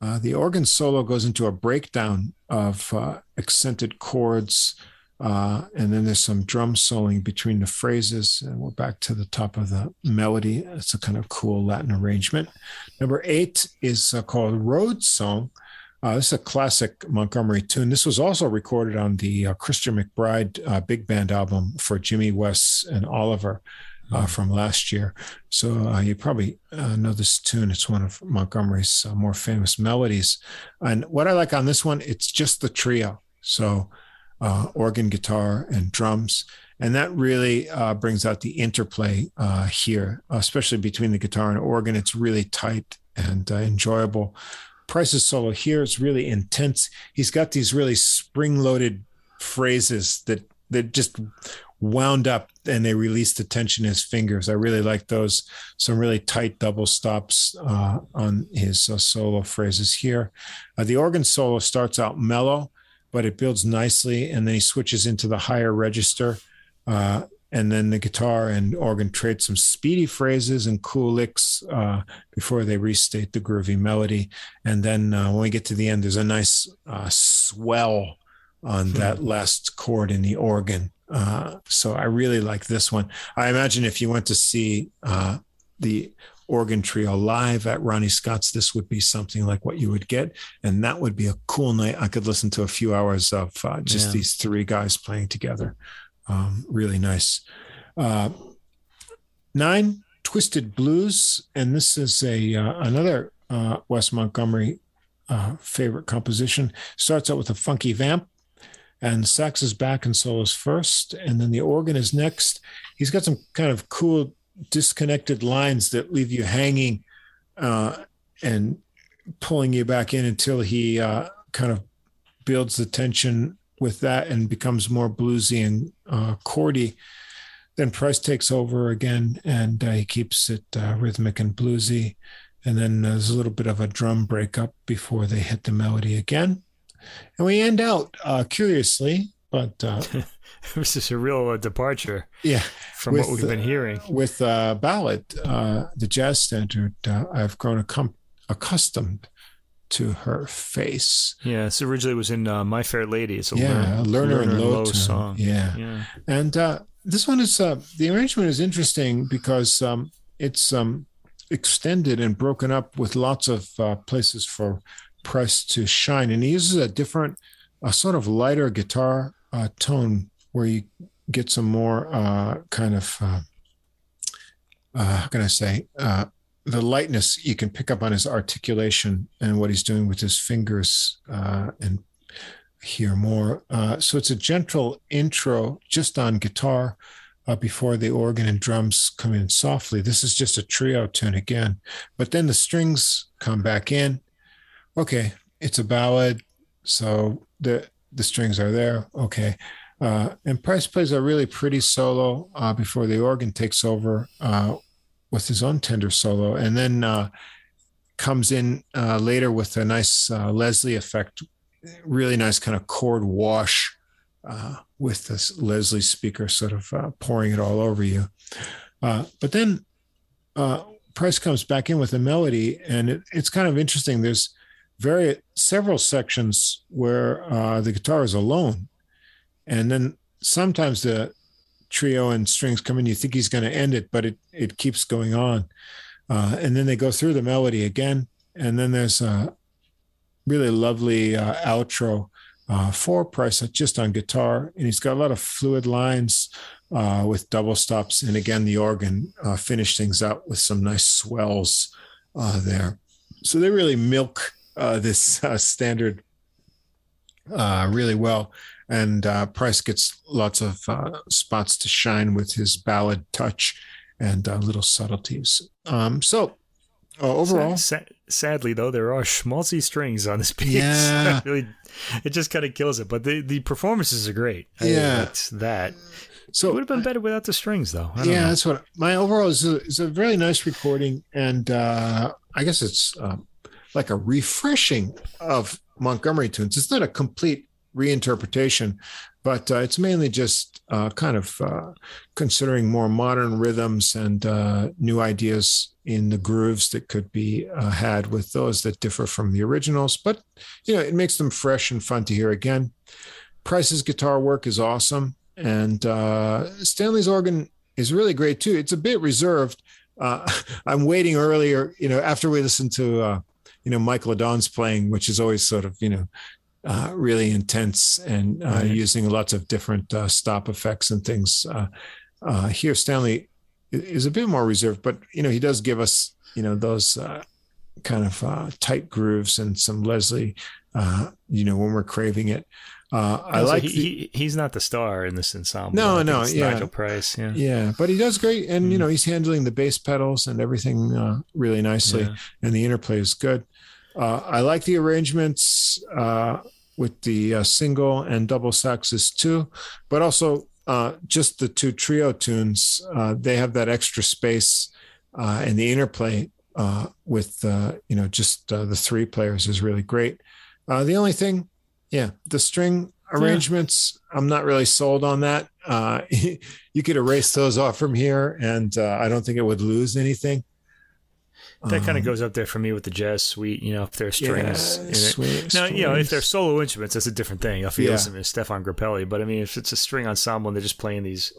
Uh, the organ solo goes into a breakdown of uh, accented chords, uh, and then there's some drum soloing between the phrases, and we're back to the top of the melody. It's a kind of cool Latin arrangement. Number eight is uh, called Road Song. Uh, this is a classic Montgomery tune. This was also recorded on the uh, Christian McBride uh, big band album for Jimmy Wes and Oliver uh, mm-hmm. from last year. So uh, you probably uh, know this tune. It's one of Montgomery's more famous melodies. And what I like on this one, it's just the trio. So organ, guitar, and drums. And that really brings out the interplay here, especially between the guitar and organ. It's really tight and enjoyable. Price's solo here is really intense. He's got these really spring-loaded phrases that that just wound up and they released the tension in his fingers. I really like those. Some really tight double stops uh, on his uh, solo phrases here. Uh, the organ solo starts out mellow, but it builds nicely, and then he switches into the higher register. And then the guitar and organ trade some speedy phrases and cool licks uh, before they restate the groovy melody. And then uh, when we get to the end, there's a nice uh, swell on hmm. that last chord in the organ. Uh, so I really like this one. I imagine if you went to see uh, the organ trio live at Ronnie Scott's, this would be something like what you would get. And that would be a cool night. I could listen to a few hours of uh, just yeah. these three guys playing together. Um, really nice. Uh, nine, Twisted Blues. And this is a uh, another uh, Wes Montgomery uh, favorite composition. Starts out with a funky vamp and sax is back and solo's first, and then the organ is next. He's got some kind of cool disconnected lines that leave you hanging uh, and pulling you back in until he uh, kind of builds the tension with that and becomes more bluesy and uh, chordy. Then Price takes over again and uh, he keeps it uh, rhythmic and bluesy. And then there's a little bit of a drum breakup before they hit the melody again. And we end out uh, curiously, but uh,
this is a real uh, departure.
Yeah,
from with, what we've been hearing
with uh, ballad, uh, the jazz standard. Uh, I've grown accum- accustomed to her face.
Yeah, so originally it was in uh, My Fair Lady. It's a
yeah, Lerner, Lerner and Loewe,
Loewe song.
Yeah, yeah. and uh, this one is uh, the arrangement is interesting because um, it's um, extended and broken up with lots of uh, places for Price to shine, and he uses a different, a sort of lighter guitar uh, tone where you get some more uh, kind of, uh, uh, how can I say, uh, the lightness you can pick up on his articulation and what he's doing with his fingers uh, and hear more. Uh, so it's a gentle intro just on guitar uh, before the organ and drums come in softly. This is just a trio tune again, but then the strings come back in okay, it's a ballad, so the the strings are there. Okay. Uh, and Price plays a really pretty solo uh, before the organ takes over uh, with his own tender solo, and then uh, comes in uh, later with a nice uh, Leslie effect, really nice kind of chord wash with this Leslie speaker sort of pouring it all over you. but then Price comes back in with a melody, and it, it's kind of interesting. There's very several sections where uh, the guitar is alone, and then sometimes the trio and strings come in. You think he's going to end it, but it it keeps going on, uh, and then they go through the melody again, and then there's a really lovely uh, outro uh, for Price just on guitar, and he's got a lot of fluid lines. Uh, with double stops, and again, the organ uh, finish things out with some nice swells there. So they really milk uh, this uh, standard uh, really well. And uh, Price gets lots of uh, spots to shine with his ballad touch and uh, little subtleties. Um, so overall,
sad, sadly though, there are schmaltzy strings on this piece.
Yeah,
really, it just kind of kills it. But the the performances are great.
I yeah,
that. So it would have been better without the strings, though.
yeah,
know.
that's what my overall is. A, is a really nice recording, and uh, I guess it's um, like a refreshing of Montgomery tunes. It's not a complete reinterpretation, but uh, it's mainly just uh, kind of uh, considering more modern rhythms and uh, new ideas in the grooves that could be uh, had with those that differ from the originals. But you know, it makes them fresh and fun to hear again. Price's guitar work is awesome, and uh, Stanley's organ is really great too. It's a bit reserved. I'm waiting earlier, you know, after we listen to you know Mike LeDonne's playing, which is always sort of you know uh, really intense and uh, right. using lots of different uh, stop effects and things. Uh, uh, here, Stanley is a bit more reserved, but you know he does give us you know those uh, kind of tight grooves and some Leslie. you know when we're craving it. I like
he, the, he, he's not the star in this ensemble.
No, no, yeah,
Nigel Price, yeah,
yeah, but he does great, and mm. you know he's handling the bass pedals and everything really nicely, yeah. and the interplay is good. Uh, I like the arrangements uh, with the uh, single and double saxes too, but also uh, just the two trio tunes. Uh, they have that extra space, uh, and the interplay with you know just the three players is really great. the only thing, yeah, the string arrangements. Yeah. I'm not really sold on that. you could erase those off from here, and I don't think it would lose anything
that kind of um, goes up there for me with the jazz suite. You know, if there are strings. Yeah, sweet, now, you know, if they're solo instruments, that's a different thing. If you yeah. listen to Stéphane Grappelli, but I mean, if it's a string ensemble and they're just playing these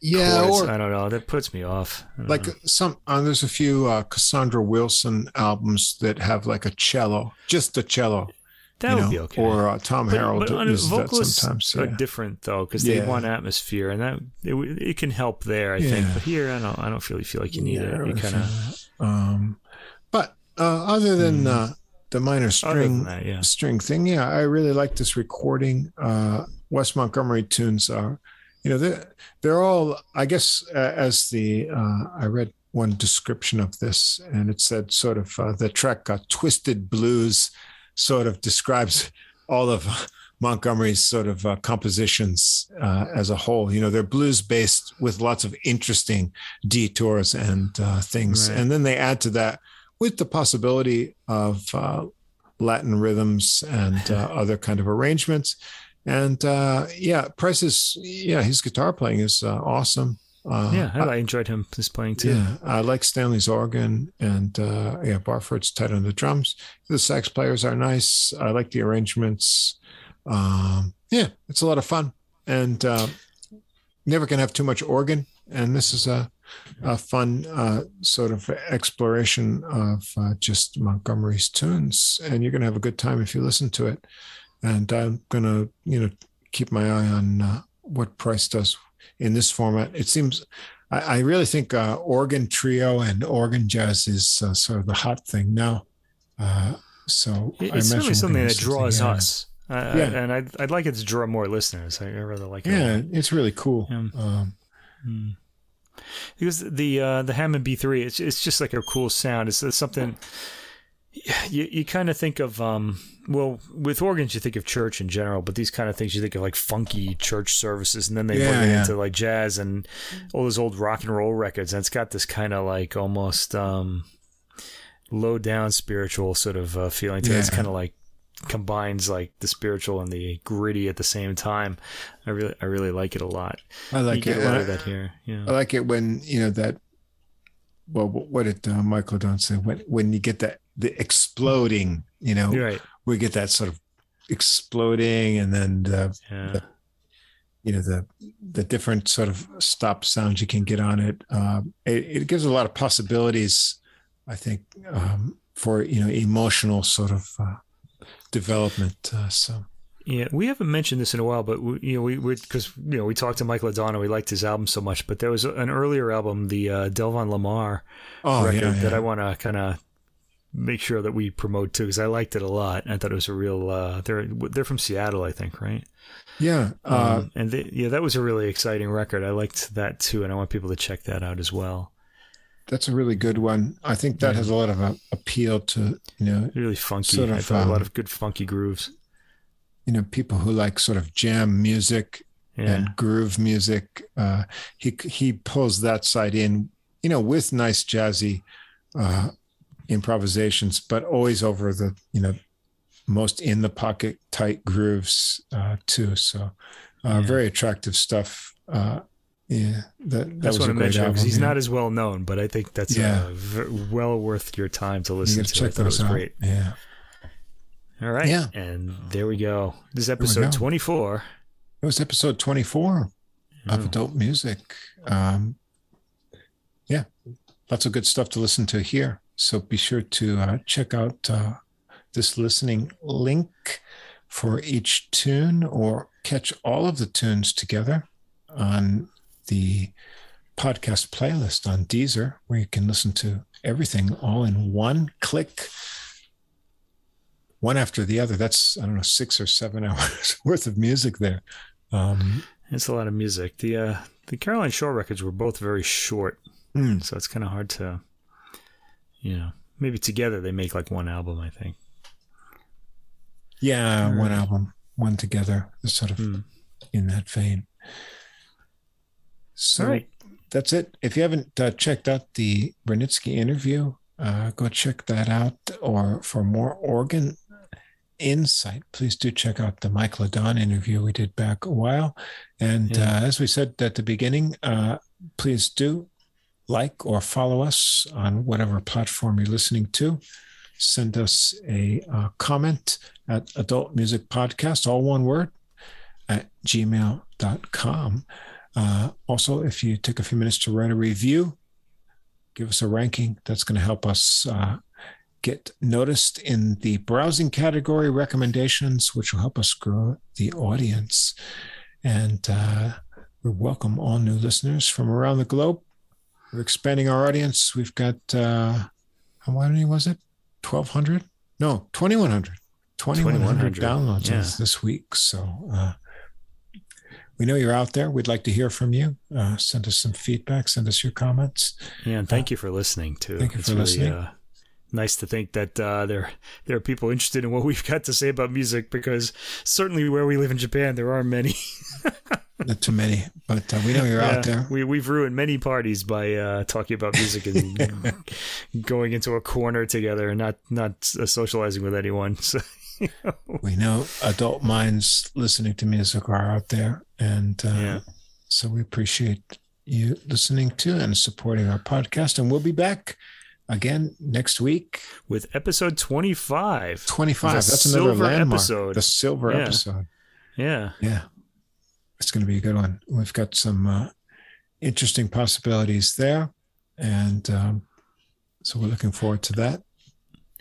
Yeah,
chords.
or
I don't know. That puts me off.
Like
know.
some uh, there's a few uh, Cassandra Wilson albums that have like a cello, just a cello.
That
you
would
know,
be okay.
Or uh, Tom
But-
Harold
but
uses that sometimes.
are
yeah.
different though because
Yeah.
they want atmosphere, and that it, it can help there. I think, but here I don't. I don't really feel like you need
Yeah,
it. You kind of.
Um, but uh, other than
Hmm.
uh, the minor string
that, yeah.
string thing, yeah, I really like this recording. Uh, Wes Montgomery tunes are, you know, they're they're all. I guess uh, as the uh, I read one description of this, and it said sort of uh, the track uh, "Twisted Blues" sort of describes all of Montgomery's sort of uh, compositions uh, as a whole. You know, they're blues based with lots of interesting detours and uh, things.
Right.
And then they add to that with the possibility of uh, Latin rhythms and uh, other kind of arrangements. And uh, yeah, Price's, yeah, his guitar playing is uh, awesome. Uh,
yeah, I, I enjoyed him just playing too.
yeah, I like Stanley's organ and uh, yeah, Barford's tight on the drums. The sax players are nice. I like the arrangements. Um, yeah, it's a lot of fun, and uh, never can have too much organ. And this is a, a fun uh, sort of exploration of uh, just Montgomery's tunes, and you're gonna have a good time if you listen to it. And I'm gonna, you know, keep my eye on uh, what Price does in this format. It seems I, I really think uh, organ trio and organ jazz is uh, sort of the hot thing now. Uh, so
It-
I
it's certainly
imagine
something that draws
see- yeah.
us. Uh,
Yeah.
and I'd, I'd like it to draw more listeners. I, I rather like it.
Yeah, it's really cool.
Yeah.
Um,
Hmm. Because the uh, the Hammond B3, it's it's just like a cool sound. It's, it's something you you kind of think of. Um, well, with organs, you think of church in general, but these kind of things you think of like funky church services, and then they
Yeah,
put it into like jazz and all those old rock and roll records, and it's got this kind of like almost um, low down spiritual sort of uh, feeling to it. It's kind of like combines like the spiritual and the gritty at the same time. I really I really like it a lot.
I
you
like
get
it.
a lot
I-
of that here. Yeah.
I like it when you know that. Well, what did uh, Michael Don say? When when you get that the exploding, you know,
right.
we get that sort of exploding, and then the
Yeah.
you know the the different sort of stop sounds you can get on it. Um, it, it gives a lot of possibilities, I think, um, for you know emotional sort of uh, development. Uh, so
Yeah, we haven't mentioned this in a while, but we, you know, we we because you know we talked to Michael Adano, we liked his album so much. But there was an earlier album, the uh, Delvon Lamarr
oh
record,
yeah,
that. I want to kind of make sure that we promote too, because I liked it a lot. I thought it was a real. Uh, they're they're from Seattle, I think, right?
yeah. Uh,
Um, and they, yeah, that was a really exciting record. I liked that too, and I want people to check that out as well.
that's a really good one. I think that
Yeah.
has a lot of uh, appeal to you know
Really funky.
Sort
I
of,
thought a lot
um,
of good funky grooves.
you know people who like sort of jam music
Yeah,
and groove music. Uh, he he pulls that side in, you know, with nice jazzy uh, improvisations, but always over the you know most in the pocket tight grooves uh, too. So uh,
Yeah.
very attractive stuff. Uh, yeah, that, that
that's
was
what
a
I
great
mentioned
album.
because he's
yeah.
not as well known, but I think that's
Yeah.
uh, v- well worth your time to listen
to.
I
check
it
those
was
out.
great.
Yeah.
All right.
Yeah.
And there we go. This is episode 24.
It was episode 24 of
Oh,
adult music. Um, yeah, lots of good stuff to listen to here. So be sure to uh, check out uh, this listening link for each tune or catch all of the tunes together on the podcast playlist on Deezer, where you can listen to everything all in one click, one after the other. That's, I don't know, six or seven hours worth of music there. Um,
It's a lot of music. The uh, the Caroline Shaw records were both very short,
mm,
so it's kind of hard to, you know, maybe together they make like one album. I think.
yeah, one album, one together, is sort of
Hmm.
in that vein. So
All right.
that's it. If you haven't uh, checked out the Bernitsky interview, uh, go check that out. Or for more organ insight, please do check out the Mike LeDonne interview we did back a while. And
Yeah.
uh, as we said at the beginning, uh, please do like or follow us on whatever platform you're listening to. Send us a uh, comment at Adult Music Podcast, all one word, at gmail.com. Uh, also, if you take a few minutes to write a review, give us a ranking. That's going to help us uh, get noticed in the browsing category recommendations, which will help us grow the audience. And uh, we welcome all new listeners from around the globe. We're expanding our audience. We've got, uh, how many was it? 1,200? No, 2,100. 2,100 downloads yeah. this week. So uh, we know you're out there. We'd like to hear from you. Uh, send us some feedback. Send us your comments.
Yeah, and thank you for listening too.
Thank you it's for really, listening. Uh,
nice to think that uh, there there are people interested in what we've got to say about music because certainly where we live in Japan, there are many.
Not too many, but uh, we know you're yeah, out there.
We we've ruined many parties by uh, talking about music and going into a corner together and not not socializing with anyone. So
we know adult minds listening to music are out there, and uh, yeah. so we appreciate you listening to and supporting our podcast. And we'll be back again next week
with episode 25
25 that's another landmark episode the silver yeah. episode
yeah
yeah it's going to be a good one we've got some uh, interesting possibilities there and um, so we're looking forward to that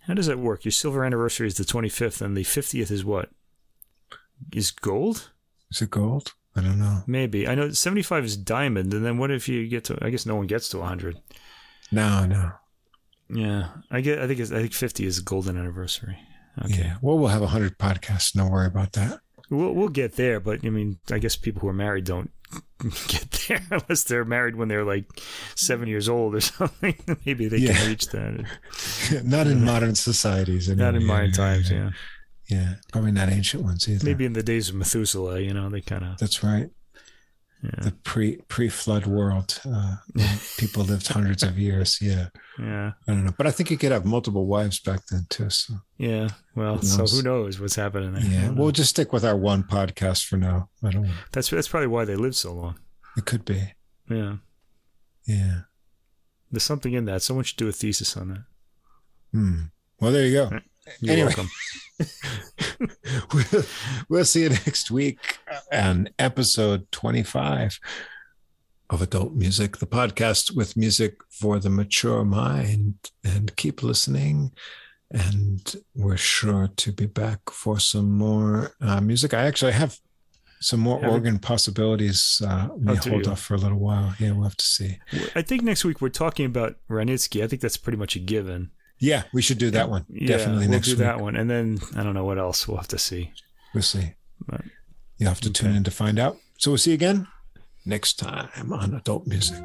how does that work? Your silver anniversary is the 25th, and the 50th is what? Is gold?
Is it gold? I don't know.
Maybe. I know 75 is diamond, and then what if you get to? I guess no one gets to 100.
No, no.
Yeah, I get. I think. I think 50 is golden anniversary.
Okay. Yeah. Well, we'll have 100 podcasts. Don't worry about that.
We'll we'll get there, but I mean, I guess people who are married don't get there unless they're married when they're like seven years old or something. Maybe they yeah. can reach that.
not in modern societies.
Anyway. Not in modern times. Yeah.
yeah. Probably not ancient ones either.
Maybe in the days of Methuselah, you know, they kind of.
That's right. Yeah. The pre pre flood world, uh, people lived hundreds of years. Yeah,
yeah.
I don't know, but I think you could have multiple wives back then too. So
yeah, well, who so who knows what's happening there?
Yeah, we'll just stick with our one podcast for now. I don't.
That's that's probably why they lived so long.
It could be.
Yeah.
Yeah.
There's something in that. Someone should do a thesis on that.
Hmm. Well, there you go.
You're anyway. welcome.
we'll, we'll see you next week on episode 25 of Adult Music, the podcast with music for the mature mind. And keep listening. And we're sure to be back for some more uh, music. I actually have some more have organ it? possibilities uh, may oh, hold off for a little while. Yeah, we'll have to see.
I think next week we're talking about Wranitzky. I think that's pretty much a given.
Yeah, we should do that one. Yeah, Definitely
we'll
next
do
week.
that one. And then I don't know what else. We'll have to see.
We'll see. But, you have to okay. tune in to find out. So we'll see you again next time on Adult Music.